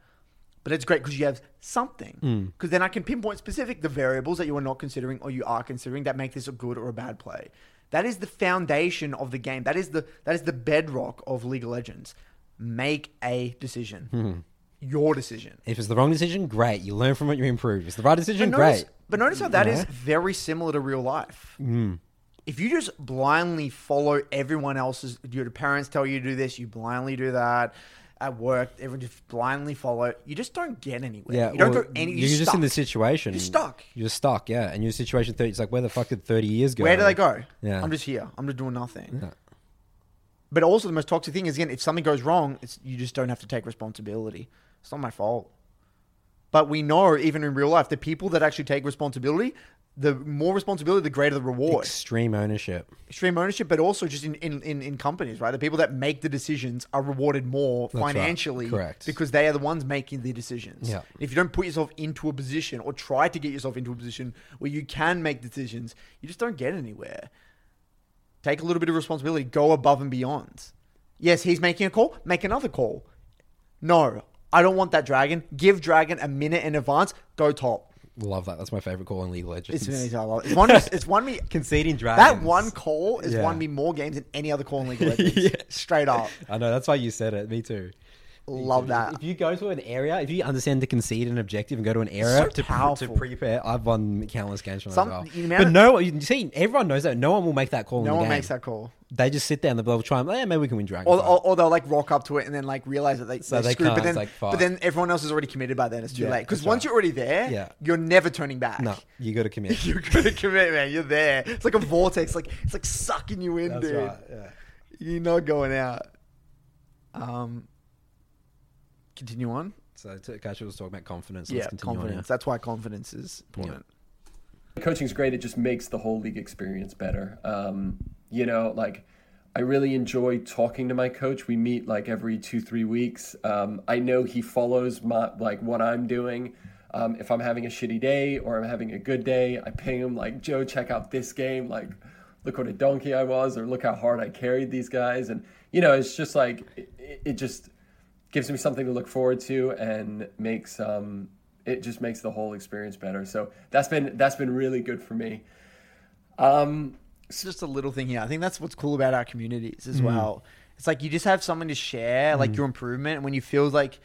Speaker 2: But it's great because you have something.
Speaker 3: Mm.
Speaker 2: Because then I can pinpoint specific the variables that you are not considering or you are considering that make this a good or a bad play. That is the foundation of the game. That is the that is the bedrock of League of Legends. Make a decision.
Speaker 3: Hmm.
Speaker 2: Your decision.
Speaker 3: if it's the wrong decision, great. You learn from it, you improve. If it's the right decision,
Speaker 2: But notice,
Speaker 3: great.
Speaker 2: but notice how that is
Speaker 3: know?
Speaker 2: very similar to real life. If you just blindly follow everyone else's, your parents tell you to do this, you blindly do that. At work, everyone just blindly follow. You just don't get anywhere.
Speaker 3: Yeah,
Speaker 2: you don't go any.
Speaker 3: You're,
Speaker 2: You're,
Speaker 3: just in the situation.
Speaker 2: You're stuck.
Speaker 3: You're stuck. Yeah, and your situation thirty. It's like where the fuck did thirty years go?
Speaker 2: Where do they go?
Speaker 3: Yeah.
Speaker 2: I'm just here. I'm just doing nothing.
Speaker 3: Yeah.
Speaker 2: But also, the most toxic thing is again, if something goes wrong, it's you just don't have to take responsibility. It's not my fault. But we know, even in real life, the people that actually take responsibility, the more responsibility, the greater the reward.
Speaker 3: Extreme ownership.
Speaker 2: Extreme ownership, but also just in, in, in, in companies, right? The people that make the decisions are rewarded more
Speaker 3: That's right.
Speaker 2: financially
Speaker 3: Correct.
Speaker 2: because they are the ones making the decisions.
Speaker 3: Yeah.
Speaker 2: If you don't put yourself into a position or try to get yourself into a position where you can make decisions, you just don't get anywhere. Take a little bit of responsibility, go above and beyond. Yes, he's making a call, make another call. No, I don't want that dragon. Give dragon a minute in advance, go top.
Speaker 3: Love that. That's my favorite call in League of Legends.
Speaker 2: It's, it's one. It's won me. [laughs]
Speaker 3: conceding dragons.
Speaker 2: That one call has
Speaker 3: Yeah.
Speaker 2: won me more games than any other call in League of [laughs] Legends.
Speaker 3: Yeah.
Speaker 2: Straight up.
Speaker 3: I know. That's why you said it. Me too.
Speaker 2: Love that.
Speaker 3: If you go to an area, if you understand to concede an objective and go to an area
Speaker 2: So
Speaker 3: to, pre- to prepare, I've won countless games from
Speaker 2: Some-
Speaker 3: that as well. But no, you see, everyone knows that. No one will make that call.
Speaker 2: No one
Speaker 3: game.
Speaker 2: makes that call.
Speaker 3: They just sit there and they'll try and, yeah, maybe we can win Dragon.
Speaker 2: Or, or, or they'll like rock up to it and then like realize that they,
Speaker 3: So
Speaker 2: they screwed, but then
Speaker 3: like,
Speaker 2: but then everyone else is already committed by then. It's too
Speaker 3: Yeah,
Speaker 2: late because once
Speaker 3: right.
Speaker 2: you're already there,
Speaker 3: Yeah.
Speaker 2: you're never turning back.
Speaker 3: no, you got to commit. [laughs]
Speaker 2: you're gonna commit, man. You're there. It's like a vortex. Like it's like sucking you in,
Speaker 3: That's
Speaker 2: dude.
Speaker 3: right. Yeah.
Speaker 2: You're not going out. Um. Continue on.
Speaker 3: So to- Kasia was talking about confidence.
Speaker 2: yeah,
Speaker 3: Let's continue on
Speaker 2: confidence. That's why confidence is important.
Speaker 4: Coaching is great. It just makes the whole league experience better. Um, you know, like I really enjoy talking to my coach. We meet like every two, three weeks. Um, I know he follows my like what I'm doing. Um, if I'm having a shitty day or I'm having a good day, I ping him like, Joe, check out this game. Like, look what a donkey I was, or look how hard I carried these guys. And you know, it's just like it, it just gives me something to look forward to and makes um, it just makes the whole experience better. So that's been that's been really good for me. Um,
Speaker 2: it's just a little thing here. I think that's what's cool about our communities
Speaker 3: Mm.
Speaker 2: as well. It's like you just have someone to share like your improvement and when you feel like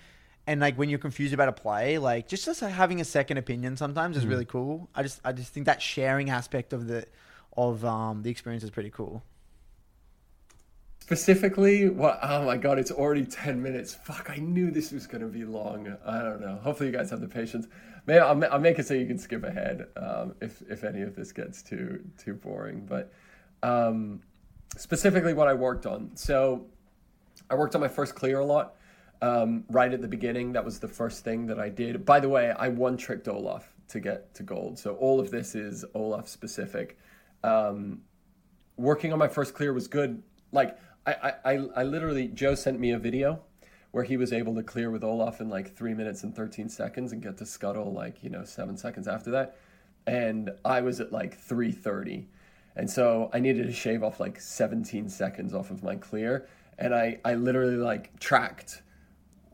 Speaker 2: and like when you're confused about a play, like just just having a second opinion sometimes
Speaker 3: Mm.
Speaker 2: is really cool. I just I just think that sharing aspect of the of um the experience is pretty cool.
Speaker 4: Specifically, what? Oh my god, it's already ten minutes. Fuck, I knew this was gonna be long. I don't know. Hopefully, you guys have the patience. Maybe I'll, I'll make it so you can skip ahead um, if if any of this gets too too boring. But um, specifically, what I worked on. So I worked on my first clear a lot. Um, right at the beginning, that was the first thing that I did. By the way, I one tricked Olaf to get to gold. So all of this is Olaf specific. Um, working on my first clear was good. Like I, I, I, literally Joe sent me a video where he was able to clear with Olaf in like three minutes and thirteen seconds and get to scuttle like you know seven seconds after that, and I was at like three thirty, and so I needed to shave off like seventeen seconds off of my clear, and I I literally like tracked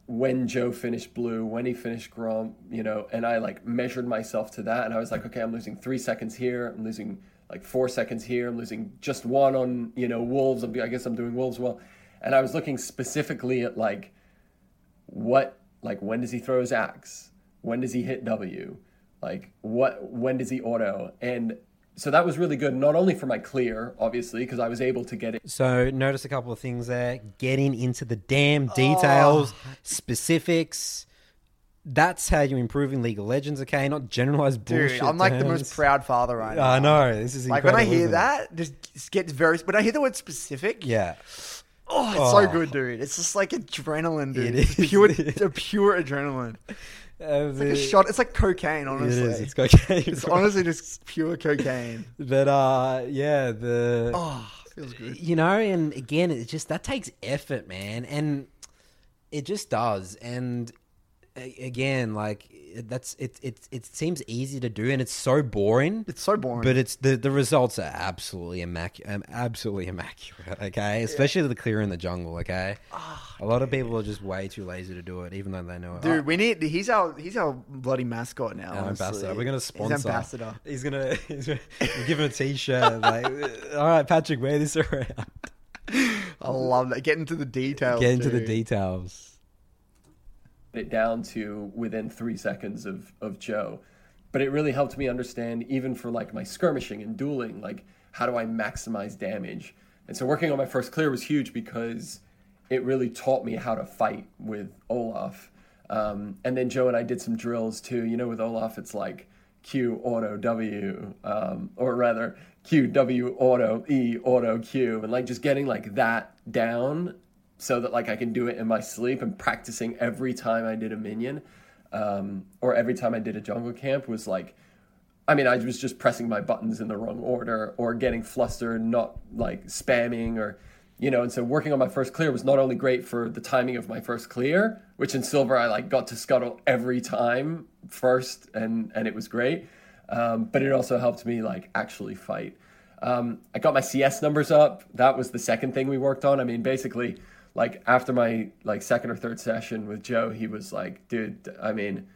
Speaker 4: when Joe finished blue, when he finished Gromp, you know, and I like measured myself to that, and I was like, okay, I'm losing three seconds here, I'm losing like four seconds here, I'm losing just one on you know Wolves. I'm, guess I'm doing Wolves well, and I was looking specifically at like what like when does he throw his axe, when does he hit W, like what when does he auto, and so that was really good, not only for my clear, obviously, because I was able to get it
Speaker 3: So notice a couple of things there. Getting into the damn oh. details, specifics. That's how you're improving League of Legends, okay? Not generalized
Speaker 2: Dude,
Speaker 3: bullshit.
Speaker 2: I'm like the most proud father right now.
Speaker 3: I know this is
Speaker 2: Like when I hear that, just gets very. When I hear the word specific,
Speaker 3: Yeah,
Speaker 2: oh, it's
Speaker 3: Oh.
Speaker 2: so good, dude. It's just like adrenaline, dude.
Speaker 3: It
Speaker 2: It's
Speaker 3: is.
Speaker 2: pure, [laughs] a pure adrenaline. It's like a shot. It's like cocaine, honestly.
Speaker 3: is. It's cocaine.
Speaker 2: It's
Speaker 3: bro.
Speaker 2: honestly just pure cocaine. [laughs]
Speaker 3: But uh, yeah, the
Speaker 2: Oh, feels good.
Speaker 3: you know, and again, it just that takes effort, man, and it just does. And again, like that's it. It it seems easy to do, and it's so boring.
Speaker 2: It's so boring.
Speaker 3: But it's the the results are absolutely immaculate. Um, absolutely [laughs] immaculate. Okay, especially the clear in the jungle. Okay, a lot of people are just way too lazy to do it, even though they know it.
Speaker 2: Dude, we need. He's our. He's our bloody mascot now.
Speaker 3: Our ambassador. We're gonna
Speaker 2: He's
Speaker 3: sponsor.
Speaker 2: ambassador.
Speaker 3: He's gonna, [laughs] he's gonna give him a t-shirt. like, [laughs] all right, Patrick, wear this around.
Speaker 2: I love that. Get into the details.
Speaker 3: Get into the details.
Speaker 4: It down to within three seconds of, of Joe. But it really helped me understand, even for like my skirmishing and dueling, like how do I maximize damage? And so working on my first clear was huge because it really taught me how to fight with Olaf. Um, and then Joe and I did some drills too. You know, with Olaf, it's like Q auto W, um, or rather Q W auto E auto Q, and like just getting like that down so that like I can do it in my sleep and practicing every time I did a minion um, or every time I did a jungle camp was like. I mean, I was just pressing my buttons in the wrong order or getting flustered, and not like spamming or you know, and so working on my first clear was not only great for the timing of my first clear, which in silver I like got to scuttle every time first, and and it was great, um, but it also helped me like actually fight. Um, I got my CS numbers up. That was the second thing we worked on. I mean, basically, like after my like second or third session with Joe, he was like, "Dude, I mean."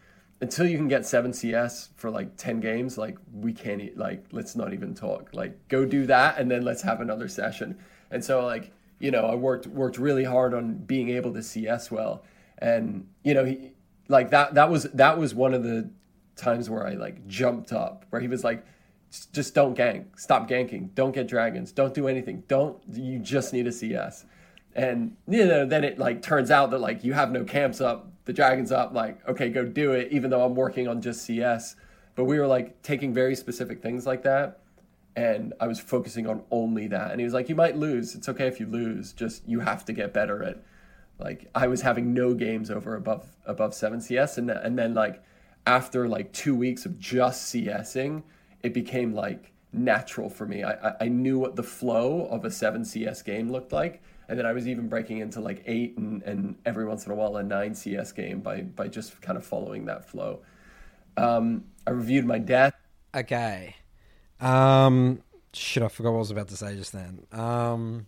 Speaker 4: Until you can get seven CS for like ten games, like we can't like let's not even talk. Like go do that, and then let's have another session and so like, you know, I worked worked really hard on being able to CS well. And, you know, he like that that was that was one of the times where I like jumped up, where he was like, just don't gank, stop ganking, don't get dragons, don't do anything, don't you just need a CS. And you know, then it like turns out that like you have no camps up, the dragons up, like, okay, go do it, even though I'm working on just CS. But we were like taking very specific things like that and I was focusing on only that. And he was like, "You might lose. It's okay if you lose. Just you have to get better at." Like I was having no games over above above seven CS, and and then like after like two weeks of just CSing, it became like natural for me. I I knew what the flow of a seven CS game looked like. And then I was even breaking into like eight and, and every once in a while a nine CS game by by just kind of following that flow. Um, I reviewed my death.
Speaker 3: Okay. Um, shit, I forgot what I was about to say just then. Um,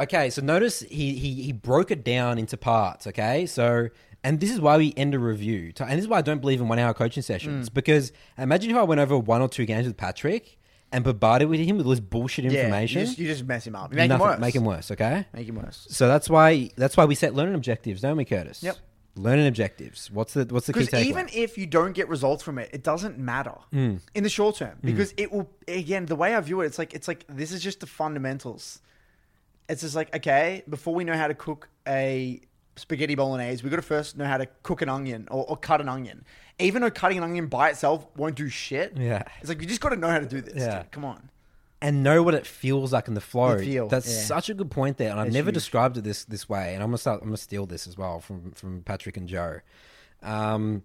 Speaker 3: okay, so notice he, he he broke it down into parts. Okay, so and this is why we end a review, and this is why I don't believe in one hour coaching sessions
Speaker 2: Mm.
Speaker 3: because imagine if I went over one or two games with Patrick and bombarded with him with all this bullshit
Speaker 2: Yeah,
Speaker 3: information.
Speaker 2: You just, you just mess him up. You make him worse.
Speaker 3: Make him worse. Okay.
Speaker 2: Make him worse.
Speaker 3: So that's why that's why we set learning objectives, don't we, Curtis?
Speaker 2: Yep.
Speaker 3: Learning objectives. What's the what's the key
Speaker 2: Because
Speaker 3: takeaway?
Speaker 2: even if you don't get results from it, it doesn't matter
Speaker 3: Hmm.
Speaker 2: in the short term because it will. Again, the way I view it, it's like it's like this is just the fundamentals. It's just like okay, before we know how to cook a spaghetti bolognese, we've got to first know how to cook an onion or, or cut an onion. Even though cutting an onion by itself won't do shit.
Speaker 3: Yeah.
Speaker 2: it's like you just got to know how to do this.
Speaker 3: Yeah.
Speaker 2: dude. come on.
Speaker 3: and know what it feels like in the flow.
Speaker 2: The feel,
Speaker 3: That's
Speaker 2: yeah.
Speaker 3: such a good point there, and I've never
Speaker 2: huge.
Speaker 3: described it this this way. And I'm gonna start, I'm gonna steal this as well from from Patrick and Joe. Um,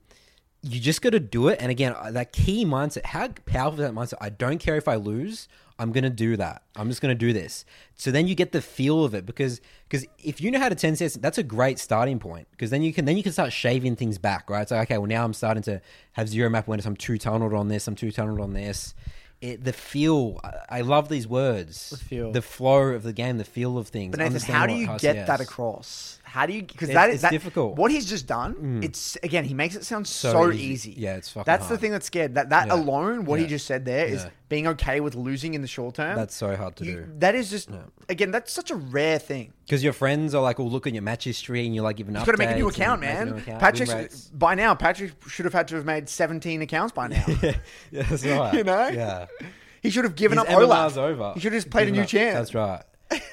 Speaker 3: you just got to do it, and again, uh, that key mindset. How powerful is that mindset? I don't care if I lose. I'm gonna do that. I'm just gonna do this. So then you get the feel of it because because if you know how to 10 sets, that's a great starting point because then you can then you can start shaving things back, right? So okay, well now I'm starting to have zero map awareness. I'm too tunneled on this. I'm too tunneled on this. It, the feel, I- I love these words. The
Speaker 2: feel.
Speaker 3: the flow of the game, the feel of things.
Speaker 2: But Nathan, how do you get that across? How do you? Because that is
Speaker 3: it's
Speaker 2: that,
Speaker 3: difficult. Mm.
Speaker 2: What he's just done, it's again, he makes it sound so,
Speaker 3: So
Speaker 2: easy.
Speaker 3: easy. Yeah, it's fucking
Speaker 2: That's the thing that's scared. That that
Speaker 3: Yeah.
Speaker 2: alone, what he just said there, is
Speaker 3: Yeah.
Speaker 2: being okay with losing in the short term.
Speaker 3: That's so hard to
Speaker 2: You-
Speaker 3: do.
Speaker 2: That is just again, that's such a rare thing.
Speaker 3: Because your friends are like, "Oh, look at your match history," and you're like giving
Speaker 2: He's
Speaker 3: updates.
Speaker 2: got to make a new account, man. Patrick, by now, Patrick should have had to have made seventeen accounts by now. [laughs]
Speaker 3: yeah, that's [laughs] right.
Speaker 2: You know?
Speaker 3: yeah.
Speaker 2: he should have given
Speaker 3: His
Speaker 2: up Olaf.
Speaker 3: Over.
Speaker 2: He should have just played a new
Speaker 3: up.
Speaker 2: champ.
Speaker 3: That's right.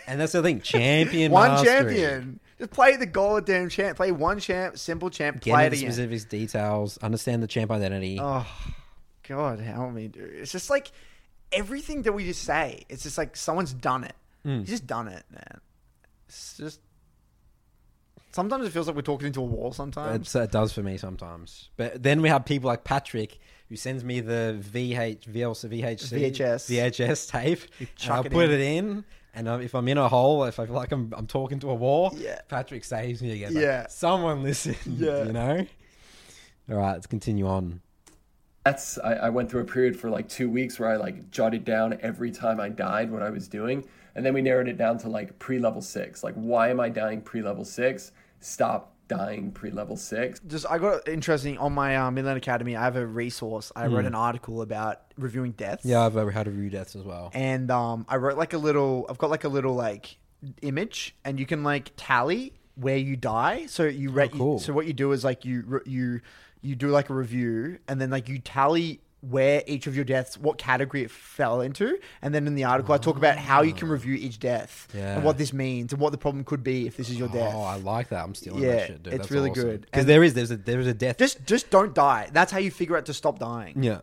Speaker 3: And that's the thing, champion, [laughs]
Speaker 2: One
Speaker 3: mastery.
Speaker 2: champion. Just play the goddamn champ. Play one champ, simple champ.
Speaker 3: Get
Speaker 2: play
Speaker 3: into
Speaker 2: it
Speaker 3: the
Speaker 2: again.
Speaker 3: specifics, details, understand the champ identity.
Speaker 2: Oh, God, help me, dude. It's just like everything that we just say. It's just like someone's done it.
Speaker 3: Hmm.
Speaker 2: He's just done it, man. It's just. Sometimes it feels like we're talking into a wall. Sometimes.
Speaker 3: It's, it does for me sometimes. But then we have people like Patrick who sends me the VH, VLC, VHC,
Speaker 2: VHS.
Speaker 3: VHS tape.
Speaker 2: You
Speaker 3: And
Speaker 2: chuck
Speaker 3: I'll put
Speaker 2: in.
Speaker 3: it in. And um, if I'm in a hole, if I feel like I'm, I'm talking to a wall,
Speaker 2: Yeah.
Speaker 3: Patrick saves me again. Like,
Speaker 2: Yeah.
Speaker 3: Someone listen. [laughs]
Speaker 2: Yeah.
Speaker 3: You know? All right, let's continue on.
Speaker 4: that's I, I went through a period for like two weeks where I like jotted down every time I died what I was doing, and then we narrowed it down to like pre-level six. Like, why am I dying pre-level six? Stop dying pre-level six.
Speaker 2: just I got interesting on my uh, Midland Academy. I have a resource. I wrote an article about reviewing deaths.
Speaker 3: Yeah, I've ever had a review deaths as well.
Speaker 2: and um, I wrote like a little. I've got like a little like image, and you can like tally where you die. So you rate.
Speaker 3: Oh, cool.
Speaker 2: so what you do is like you re- you you do like a review, and then like you tally where each of your deaths, what category it fell into, and then in the article I talk about how you can ah. review each death
Speaker 3: Yeah.
Speaker 2: and what this means and what the problem could be if this is your oh, death.
Speaker 3: Oh, I like that. I'm stealing
Speaker 2: Yeah,
Speaker 3: that shit, dude.
Speaker 2: it's really good.
Speaker 3: Because there is there's a there's a death.
Speaker 2: Just just don't die. That's how you figure out to stop dying.
Speaker 3: yeah.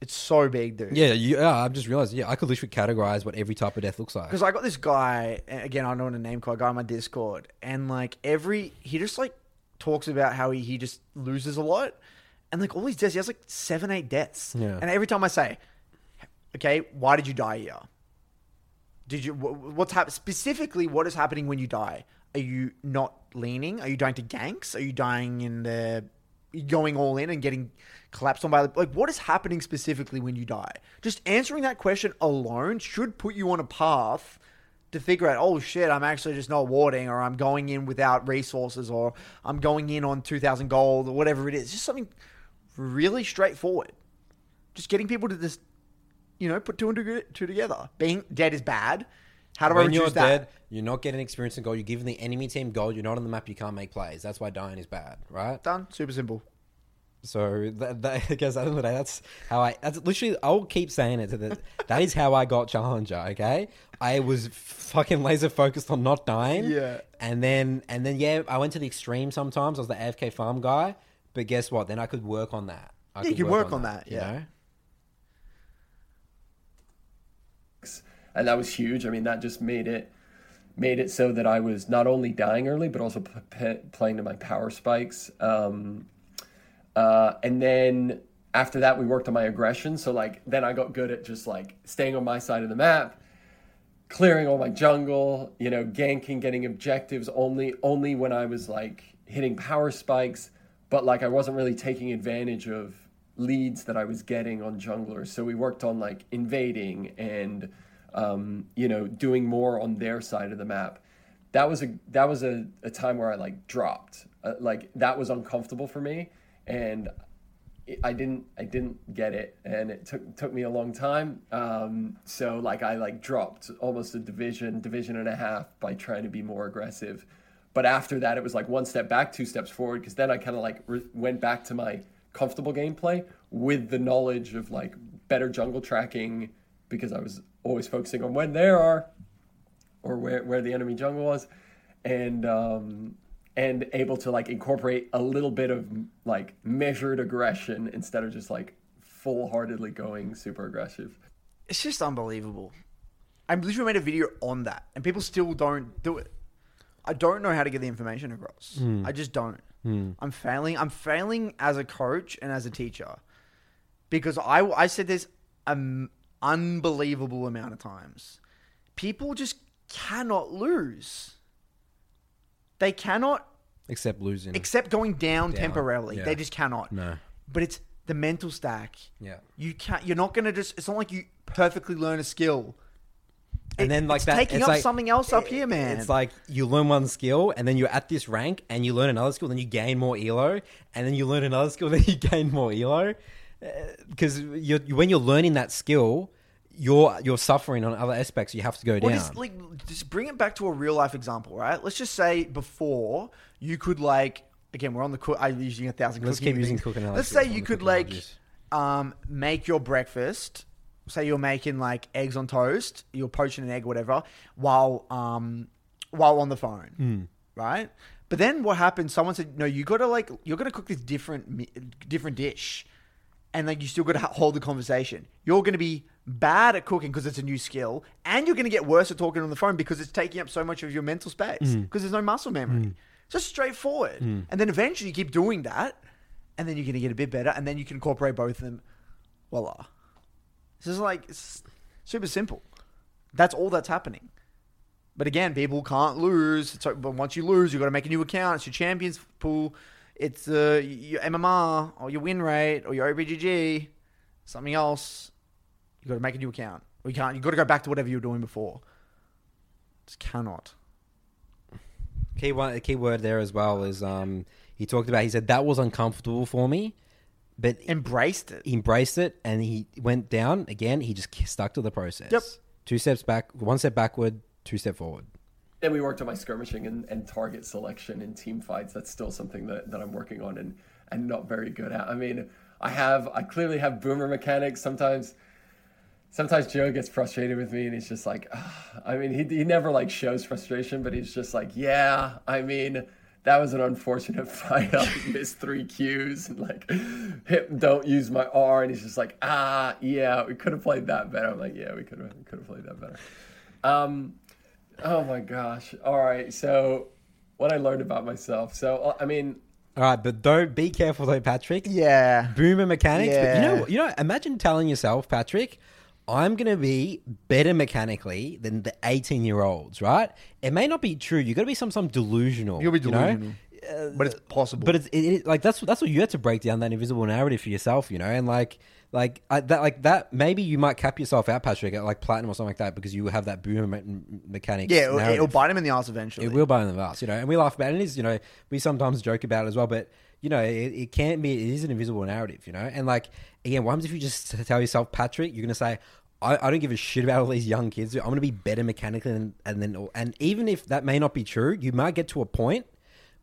Speaker 2: It's so big, dude.
Speaker 3: Yeah, you, yeah, I've just realized. Yeah, I could literally categorize what every type of death looks like.
Speaker 2: Because I got this guy again. I don't want to name call a guy on my Discord, and like every he just like talks about how he, he just loses a lot, and like all these deaths, he has like seven, eight deaths.
Speaker 3: Yeah.
Speaker 2: And every time I say, "Okay, why did you die here? Did you wh- what's happening specifically? What is happening when you die? Are you not leaning? Are you dying to ganks? Are you dying in the going all in and getting collapsed on by the like what is happening specifically when you die just answering that question alone should put you on a path to figure out oh shit i'm actually just not warding or i'm going in without resources or i'm going in on 2000 gold or whatever it is just something really straightforward just getting people to just you know put two and two two together being dead is bad how do i reduce
Speaker 3: you're
Speaker 2: that
Speaker 3: dead, you're not getting experience and gold. You're giving the enemy team gold. You're not on the map. You can't make plays. That's why dying is bad, right?
Speaker 2: done super simple
Speaker 3: So that, that [laughs] I guess at the end of the day, that's how I. That's literally. I'll keep saying it to the. that is how I got challenger. Okay, I was fucking laser focused on not dying.
Speaker 2: Yeah.
Speaker 3: And then and then yeah, I went to the extreme. Sometimes I was the AFK farm guy, but guess what? Then I could work on that. I
Speaker 2: Yeah, you
Speaker 3: could
Speaker 2: can work on that,
Speaker 3: you
Speaker 2: yeah.
Speaker 3: know?
Speaker 4: and that was huge. I mean, that just made it made it so that I was not only dying early, but also p- p- playing to my power spikes. Um, uh, and then after that, we worked on my aggression. So like then I got good at just like staying on my side of the map, clearing all my jungle, you know, ganking, getting objectives only only when I was like hitting power spikes, but like I wasn't really taking advantage of leads that I was getting on junglers. So we worked on like invading and um, you know, doing more on their side of the map. That was a that was a, a time where I like dropped. Uh, like that was uncomfortable for me and I didn't I didn't get it and it took took me a long time. Um, so like I like dropped almost a division, division and a half by trying to be more aggressive. But after that it was like one step back, two steps forward because then I kind of like re- went back to my comfortable gameplay with the knowledge of like better jungle tracking because I was always focusing on when there are or where, where the enemy jungle was and um, and able to like incorporate a little bit of like measured aggression instead of just like full-heartedly going super aggressive
Speaker 2: it's just unbelievable. I literally made a video on that, and people still don't do it. I don't know how to get the information across. Hmm. I just don't. Hmm. I'm failing. I'm failing as a coach and as a teacher because I I said this an unbelievable amount of times. People just cannot lose. They cannot
Speaker 3: Except losing.
Speaker 2: except going down,
Speaker 3: Down,
Speaker 2: temporarily.
Speaker 3: yeah.
Speaker 2: They just cannot.
Speaker 3: No.
Speaker 2: But it's the mental stack.
Speaker 3: Yeah.
Speaker 2: You can't. You're not gonna just. It's not like you perfectly learn a skill.
Speaker 3: And then like
Speaker 2: it's
Speaker 3: that,
Speaker 2: taking
Speaker 3: it's
Speaker 2: up
Speaker 3: like-
Speaker 2: something else up here, man.
Speaker 3: It's like you learn one skill, and then you're at this rank, and you learn another skill, then you gain more elo, and then you learn another skill, [laughs] then you gain more elo. Because you're, when you're learning that skill, you're you're suffering on other aspects. You have to go
Speaker 2: Well,
Speaker 3: down.
Speaker 2: just like just bring it back to a real life example, right? Let's just say before you could like again we're on the cook. I'm using a thousand.
Speaker 3: Let's
Speaker 2: cooking
Speaker 3: keep using
Speaker 2: things.
Speaker 3: cook
Speaker 2: Let's say you could like um make your breakfast. Say you're making like eggs on toast. You're poaching an egg, whatever, while um while on the phone,
Speaker 3: Hmm.
Speaker 2: right? But then what happened? Someone said, "No, you got to like you're gonna cook this different different dish." and like you still got to hold the conversation. You're going to be bad at cooking because it's a new skill, and you're going to get worse at talking on the phone because it's taking up so much of your mental space
Speaker 3: Mm.
Speaker 2: because there's no muscle memory. It's just straightforward, and then eventually you keep doing that, and then you're going to get a bit better, and then you can incorporate both of them. Voila! This is like super simple. That's all that's happening. But again, people can't lose. So, but once you lose, you've got to make a new account. It's your champions pool. It's uh, your MMR or your win rate or your OP.GG, something else. You've got to make a new account. You can't. You've got to go back to whatever you were doing before. Just cannot.
Speaker 3: key one, key word there as well is um he talked about. He said that was uncomfortable for me, but
Speaker 2: Embraced it.
Speaker 3: he embraced it and he went down again. He just stuck to the process.
Speaker 2: Yep.
Speaker 3: Two steps back, one step backward, two step forward.
Speaker 4: then we worked on my skirmishing and, and target selection in team fights that's still something that, that i'm working on and and not very good at i mean I have I clearly have boomer mechanics. Sometimes sometimes Joe gets frustrated with me and he's just like, "Ugh." I mean, he, he never like shows frustration, but he's just like, yeah, I mean, that was an unfortunate [laughs] fight. I missed three Qs and like hit, don't use my R. And he's just like, ah, yeah, we could have played that better. I'm like, yeah, we could have, could have played that better. Um, oh my gosh. All right. So what I learned about myself. So, uh, I mean,
Speaker 3: All right, but don't be careful though, Patrick.
Speaker 2: Yeah.
Speaker 3: Boomer mechanics. But you know, you know. Imagine telling yourself, Patrick, I'm gonna be better mechanically than the 18 year olds. Right? It may not be true. You got to be some some delusional.
Speaker 2: You'll be
Speaker 3: you know?
Speaker 2: delusional. Uh, but it's possible.
Speaker 3: But it's it, it, like that's that's what you have to break down that invisible narrative for yourself, you know, and like like I, that like that maybe you might cap yourself out, Patrick, at like platinum or something like that because you have that boomer me- mechanics.
Speaker 2: yeah, it'll, it'll bite him in the ass eventually.
Speaker 3: It will buy them us, you know, and we laugh about it. And it is, you know, we sometimes joke about it as well, but you know, it, it can be. It is an invisible narrative, you know, and like again, what happens if you just tell yourself, Patrick, you're gonna say. I, I don't give a shit about all these young kids. I'm going to be better mechanically, than, and then, and even if that may not be true, you might get to a point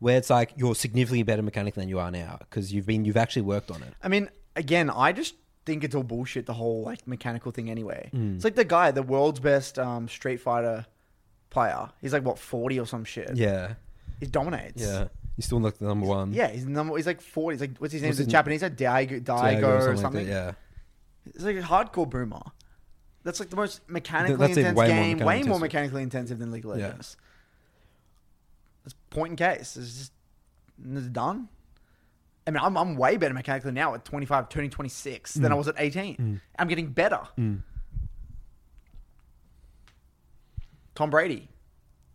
Speaker 3: where it's like you're significantly better mechanically than you are now because you've been, you've actually worked on it.
Speaker 2: I mean, again, I just think it's all bullshit. The whole like mechanical thing, anyway.
Speaker 3: Mm.
Speaker 2: It's like the guy, the world's best um, Street Fighter player. He's like what forty or some shit.
Speaker 3: Yeah,
Speaker 2: he dominates.
Speaker 3: yeah. You're still like the number one.
Speaker 2: yeah. He's number. He's like forty. He's like what's his name?
Speaker 3: What's
Speaker 2: He's
Speaker 3: his-
Speaker 2: Japanese. Like Daigo, Daigo,
Speaker 3: Diego
Speaker 2: or
Speaker 3: like
Speaker 2: something.
Speaker 3: that, yeah.
Speaker 2: It's like a hardcore boomer. That's like the most mechanically
Speaker 3: That's
Speaker 2: intense
Speaker 3: way more
Speaker 2: game.
Speaker 3: mechanically
Speaker 2: way more mechanically intensive than League of
Speaker 3: Yeah.
Speaker 2: Legends. It's point in case. It's just it's done. I mean, I'm, I'm way better mechanically now at 25, turning 26
Speaker 3: Mm.
Speaker 2: than I was at 18. I'm getting better. Tom Brady,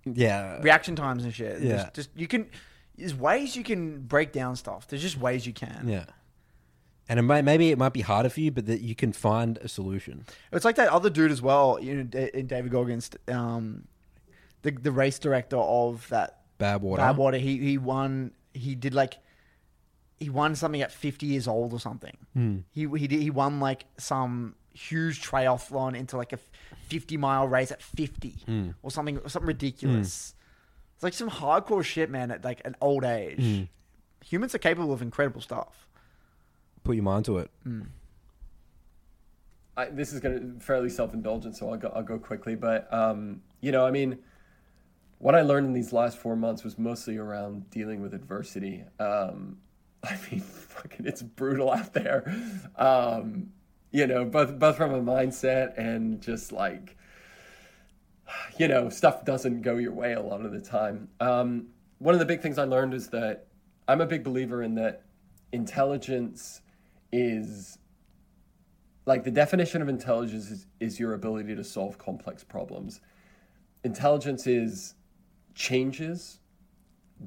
Speaker 3: Yeah.
Speaker 2: reaction times and shit.
Speaker 3: Yeah.
Speaker 2: Just, just you can. There's ways you can break down stuff. There's just ways you can.
Speaker 3: Yeah. And it may, maybe it might be harder for you, but that you can find a solution.
Speaker 2: It's like that other dude as well. You know, Da- David Goggins, um, the the race director of that
Speaker 3: Badwater.
Speaker 2: Bad Water. He he won. He did like he won something at fifty years old or something.
Speaker 3: Hmm.
Speaker 2: He he did, he won like some huge triathlon into like a fifty mile race at fifty
Speaker 3: Hmm.
Speaker 2: or something something ridiculous. It's like some hardcore shit, man. At like an old age,
Speaker 3: Hmm.
Speaker 2: humans are capable of incredible stuff.
Speaker 3: Put your mind to it.
Speaker 4: I, this is going to fairly self-indulgent, so I'll go, I'll go quickly. But um, you know, I mean, what I learned in these last four months was mostly around dealing with adversity. Um, [laughs] I mean, fucking, it's brutal out there. Um, you know, both both from a mindset and just like, [sighs] you know, stuff doesn't go your way a lot of the time. Um, one of the big things I learned is that I'm a big believer in that intelligence is like the definition of intelligence is, is your ability to solve complex problems. Intelligence is changes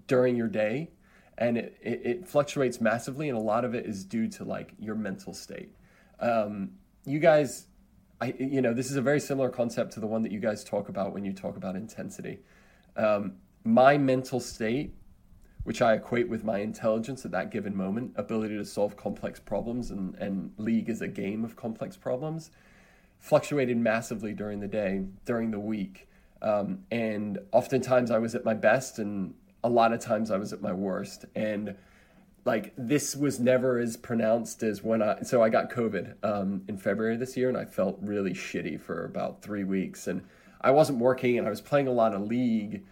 Speaker 4: during your day and it, it, it fluctuates massively and a lot of it is due to like your mental state. Um, you guys, I, you know, this is a very similar concept to the one that you guys talk about when you talk about intensity. Um, my mental state which I equate with my intelligence at that given moment, ability to solve complex problems, and, and League is a game of complex problems, fluctuated massively during the day, during the week. Um, and oftentimes I was at my best, and a lot of times I was at my worst. And like this was never as pronounced as when I so I got COVID um, in February this year, and I felt really shitty for about three weeks, and I wasn't working, and I was playing a lot of League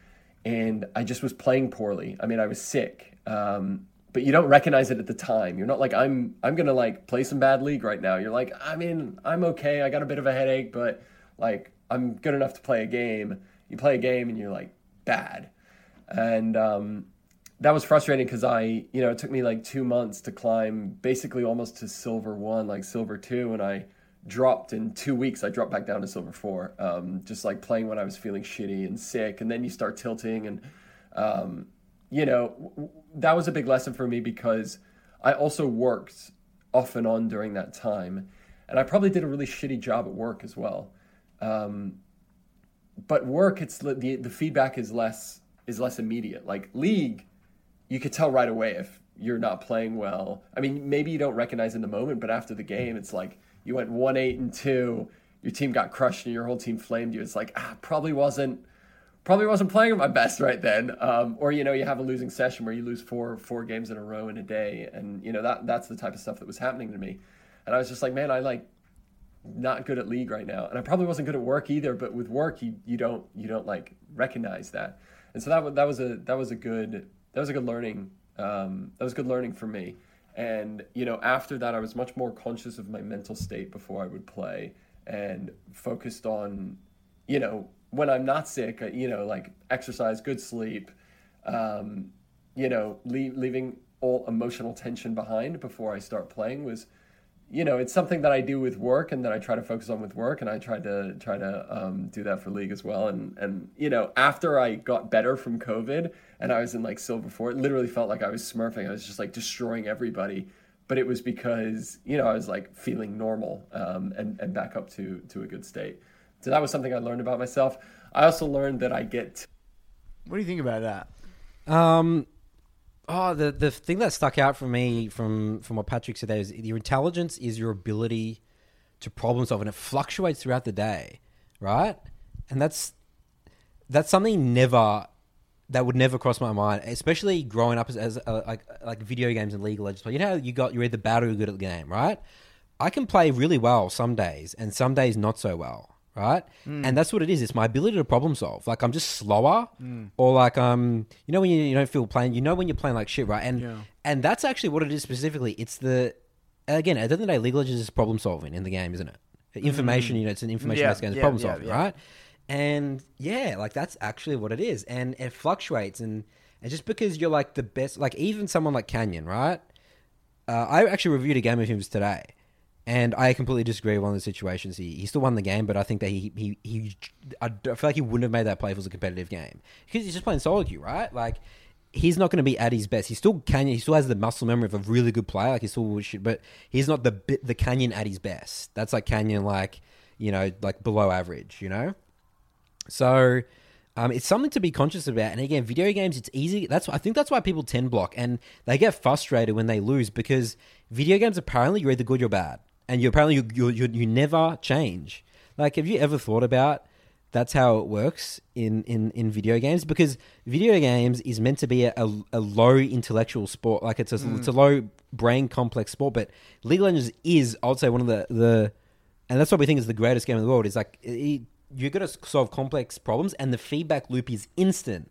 Speaker 4: and I just was playing poorly. I mean, I was sick, um, but you don't recognize it at the time. You're not like I'm. I'm gonna like play some bad league right now. You're like, I mean, I'm okay. I got a bit of a headache, but like I'm good enough to play a game. You play a game and you're like bad, and um, that was frustrating because I, you know, it took me like two months to climb basically almost to silver one, like silver two, and I dropped in two weeks. I dropped back down to silver four, um, just like playing when I was feeling shitty and sick. And then you start tilting, and um, you know w- that was a big lesson for me because I also worked off and on during that time, and I probably did a really shitty job at work as well. Um, but work, it's the the feedback is less is less immediate. Like league, you could tell right away if you're not playing well. I mean, maybe you don't recognize in the moment, but after the game, it's like you went one eight and two. Your team got crushed, and your whole team flamed you. It's like ah, probably wasn't probably wasn't playing my best right then. Um, or you know, you have a losing session where you lose four four games in a row in a day, and you know that that's the type of stuff that was happening to me. And I was just like, man, I like not good at league right now, and I probably wasn't good at work either. But with work, you you don't you don't like recognize that, and so that that was a that was a good that was a good learning um, that was good learning for me. And you know, after that, I was much more conscious of my mental state before I would play, and focused on, you know, when I'm not sick, uh, you know, like exercise, good sleep, um, you know, leave, leaving all emotional tension behind before I start playing was you know, it's something that I do with work and that I try to focus on with work, and I tried to try to um, do that for league as well. And and you know, after I got better from COVID and I was in like silver four, it literally felt like I was smurfing. I was just like destroying everybody, but it was because you know I was like feeling normal um, and and back up to to a good state. So that was something I learned about myself. I also learned that I get.
Speaker 2: What do you think about that?
Speaker 3: Um, oh, the the thing that stuck out for me from from what Patrick said there is your intelligence is your ability to problem solve, and it fluctuates throughout the day, right? And that's that's something never that would never cross my mind, especially growing up as, as uh, like like video games and League of Legends. You know, you got you're either bad or you're good at the game, right? I can play really well some days, and some days not so well right? Mm. And that's what it is. It's my ability to problem solve. Like I'm just slower, mm. or like um, you know when you, you don't feel playing, you know when you're playing like shit, right? And yeah. and that's actually what it is specifically. It's the again at the end of the day, of Legends is problem solving in the game, isn't it? Information, mm. you know, it's an information based game, it's yeah, problem solving, yeah, right? And yeah, like that's actually what it is, and it fluctuates, and and just because you're like the best, like even someone like Canyon, right? Uh, I actually reviewed a game of his today and I completely disagree with one of the situations. He, he still won the game, but I think that he, he, he I feel like he wouldn't have made that play if it was a competitive game because he's just playing solo queue, right? Like he's not going to be at his best. He still can. He still has the muscle memory of a really good player. Like he still should, but he's not the the Canyon at his best. That's like Canyon, like you know, like below average. You know, so. Um, it's something to be conscious about. And again, video games, it's easy. That's I think that's why people ten block and they get frustrated when they lose because video games apparently you're either good or bad and you apparently you, you you you never change. Like, have you ever thought about that's how it works in, in, in video games? Because video games is meant to be a, a, a low intellectual sport. Like, it's a, mm. it's a low brain complex sport. But League of Legends is, I would say, one of the, the and that's what we think is the greatest game in the world. Is like it, you're going to solve complex problems, and the feedback loop is instant.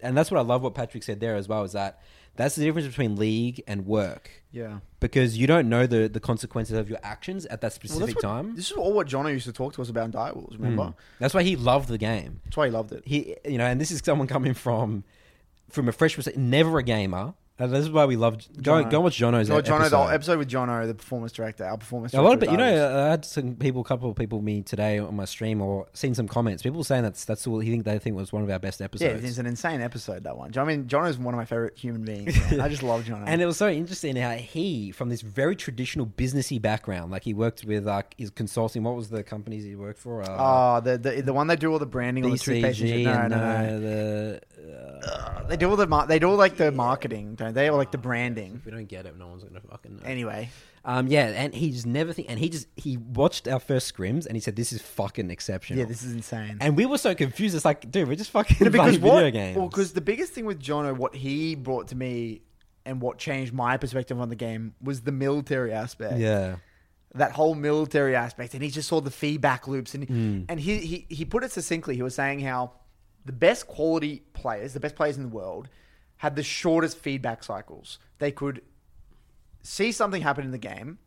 Speaker 3: And that's what I love. What Patrick said there as well is that that's the difference between league and work.
Speaker 2: Yeah.
Speaker 3: Because you don't know the, the consequences of your actions at that
Speaker 2: Well,
Speaker 3: specific
Speaker 2: what-
Speaker 3: time.
Speaker 2: This is all what Jono used to talk to us about in Direwolves, remember?
Speaker 3: Mm. That's why he loved the game.
Speaker 2: That's why he loved it.
Speaker 3: He, you know, and this is someone coming from from a fresh never a gamer, and this is why we love go
Speaker 2: Jono.
Speaker 3: go watch Jono's
Speaker 2: So
Speaker 3: episode.
Speaker 2: Jono, the episode with Jono, the performance director, our performance
Speaker 3: A
Speaker 2: director.
Speaker 3: lot of, you know, I had some people, a couple of people, me today on my stream, or seen some comments. People saying that's that's all he think they think was one of our best
Speaker 2: yeah,
Speaker 3: episodes.
Speaker 2: it's an insane episode that one. I mean, Jono's one of my favorite human beings. man. I just love Jono.
Speaker 3: And it was so interesting how he, from this very traditional businessy background, like he worked with like his consulting. What was the companies he worked for? Uh,
Speaker 2: Oh, the, the the one they do all the branding on the toothpaste. and shit.
Speaker 3: BCG
Speaker 2: No,
Speaker 3: and
Speaker 2: no, no.
Speaker 3: uh, the. Uh,
Speaker 2: They do all the mar- they do all like the marketing, don't they? Or like the branding.
Speaker 3: if we don't get it, no one's gonna fucking know.
Speaker 2: Anyway,
Speaker 3: Um, yeah, and he just never think, and he just he watched our first scrims and he said, "This is fucking exceptional."
Speaker 2: yeah, this is insane.
Speaker 3: and we were so confused. It's like, dude, we're just fucking
Speaker 2: No,
Speaker 3: playing
Speaker 2: because
Speaker 3: video
Speaker 2: what?
Speaker 3: games.
Speaker 2: Well, because the biggest thing with Jono, what he brought to me, and what changed my perspective on the game was the military aspect.
Speaker 3: yeah,
Speaker 2: that whole military aspect, and he just saw the feedback loops, and
Speaker 3: Mm.
Speaker 2: and he, he he put it succinctly. He was saying how the best quality players, the best players in the world, had the shortest feedback cycles. They could see something happen in the game,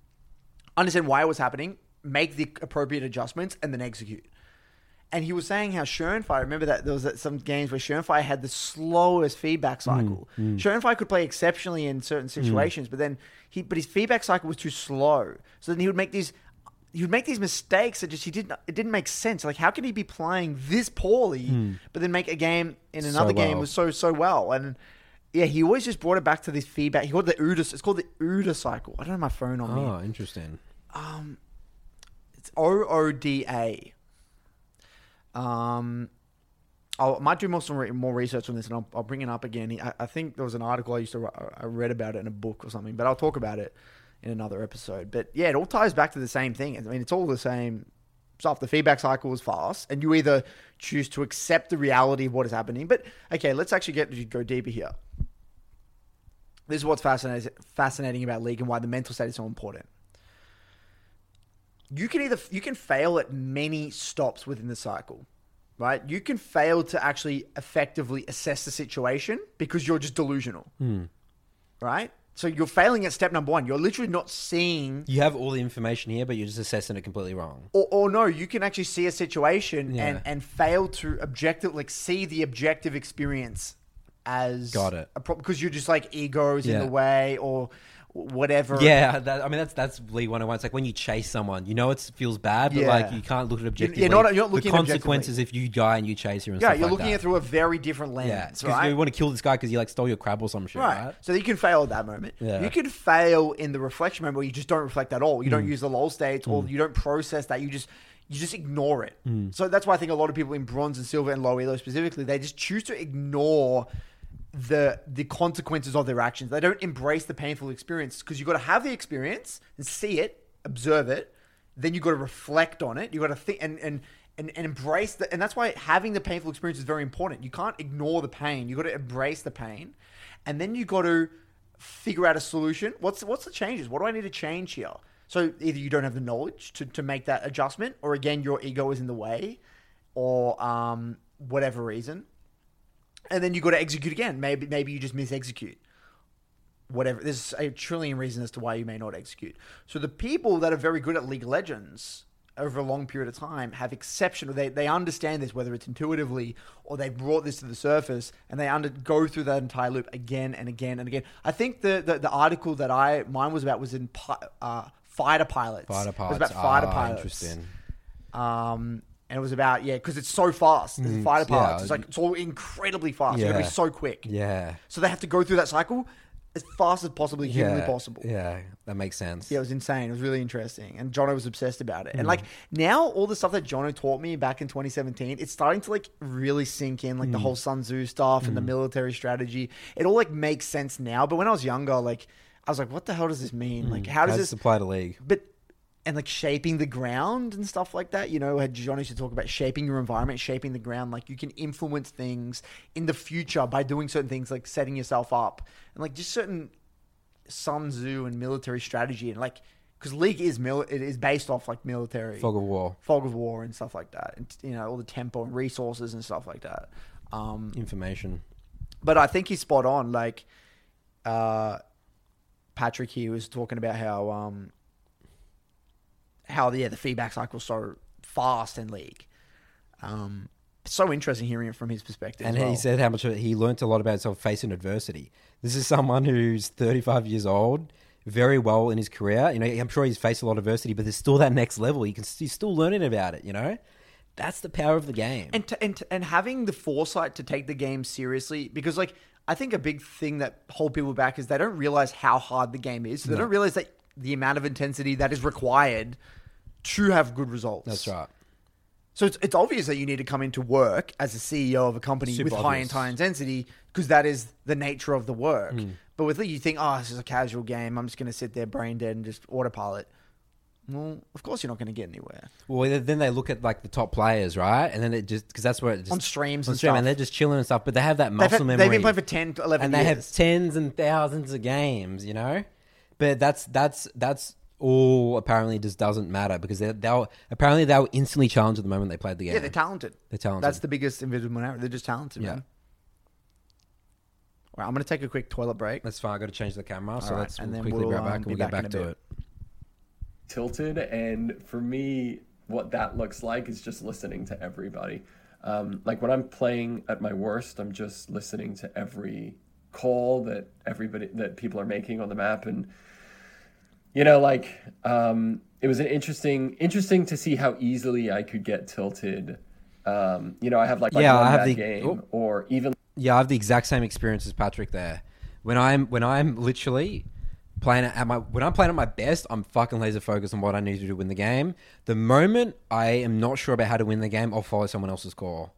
Speaker 2: understand why it was happening, make the appropriate adjustments, and then execute. And he was saying how Shernfire, remember that there was some games where Shernfire had the slowest feedback mm, cycle. Mm. Shernfire could play exceptionally in certain mm. situations, but then he, but his feedback cycle was too slow. So then he would make these, he would make these mistakes that just he didn't, it didn't make sense. Like how could he be playing this poorly, but then make a game in
Speaker 3: So
Speaker 2: another game
Speaker 3: well.
Speaker 2: was so so well? And yeah, he always just brought it back to this feedback. He called it the OODA. It's called the OODA cycle. I don't have my phone on me.
Speaker 3: oh, interesting.
Speaker 2: It's O O D A. Um, I might do more some re- more research on this, and I'll, I'll bring it up again. I, I think there was an article I used to I read about it in a book or something, but I'll talk about it in another episode. But yeah, it all ties back to the same thing. I mean, it's all the same stuff. The feedback cycle is fast, and you either choose to accept the reality of what is happening. But okay, let's actually get go deeper here. This is what's fascinating fascinating about league and why the mental state is so important. You can either you can fail at many stops within the cycle, right? You can fail to actually effectively assess the situation because you're just delusional, hmm. right? So you're failing at step number one. You're literally not seeing
Speaker 3: You have all the information here, but you're just assessing it completely wrong.
Speaker 2: or, or no, you can actually see a situation
Speaker 3: Yeah.
Speaker 2: and, and fail to objective, like see the objective experience as
Speaker 3: Got it.
Speaker 2: a pro- because you're just like egos in the way or whatever.
Speaker 3: Yeah, that, I mean that's that's League 101. It's like when you chase someone, you know it feels bad, but
Speaker 2: Yeah.
Speaker 3: like you can't look at it objectively.
Speaker 2: you're not- you're not looking the
Speaker 3: consequences if you die and you chase her and
Speaker 2: yeah, you're
Speaker 3: like
Speaker 2: looking at it through a very different lens,
Speaker 3: Yeah, because
Speaker 2: right?
Speaker 3: you want to kill this guy because he like stole your crab or some shit,
Speaker 2: Right.
Speaker 3: right?
Speaker 2: So you can fail at that moment.
Speaker 3: Yeah.
Speaker 2: You can fail in the reflection moment where you just don't reflect at all. You
Speaker 3: Mm.
Speaker 2: don't use the lull states or you don't process that. You just you just ignore it.
Speaker 3: Mm.
Speaker 2: So that's why I think a lot of people in bronze and silver and low elo specifically, they just choose to ignore the the consequences of their actions. They don't embrace the painful experience because you've got to have the experience and see it, observe it. Then you've got to reflect on it. You've got to think and and. And, and embrace that. and that's why having the painful experience is very important. You can't ignore the pain. You've got to embrace the pain, and then you've got to figure out a solution. What's what's the changes? What do I need to change here? So either you don't have the knowledge to, to make that adjustment, or again your ego is in the way, or um, whatever reason, and then you got to execute again. Maybe maybe you just miss execute. Whatever. There's a trillion reasons as to why you may not execute. So the people that are very good at League of Legends over a long period of time have exceptional. They they understand this whether it's intuitively or they've brought this to the surface and they under go through that entire loop again and again and again. I think the the, the article that I mine was about was in uh, fighter pilots.
Speaker 3: Fighter
Speaker 2: It was
Speaker 3: pilots.
Speaker 2: about fighter
Speaker 3: Ah,
Speaker 2: pilots.
Speaker 3: Interesting.
Speaker 2: Um, and it was about yeah, because it's so fast. The fighter
Speaker 3: Mm, yeah.
Speaker 2: it's like it's all incredibly fast. You got to
Speaker 3: Yeah.
Speaker 2: be so quick.
Speaker 3: Yeah.
Speaker 2: So they have to go through that cycle as fast as possibly humanly
Speaker 3: yeah.
Speaker 2: possible.
Speaker 3: Yeah, that makes sense.
Speaker 2: Yeah, it was insane. It was really interesting. And Jono was obsessed about it. And
Speaker 3: Mm.
Speaker 2: like now all the stuff that Jono taught me back in 2017, it's starting to like really sink in, like
Speaker 3: Mm.
Speaker 2: the whole Sun Tzu stuff and the military strategy. It all like makes sense now. But when I was younger, like I was like, what the hell does this mean? Like how does this
Speaker 3: apply to League?
Speaker 2: but and like shaping the ground and stuff like that. You know, had John used to talk about shaping your environment, shaping the ground. Like you can influence things in the future by doing certain things, like setting yourself up and like just certain Sun Tzu and military strategy and like because League is mil- it is based off like military
Speaker 3: Fog of War.
Speaker 2: fog of war and stuff like that, and you know all the tempo and resources and stuff like that. Um,
Speaker 3: Information.
Speaker 2: but I think he's spot on. Like, uh, Patrick here was talking about how, um, how yeah, the feedback cycle's so fast in league. Um, so interesting hearing it from his perspective.
Speaker 3: And
Speaker 2: as
Speaker 3: he said how much he learnt a lot about himself facing adversity. This is someone who's 35 years old, very well in his career. You know, I'm sure he's faced a lot of adversity, but there's still that next level. He can, he's still learning about it. You know, that's the power of the game.
Speaker 2: and to, and to, and having the foresight to take the game seriously because like I think a big thing that hold people back is they don't realize how hard the game is. So they don't realize that the amount of intensity that is required to have good results.
Speaker 3: that's right.
Speaker 2: So it's, it's obvious that you need to come into work as a CEO of a company
Speaker 3: Super
Speaker 2: with high
Speaker 3: obvious.
Speaker 2: and high intensity because that is the nature of the work.
Speaker 3: Hmm.
Speaker 2: But with League, you think, oh, this is a casual game. I'm just going to sit there brain dead and just autopilot. Well, of course you're not going to get anywhere.
Speaker 3: Well, then they look at like the top players, right? And then it just because that's where it just
Speaker 2: On streams
Speaker 3: on
Speaker 2: and
Speaker 3: stream,
Speaker 2: stuff.
Speaker 3: and they're just chilling and stuff. But they have that
Speaker 2: They've,
Speaker 3: muscle
Speaker 2: had-
Speaker 3: memory.
Speaker 2: they've been playing for 10, 11
Speaker 3: and they have tens and thousands of games, you know. But that's that's that's all apparently just doesn't matter because they they'll apparently they were instantly challenged at the moment they played the game.
Speaker 2: yeah, they're talented.
Speaker 3: They're talented.
Speaker 2: That's the biggest invisible narrative. They're just talented,
Speaker 3: Yeah.
Speaker 2: man. All right, I'm going to take a quick toilet break.
Speaker 3: That's fine. I got to change the camera, so
Speaker 2: All right,
Speaker 3: let's
Speaker 2: and
Speaker 3: we'll
Speaker 2: then
Speaker 3: quickly
Speaker 2: we'll,
Speaker 3: grab back
Speaker 2: um,
Speaker 3: and we'll get
Speaker 2: back
Speaker 3: back to it.
Speaker 4: tilted and for me what that looks like is just listening to everybody um, like when i'm playing at my worst i'm just listening to every call that everybody that people are making on the map and you know like um, it was an interesting interesting to see how easily i could get tilted um, you know i have like, like
Speaker 3: Yeah,
Speaker 4: one
Speaker 3: I have
Speaker 4: bad
Speaker 3: the-
Speaker 4: game
Speaker 3: oh.
Speaker 4: or even
Speaker 3: Yeah, I have the exact same experience as Patrick there. When I'm when I'm literally playing at my when I'm playing at my best, I'm fucking laser focused on what I need to do to win the game. The moment I am not sure about how to win the game, I'll follow someone else's call.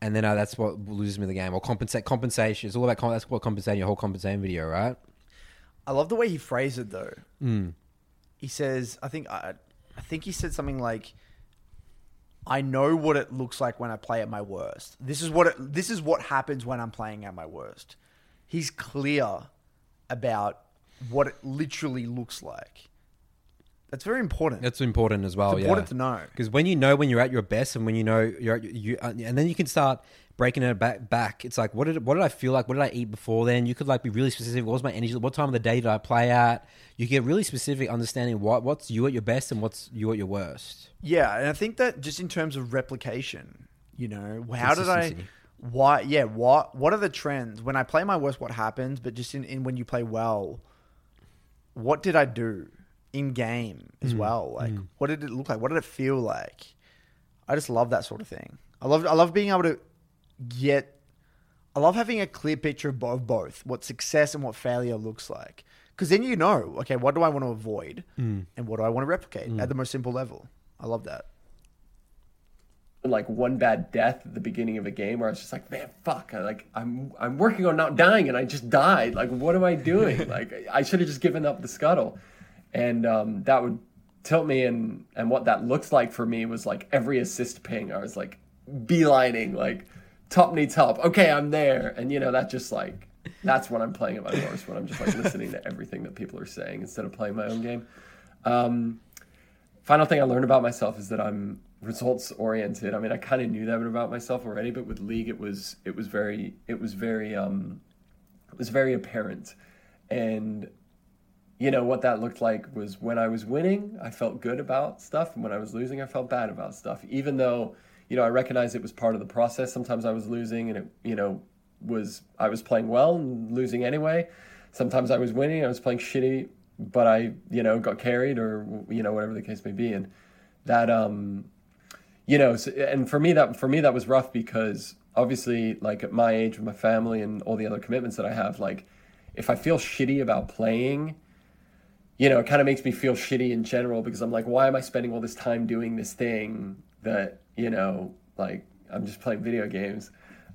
Speaker 3: And then uh, that's what loses me the game. Or compensate compensation. It's all about com- that's what compensating your whole compensation video, right?
Speaker 2: I love the way he phrased it, though.
Speaker 3: Hmm.
Speaker 2: He says, I think, I, I think he said something like, "I know what it looks like when I play at my worst. This is what it, this is what happens when I'm playing at my worst." He's clear about what it literally looks like. That's very important.
Speaker 3: That's important as well.
Speaker 2: It's important
Speaker 3: yeah.
Speaker 2: to know.
Speaker 3: because when you know when you're at your best and when you know you're at, you, uh, and then you can start breaking it back. Back, it's like what did what did I feel like? What did I eat before then? You could like be really specific. What was my energy? What time of the day did I play at? You get really specific, understanding what what's you at your best and what's you at your worst.
Speaker 2: Yeah, and I think that just in terms of replication, you know, how did I why yeah, what what are the trends? When I play my worst what happens, but just in, in when you play well, what did I do in game
Speaker 3: Mm.
Speaker 2: as well? Like what did it look like? What did it feel like? I just love that sort of thing. I love I love being able to get I love having a clear picture of both what success and what failure looks like. Because then you know, okay, what do I want to avoid
Speaker 3: Mm.
Speaker 2: and what do I want to replicate at the most simple level? I love that.
Speaker 4: like one bad death at the beginning of a game where I was just like, man, fuck, I, like I'm I'm working on not dying and I just died. Like, what am I doing? [laughs] like, I should have just given up the scuttle, and um, that would tilt me. And and what that looks like for me was like every assist ping, I was like beelining, like top knee top. Okay, I'm there, and you know that just like that's when I'm playing at my worst when I'm just like listening to everything that people are saying instead of playing my own game. Um, final thing I learned about myself is that I'm results oriented. I mean, I kind of knew that about myself already, but with league, it was it was very it was very um, it was very apparent, and you know what that looked like was when I was winning, I felt good about stuff, and when I was losing, I felt bad about stuff. Even though you know I recognized it was part of the process. Sometimes I was losing, and it you know was I was playing well and losing anyway. Sometimes I was winning, I was playing shitty, but I you know got carried or you know whatever the case may be, and that um you know and for me that for me that was rough because obviously like at my age with my family and all the other commitments that I have like if I feel shitty about playing you know it kind of makes me feel shitty in general because I'm like why am I spending all this time doing this thing that you know like I'm just playing video games.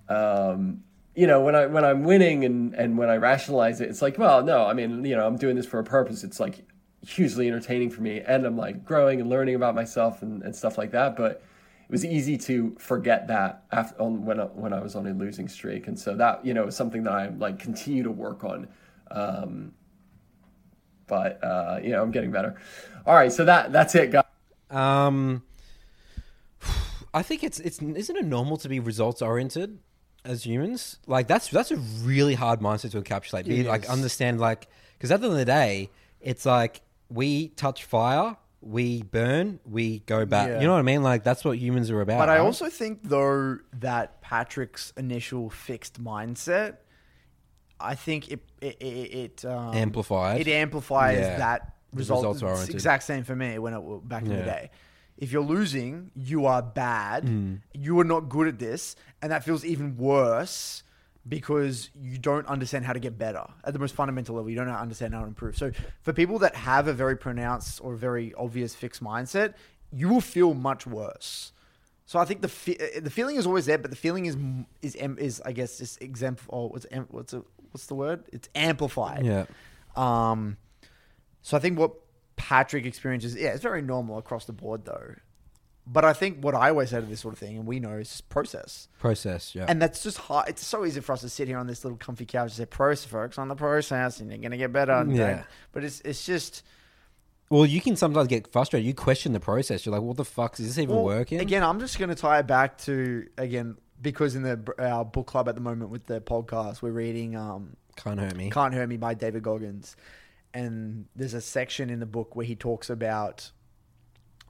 Speaker 4: Um you know when I when I'm winning and and when I rationalize it it's like well no I mean you know I'm doing this for a purpose. It's like hugely entertaining for me and I'm like growing and learning about myself and, and stuff like that. But it was easy to forget that after on when I, when I was on a losing streak. And so that you know is something that I like continue to work on. Um, but uh, you know I'm getting better. All right. So that that's it guys.
Speaker 3: Um, I think it's it's isn't it normal to be results oriented as humans? Like that's that's a really hard mindset to encapsulate. Be like
Speaker 2: is.
Speaker 3: understand like because at the end of the day, it's like we touch fire, we burn, we go back.
Speaker 2: Yeah.
Speaker 3: You know what I mean? Like that's what humans are about.
Speaker 2: But I also think though that Patrick's initial fixed mindset, I think it it it, it um,
Speaker 3: Amplified.
Speaker 2: It amplifies
Speaker 3: Yeah.
Speaker 2: that
Speaker 3: results
Speaker 2: It's
Speaker 3: oriented.
Speaker 2: exact same for me when it back in the day. If you're losing, you are bad.
Speaker 3: Hmm.
Speaker 2: You are not good at this, and that feels even worse because you don't understand how to get better at the most fundamental level. You don't understand how to improve. So for people that have a very pronounced or very obvious fixed mindset, you will feel much worse. So I think the fe- the feeling is always there, but the feeling is is is I guess just exempt Oh, what's what's a, what's the word? It's amplified.
Speaker 3: Yeah.
Speaker 2: Um. So I think what Patrick experiences, yeah, it's very normal across the board though. But I think what I always say to this sort of thing, and we know, is process.
Speaker 3: process. Yeah.
Speaker 2: And that's just hard. It's so easy for us to sit here on this little comfy couch and say, process, folks, on the process, and you're going to get better. And
Speaker 3: Yeah.
Speaker 2: But it's it's just.
Speaker 3: well, you can sometimes get frustrated. You question the process. You're like, what the fuck is this even
Speaker 2: Well,
Speaker 3: working?
Speaker 2: Again, I'm just going to tie it back to, again, because in the our book club at the moment with the podcast, we're reading um,
Speaker 3: Can't hurt me.
Speaker 2: Can't Hurt Me by David Goggins. And there's a section in the book where he talks about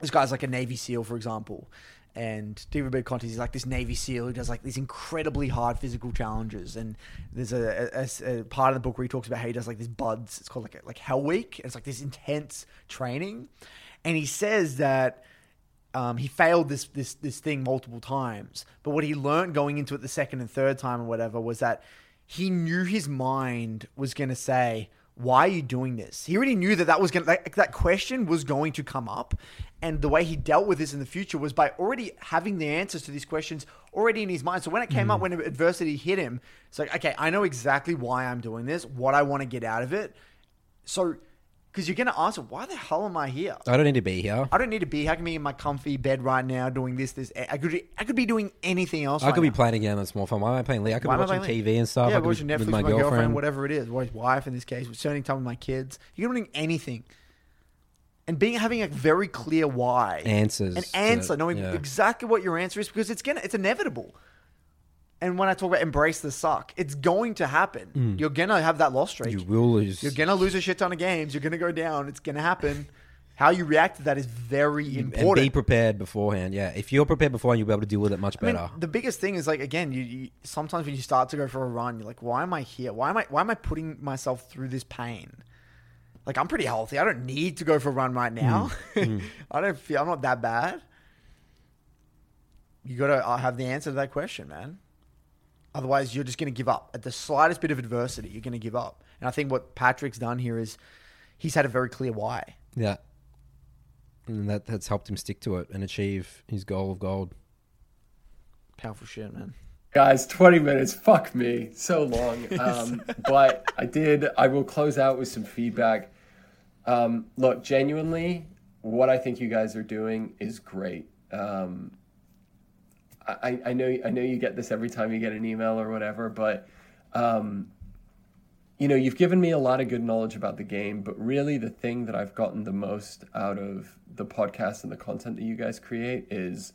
Speaker 2: this guy's like a Navy SEAL, for example. And David B. Conte is like this Navy SEAL who does like these incredibly hard physical challenges. And there's a, a- a part of the book where he talks about how he does like this buds. It's called like like Hell Week. And It's like this intense training. And he says that um, he failed this this this thing multiple times. But what he learned going into it the second and third time or whatever was that he knew his mind was going to say, "Why are you doing this?" He already knew that that was going that, that question was going to come up, and the way he dealt with this in the future was by already having the answers to these questions already in his mind. So when it came up, hmm. when adversity hit him, it's like, okay, I know exactly why I'm doing this, what I want to get out of it. So, because you're going to ask, why the hell am I here?
Speaker 3: I don't need to be here.
Speaker 2: I don't need to be. I can be in my comfy bed right now doing this. This. I could. I could be doing anything else.
Speaker 3: I
Speaker 2: right
Speaker 3: could be playing a game on small phone. Why am I playing League? I could
Speaker 2: Why
Speaker 3: be watching TV and stuff.
Speaker 2: Yeah,
Speaker 3: I could
Speaker 2: watching
Speaker 3: be
Speaker 2: Netflix
Speaker 3: with my,
Speaker 2: my, girlfriend.
Speaker 3: girlfriend.
Speaker 2: whatever it is, or his wife in this case, spending time with my kids. You can be doing anything, and being having a very clear why,
Speaker 3: Answers
Speaker 2: an answer, knowing
Speaker 3: yeah.
Speaker 2: exactly what your answer is, because it's gonna, it's inevitable. And when I talk about embrace the suck, it's going to happen. You're gonna have that loss streak.
Speaker 3: Mm. You will lose.
Speaker 2: You're gonna lose a shit ton of games. You're gonna go down. It's gonna happen. How you react to that is very important.
Speaker 3: and be prepared beforehand. Yeah, if you're prepared beforehand, you'll be able to deal with it much
Speaker 2: I mean,
Speaker 3: better.
Speaker 2: the biggest thing is like again, you, you sometimes when you start to go for a run, you're like, why am I here? Why am I why am I putting myself through this pain? Like I'm pretty healthy. I don't need to go for a run right now.
Speaker 3: Mm. [laughs]
Speaker 2: I don't feel I'm not that bad. You gotta uh, have the answer to that question, man. Otherwise, you're just gonna give up at the slightest bit of adversity. You're gonna give up. And I think what Patrick's done here is he's had a very clear why.
Speaker 3: yeah, and that that's helped him stick to it and achieve his goal of gold.
Speaker 2: Powerful shit, man.
Speaker 4: Guys, 20 minutes. Fuck me. So long. [laughs] Um, but I did, I will close out with some feedback. Um, look, genuinely, what I think you guys are doing is great. Um, I, I know I know you get this every time you get an email or whatever, but um, you know you've given me a lot of good knowledge about the game. But really, the thing that I've gotten the most out of the podcast and the content that you guys create is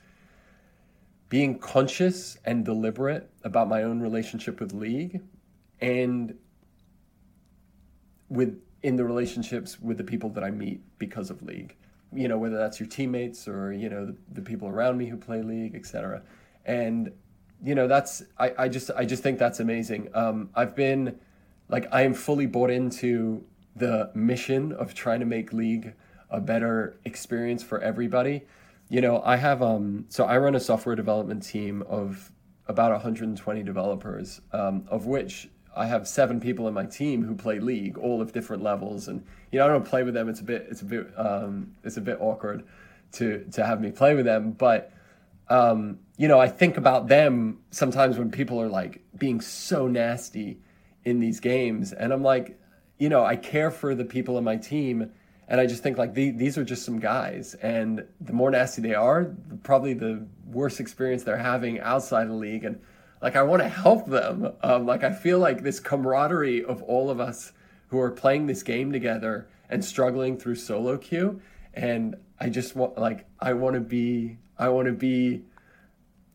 Speaker 4: being conscious and deliberate about my own relationship with league and with in the relationships with the people that I meet because of league you know whether that's your teammates or you know the, the people around me who play league etc and you know that's I, I just I just think that's amazing um, I've been like I am fully bought into the mission of trying to make league a better experience for everybody you know I have um so I run a software development team of about 120 developers um, of which I have seven people in my team who play league, all of different levels, and you know I don't play with them. It's a bit, it's a bit, um, it's a bit awkward to to have me play with them. But um, you know, I think about them sometimes when people are like being so nasty in these games, and I'm like, you know, I care for the people in my team, and I just think like the, these are just some guys, and the more nasty they are, probably the worse experience they're having outside the league, and like I want to help them. Um, like I feel like this camaraderie of all of us who are playing this game together and struggling through solo queue, and I just want like I want to be I want to be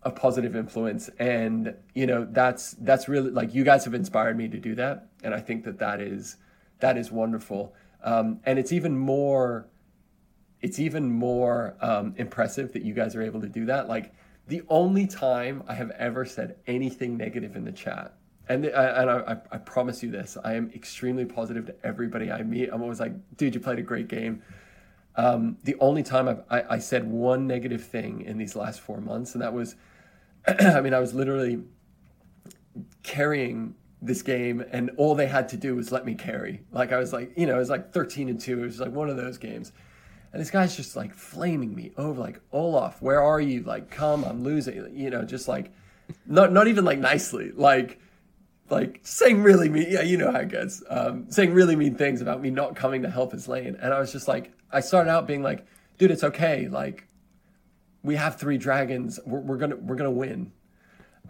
Speaker 4: a positive influence, and you know that's that's really like you guys have inspired me to do that, and I think that that is that is wonderful, um, and it's even more it's even more um, impressive that you guys are able to do that. Like the only time I have ever said anything negative in the chat, and I, and I- I promise you this, I am extremely positive to everybody I meet. I'm always like, dude, you played a great game. Um, the only time I've, I, I said one negative thing in these last four months, and that was, [clears throat] I mean, I was literally carrying this game, and all they had to do was let me carry. Like I was like, you know, it was like 13 and two. It was like one of those games. And this guy's just like flaming me over, like Olaf, where are you? Like, come, I'm losing. You know, just like, not not even like nicely, like, like saying really mean. Yeah, you know how it goes. Um, saying really mean things about me not coming to help his lane. And I was just like, I started out being like, dude, it's okay. Like, we have three dragons. We're, we're gonna we're gonna win.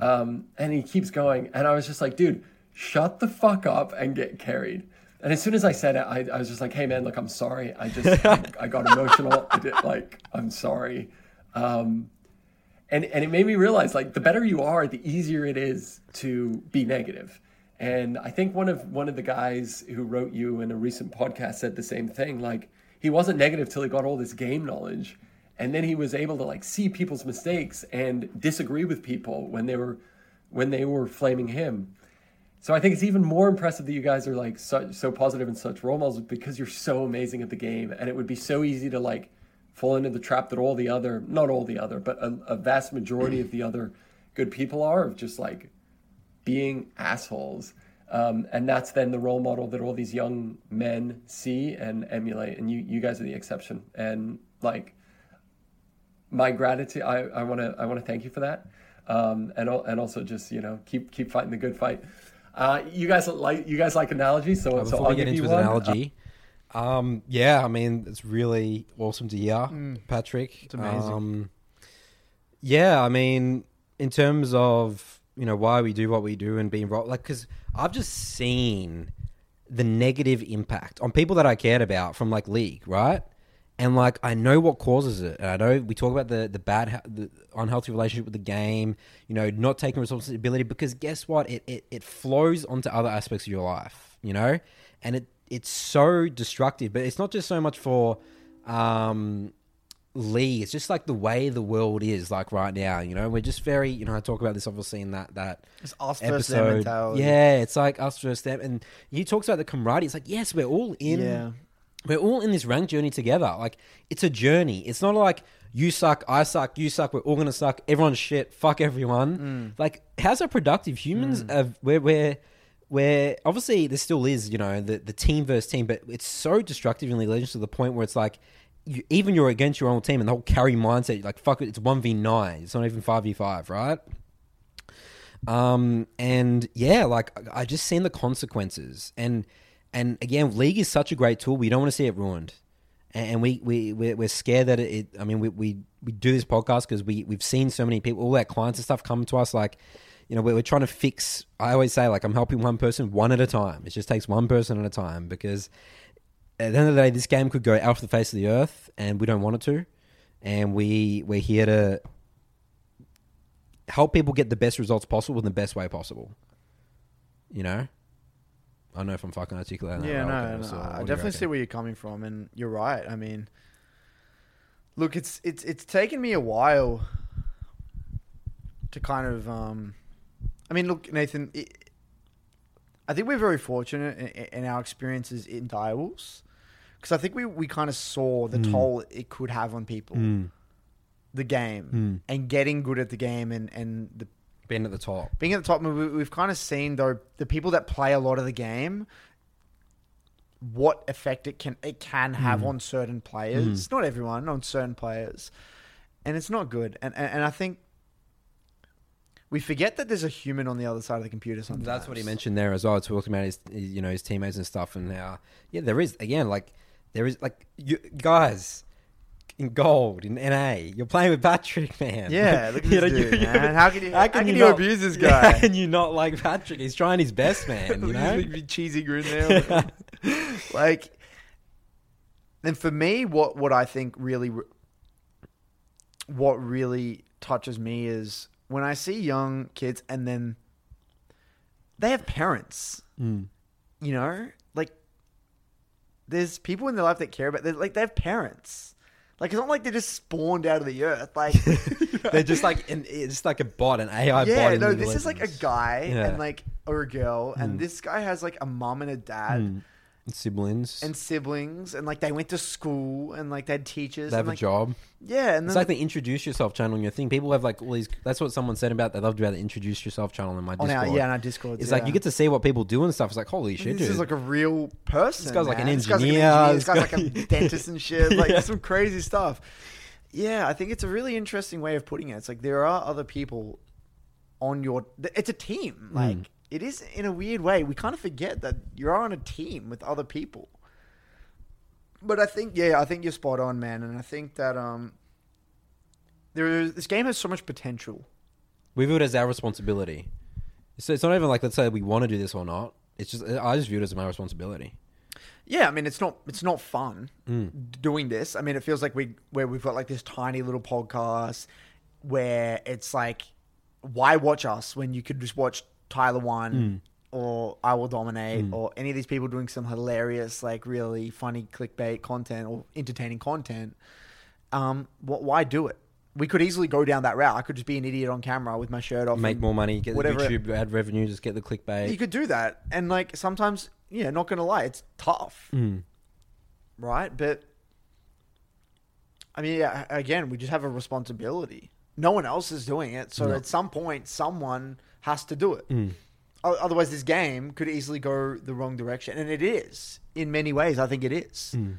Speaker 4: Um, and he keeps going, and I was just like, dude, shut the fuck up and get carried. And as soon as I said it, I, I was just like, hey man, look, I'm sorry. I just I, I got [laughs] emotional. I did like, I'm sorry. Um, and and it made me realize like the better you are, the easier it is to be negative. And I think one of one of the guys who wrote you in a recent podcast said the same thing. Like he wasn't negative till he got all this game knowledge, and then he was able to like see people's mistakes and disagree with people when they were when they were flaming him. So I think it's even more impressive that you guys are like so, so positive and such role models because you're so amazing at the game, and it would be so easy to like fall into the trap that all the other, not all the other, but a, a vast majority of the other good people are of just like being assholes. Um, and that's then the role model that all these young men see and emulate. And you, you guys are the exception. And like my gratitude, I, I want to, I want to thank you for that. Um, and, and also just, you know, keep, keep fighting the good fight. Uh, you guys like, you guys like analogies. So,
Speaker 3: Uh,
Speaker 4: so
Speaker 3: before
Speaker 4: I'll
Speaker 3: we get
Speaker 4: give
Speaker 3: into
Speaker 4: you
Speaker 3: his
Speaker 4: one.
Speaker 3: analogy, Um, yeah, I mean, it's really awesome to hear, Patrick. It's
Speaker 2: amazing.
Speaker 3: Um, yeah, I mean, in terms of you know why we do what we do and being right, like because I've just seen the negative impact on people that I cared about from like league, right? And like I know what causes it, and I know we talk about the the bad, the unhealthy relationship with the game, you know, not taking responsibility because guess what? It it, it flows onto other aspects of your life, you know, and it it's so destructive. But it's not just so much for um, Lee. It's just like the way the world is like right now. You know, we're just very, you know, I talk about this obviously in that that
Speaker 2: It's us versus them
Speaker 3: episode.
Speaker 2: mentality.
Speaker 3: Yeah, it's like us versus them, and he talks about the camaraderie. It's like yes, we're all in.
Speaker 2: Yeah.
Speaker 3: We're all in this rank journey together. Like it's a journey. It's not like you suck, I suck, you suck. We're all gonna suck. Everyone's shit. Fuck everyone. Mm. Like how's that productive? Humans mm. have we're we're we're obviously there still is you know the the team versus team, but it's so destructive in League Legends to the point where it's like. You, even you're against your own team, and the whole carry mindset, like fuck it, it's one v nine. It's not even five v five, right? Um, and yeah, like I just seen the consequences, and and again, league is such a great tool. We don't want to see it ruined, and we we we're, scared that it. I mean, we we we do this podcast because we we've seen so many people, all our clients and stuff, come to us like. You know, we're trying to fix. I always say, like, I'm helping one person one at a time. It just takes one person at a time because at the end of the day, this game could go off the face of the earth, and we don't want it to. And we we're here to help people get the best results possible in the best way possible. You know, I don't know if I'm fucking articulating.
Speaker 2: Yeah, no, no, I definitely see where you're coming from, and you're right. I mean, look, it's it's it's taken me a while to kind of. um I mean, look, Nathan. It, I think we're very fortunate in, in our experiences in Direwolves because I think we, we kind of saw the hmm. toll it could have on people,
Speaker 3: Mm,
Speaker 2: the game, hmm. and getting good at the game, and and the
Speaker 3: being at the top.
Speaker 2: being at the top, we, we've kind of seen though the people that play a lot of the game, what effect it can it can have hmm. on certain players. Not everyone, on certain players, and it's not good. And and, and I think we forget that there's a human on the other side of the computer. Sometimes
Speaker 3: That's what he mentioned there as well, talking about his, his, you know, his teammates and stuff, and how yeah, there is again like there is like you guys in gold in NA, you're playing with Patrick, man.
Speaker 2: Yeah, [laughs] look at
Speaker 3: You
Speaker 2: this
Speaker 3: know,
Speaker 2: dude,
Speaker 3: you-
Speaker 2: man. How can you- how can you abuse this [laughs]
Speaker 3: Yeah,
Speaker 2: guy?
Speaker 3: How can you not like Patrick? He's trying his best, man. You know, [laughs]
Speaker 2: cheesy grin there. like, and for me, what what I think really, what really touches me is when I see young kids and then they have parents.
Speaker 3: Mm.
Speaker 2: You know, there's people in their life that care about. Like they have parents. Like it's not like they're just spawned out of the earth. Like [laughs]
Speaker 3: they're just like an, it's just like a bot, an AI bot.
Speaker 2: yeah, no, this is like a guy
Speaker 3: Yeah.
Speaker 2: and like or a girl, and this guy has like a mom and a dad
Speaker 3: Mm. Siblings,
Speaker 2: and siblings, and like they went to school and like they had teachers.
Speaker 3: they have
Speaker 2: and,
Speaker 3: a job.
Speaker 2: Yeah, and
Speaker 3: It's
Speaker 2: then
Speaker 3: like the introduce yourself channel on your thing. People have like all these. That's what someone said about. They loved about the introduce yourself channel in my
Speaker 2: on
Speaker 3: Discord.
Speaker 2: our yeah, on our Discord.
Speaker 3: It's like you get to see what people do and stuff. It's like holy shit,
Speaker 2: this
Speaker 3: dude.
Speaker 2: is like a real person.
Speaker 3: This guy's like an
Speaker 2: man. This guy's
Speaker 3: engineer.
Speaker 2: This guy's like a dentist and shit. [laughs] Like
Speaker 3: Yeah.
Speaker 2: some crazy stuff. Yeah, I think it's a really interesting way of putting it. It's like there are other people on your. It's a
Speaker 3: Hmm.
Speaker 2: team. Like it is in a weird way. We kind of forget that you're on a team with other people. But I think yeah, I think you're spot on, man, and I think that um, there is this game has so much potential.
Speaker 3: we view it as our responsibility. So it's not even like let's say we want to do this or not. It's just I just view it as my responsibility.
Speaker 2: Yeah, I mean it's not it's not fun
Speaker 3: Mm.
Speaker 2: doing this. I mean it feels like we where we've got like this tiny little podcast where it's like why watch us when you could just watch Tyler One
Speaker 3: Mm.
Speaker 2: or I Will Dominate or any of these people doing some hilarious like really funny clickbait content or entertaining content. Um, wh- why do it? We could easily go down that route. I could just be an idiot on camera with my shirt off,
Speaker 3: Make more money, get the
Speaker 2: whatever it-
Speaker 3: YouTube ad revenue, just get the clickbait.
Speaker 2: you could do that, and like sometimes, yeah, not gonna lie, it's tough,
Speaker 3: Mm.
Speaker 2: right? But I mean, yeah, again, we just have a responsibility. No one else is doing it, so
Speaker 3: No.
Speaker 2: at some point, someone has to do it.
Speaker 3: Mm.
Speaker 2: Otherwise, this game could easily go the wrong direction, and it is in many ways. I think it is.
Speaker 3: Mm.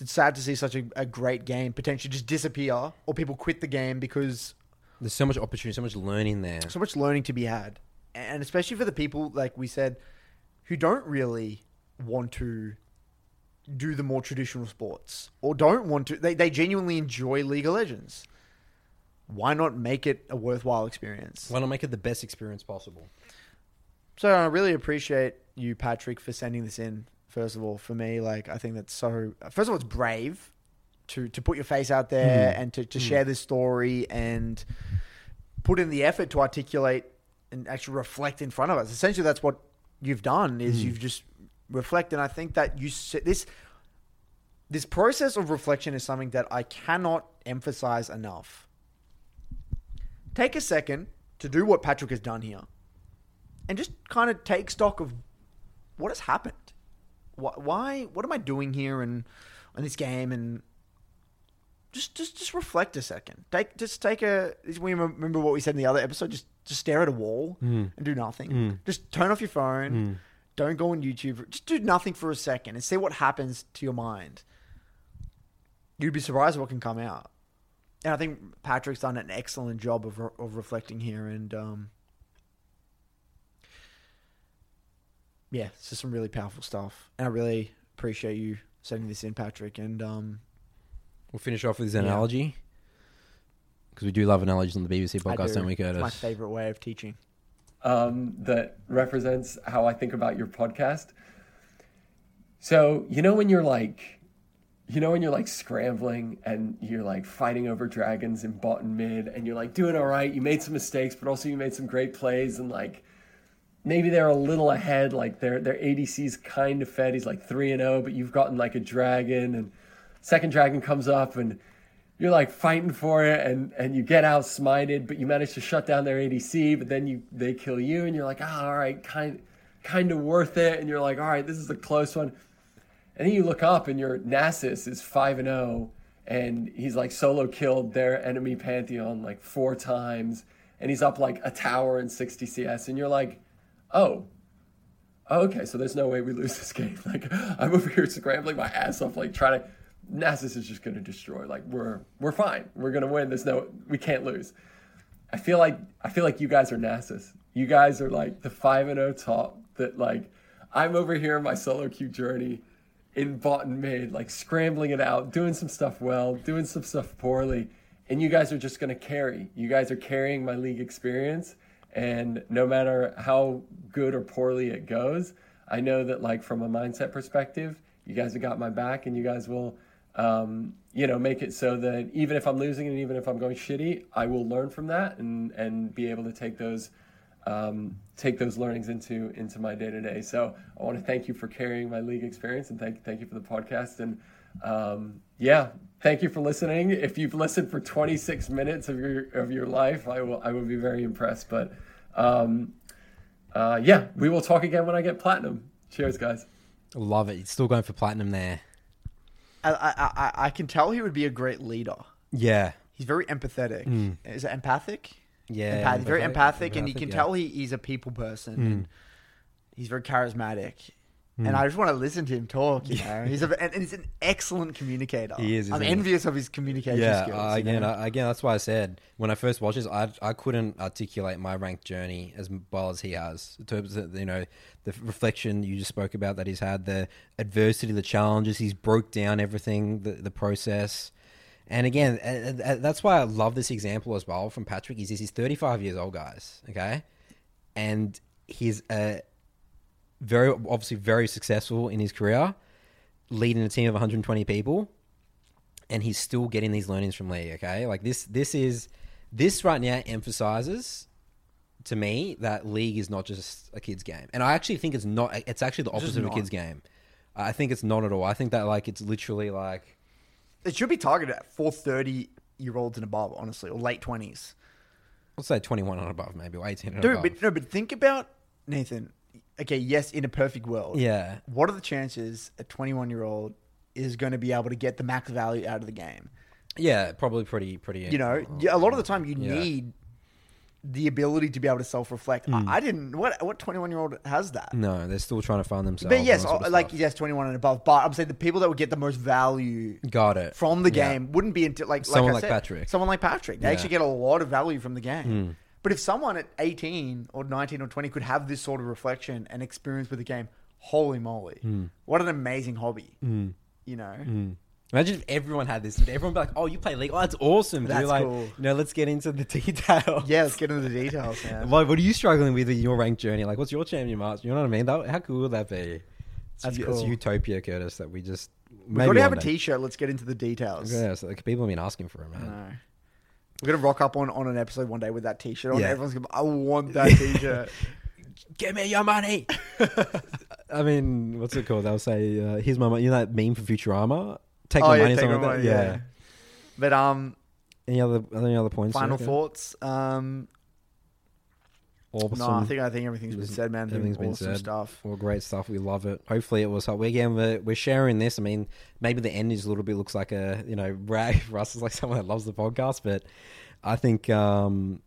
Speaker 2: It's sad to see such a, a great game potentially just disappear, or people quit the game because
Speaker 3: There's so much opportunity, so much learning there.
Speaker 2: so much learning to be had and especially for the people like we said who don't really want to do the more traditional sports or don't want to. They, they genuinely enjoy League of Legends. Why not make it a worthwhile experience?
Speaker 3: Why not make it the best experience possible?
Speaker 2: So I really appreciate you, Patrick, for sending this in. First of all, for me, like I think that's so. First of all, it's brave to to put your face out there mm. and to, to mm. share this story and put in the effort to articulate and actually reflect in front of us. Essentially, that's what you've done is mm. you've just reflect. And I think that you this this process of reflection is something that I cannot emphasize enough. Take a second to do what Patrick has done here and just kind of take stock of what has happened. Why, why what am I doing here and in this game and just just just reflect a second. Take just take a we remember what we said in the other episode just just stare at a wall mm. and do nothing. Mm. Just turn off your phone. Mm. Don't go on YouTube. Just do nothing for a second and see what happens to your mind. You'd be surprised what can come out. And I think Patrick's done an excellent job of, re- of reflecting here and um yeah, it's just some really powerful stuff. And I really appreciate you sending this in, Patrick. And um,
Speaker 3: We'll finish off with this analogy because we do love analogies on the BBC podcast,
Speaker 2: do.
Speaker 3: don't we,
Speaker 2: It's my favorite way of teaching.
Speaker 4: um, that represents how I think about your podcast. So, you know, when you're like, you know, when you're like scrambling and you're like fighting over dragons in bot and mid and you're like doing all right, you made some mistakes, but also you made some great plays and like maybe they're a little ahead, like their their ADC's kind of fed. He's like 3 and 0, but you've gotten like a dragon and second dragon comes up and you're like fighting for it and and you get out smited but you manage to shut down their adc but then you they kill you and you're like ah, all right kind kind of worth it and you're like all right this is a close one and then you look up and your nasus is 5 and 0 and he's like solo killed their enemy pantheon like four times and he's up like a tower in 60 cs and you're like oh okay, so there's no way we lose [laughs] this game. Like I'm over here scrambling my ass off, like trying to. Nasus is just going to destroy. Like we're we're fine. We're going to win. There's no we can't lose. I feel like I feel like you guys are Nasus. You guys are like the five and zero top. That like I'm over here in my solo queue journey in bot and mid, like scrambling it out, doing some stuff well, doing some stuff poorly, and you guys are just going to carry. You guys are carrying my league experience, and no matter how good or poorly it goes, I know that like from a mindset perspective, you guys have got my back, and you guys will, um, you know, make it so that even if I'm losing and even if I'm going shitty, I will learn from that and and be able to take those um, take those learnings into into my day to day. So I want to thank you for carrying my league experience and thank thank you for the podcast and um, yeah, thank you for listening. If you've listened for 26 minutes of your of your life, I will I will be very impressed. But um, uh, yeah, we will talk again when I get platinum. Cheers, guys.
Speaker 3: Love it. He's still going for platinum there.
Speaker 2: I, I, I, I can tell he would be a great leader.
Speaker 3: Yeah.
Speaker 2: He's very empathetic. Is it empathic?
Speaker 3: Yeah.
Speaker 2: Empath- very
Speaker 3: empathetic-
Speaker 2: empathic, and you can
Speaker 3: yeah.
Speaker 2: tell he, he's a people person. And he's very charismatic. And I just want to listen to him talk. You know, he's a, and, and he's an excellent communicator.
Speaker 3: He is,
Speaker 2: I'm
Speaker 3: he?
Speaker 2: envious of his communication
Speaker 3: Yeah,
Speaker 2: skills.
Speaker 3: uh,
Speaker 2: you
Speaker 3: again,
Speaker 2: know?
Speaker 3: I, again, that's why I said when I first watched this, I I couldn't articulate my ranked journey as well as he has. In terms of you know the reflection you just spoke about that he's had, the adversity, the challenges, he's broke down everything, the the process, and again, uh, uh, that's why I love this example as well from Patrick. Is he's 35 years old, guys, okay, and he's a very obviously very successful in his career, leading a team of 120 people and he's still getting these learnings from Lee. Okay, like this, this is this right now emphasizes to me that league is not just a kids game, and I actually think it's not. It's actually the opposite of a kids game. I think it's not at all. I think that like it's literally like
Speaker 2: It should be targeted at 430 year olds and above, honestly, or late 20s.
Speaker 3: let's say twenty one and above, maybe or eighteen and
Speaker 2: Dude,
Speaker 3: above.
Speaker 2: but no, but think about Nathan. Okay, yes, in a perfect world.
Speaker 3: yeah,
Speaker 2: What are the chances a 21 year old is going to be able to get the max value out of the game?
Speaker 3: yeah, probably pretty pretty.
Speaker 2: You know, yeah, a lot of the time you
Speaker 3: Yeah.
Speaker 2: need the ability to be able to self reflect.
Speaker 3: Hmm.
Speaker 2: I, I didn't. What what 21 year old has that?
Speaker 3: no, they're still trying to find themselves.
Speaker 2: But yes,
Speaker 3: sort of
Speaker 2: like
Speaker 3: stuff.
Speaker 2: yes, 21 and above. But I'm saying the people that would get the most value
Speaker 3: got it
Speaker 2: from the
Speaker 3: Yeah.
Speaker 2: game wouldn't be until like
Speaker 3: Someone
Speaker 2: I
Speaker 3: like
Speaker 2: said,
Speaker 3: Patrick.
Speaker 2: Someone like Patrick. They
Speaker 3: Yeah. Hmm.
Speaker 2: actually get a lot of value from the game. But if someone at 18 or 19 or 20 could have this sort of reflection and experience with the game, holy moly,
Speaker 3: Hmm.
Speaker 2: what an amazing hobby. You know,
Speaker 3: Imagine if everyone had this. Would everyone be like, "Oh, you play League? Oh, that's awesome."
Speaker 2: That's
Speaker 3: You're like,
Speaker 2: cool.
Speaker 3: No, let's get into the [laughs] details.
Speaker 2: yeah. Let's get into the details, man.
Speaker 3: What, what are you struggling with in your rank journey? Like, what's your champion march? You know what I mean? That, how cool would that be? It's,
Speaker 2: That's
Speaker 3: it's
Speaker 2: cool.
Speaker 3: utopia, Curtis. That we just maybe
Speaker 2: got to have a
Speaker 3: day.
Speaker 2: T-shirt. Let's get into the details.
Speaker 3: Yeah, so, like, people have been asking for it, man.
Speaker 2: We're gonna rock up on, on an episode one day with that T-shirt on.
Speaker 3: Yeah.
Speaker 2: Everyone's gonna. I want that [laughs] T-shirt.
Speaker 3: Give me your money. [laughs] I mean, what's it called? They'll say, uh, "Here's my money." You know that meme for Futurama? Take
Speaker 2: oh
Speaker 3: my
Speaker 2: yeah,
Speaker 3: money,
Speaker 2: take
Speaker 3: something like that.
Speaker 2: yeah. But um,
Speaker 3: Any other any other points?
Speaker 2: final thoughts. Um,
Speaker 3: Awesome.
Speaker 2: no, I think I think everything's been said, man.
Speaker 3: Everything's been said.
Speaker 2: stuff.
Speaker 3: Well, great stuff. We love it. Hopefully, it was helpful. Again, we're, we're sharing this. I mean, maybe the end is a little bit looks like a you know rag for us is like someone that loves the podcast, but I think um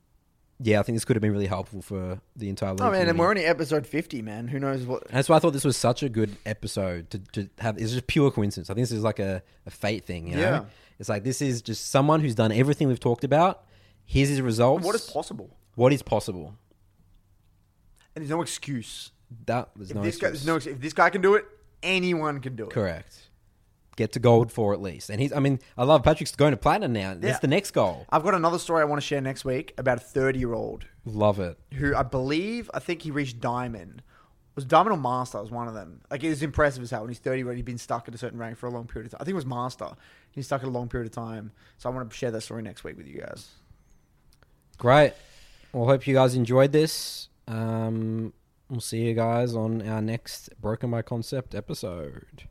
Speaker 3: yeah, I think this could have been really helpful for the entire. league
Speaker 2: Oh man, and we're only episode fifty, man. Who knows what?
Speaker 3: And that's why I thought this was such a good episode to, to have. It's just pure coincidence. I think this is like a, a fate thing. You know?
Speaker 2: Yeah.
Speaker 3: It's like this is just someone who's done everything we've talked about. Here's his results.
Speaker 2: What is possible?
Speaker 3: What is possible?
Speaker 2: And there's no excuse.
Speaker 3: That was
Speaker 2: If
Speaker 3: no.
Speaker 2: this
Speaker 3: excuse.
Speaker 2: there's no, if this guy can do it, anyone can do it.
Speaker 3: Correct. Get to gold for at least. And he's. I mean, I love Patrick's going to platinum now. That's
Speaker 2: Yeah.
Speaker 3: the next goal.
Speaker 2: I've got another story I want to share next week about a 30 year old
Speaker 3: Love it.
Speaker 2: who I believe I think he reached diamond. Was diamond or master? Was one of them. Like it was impressive as hell. When he's 30, when he'd been stuck at a certain rank for a long period of time. I think it was master. He's stuck at a long period of time. So I want to share that story next week with you guys.
Speaker 3: Great. Well, hope you guys enjoyed this. Um, we'll see you guys on our next Broken by Concept episode.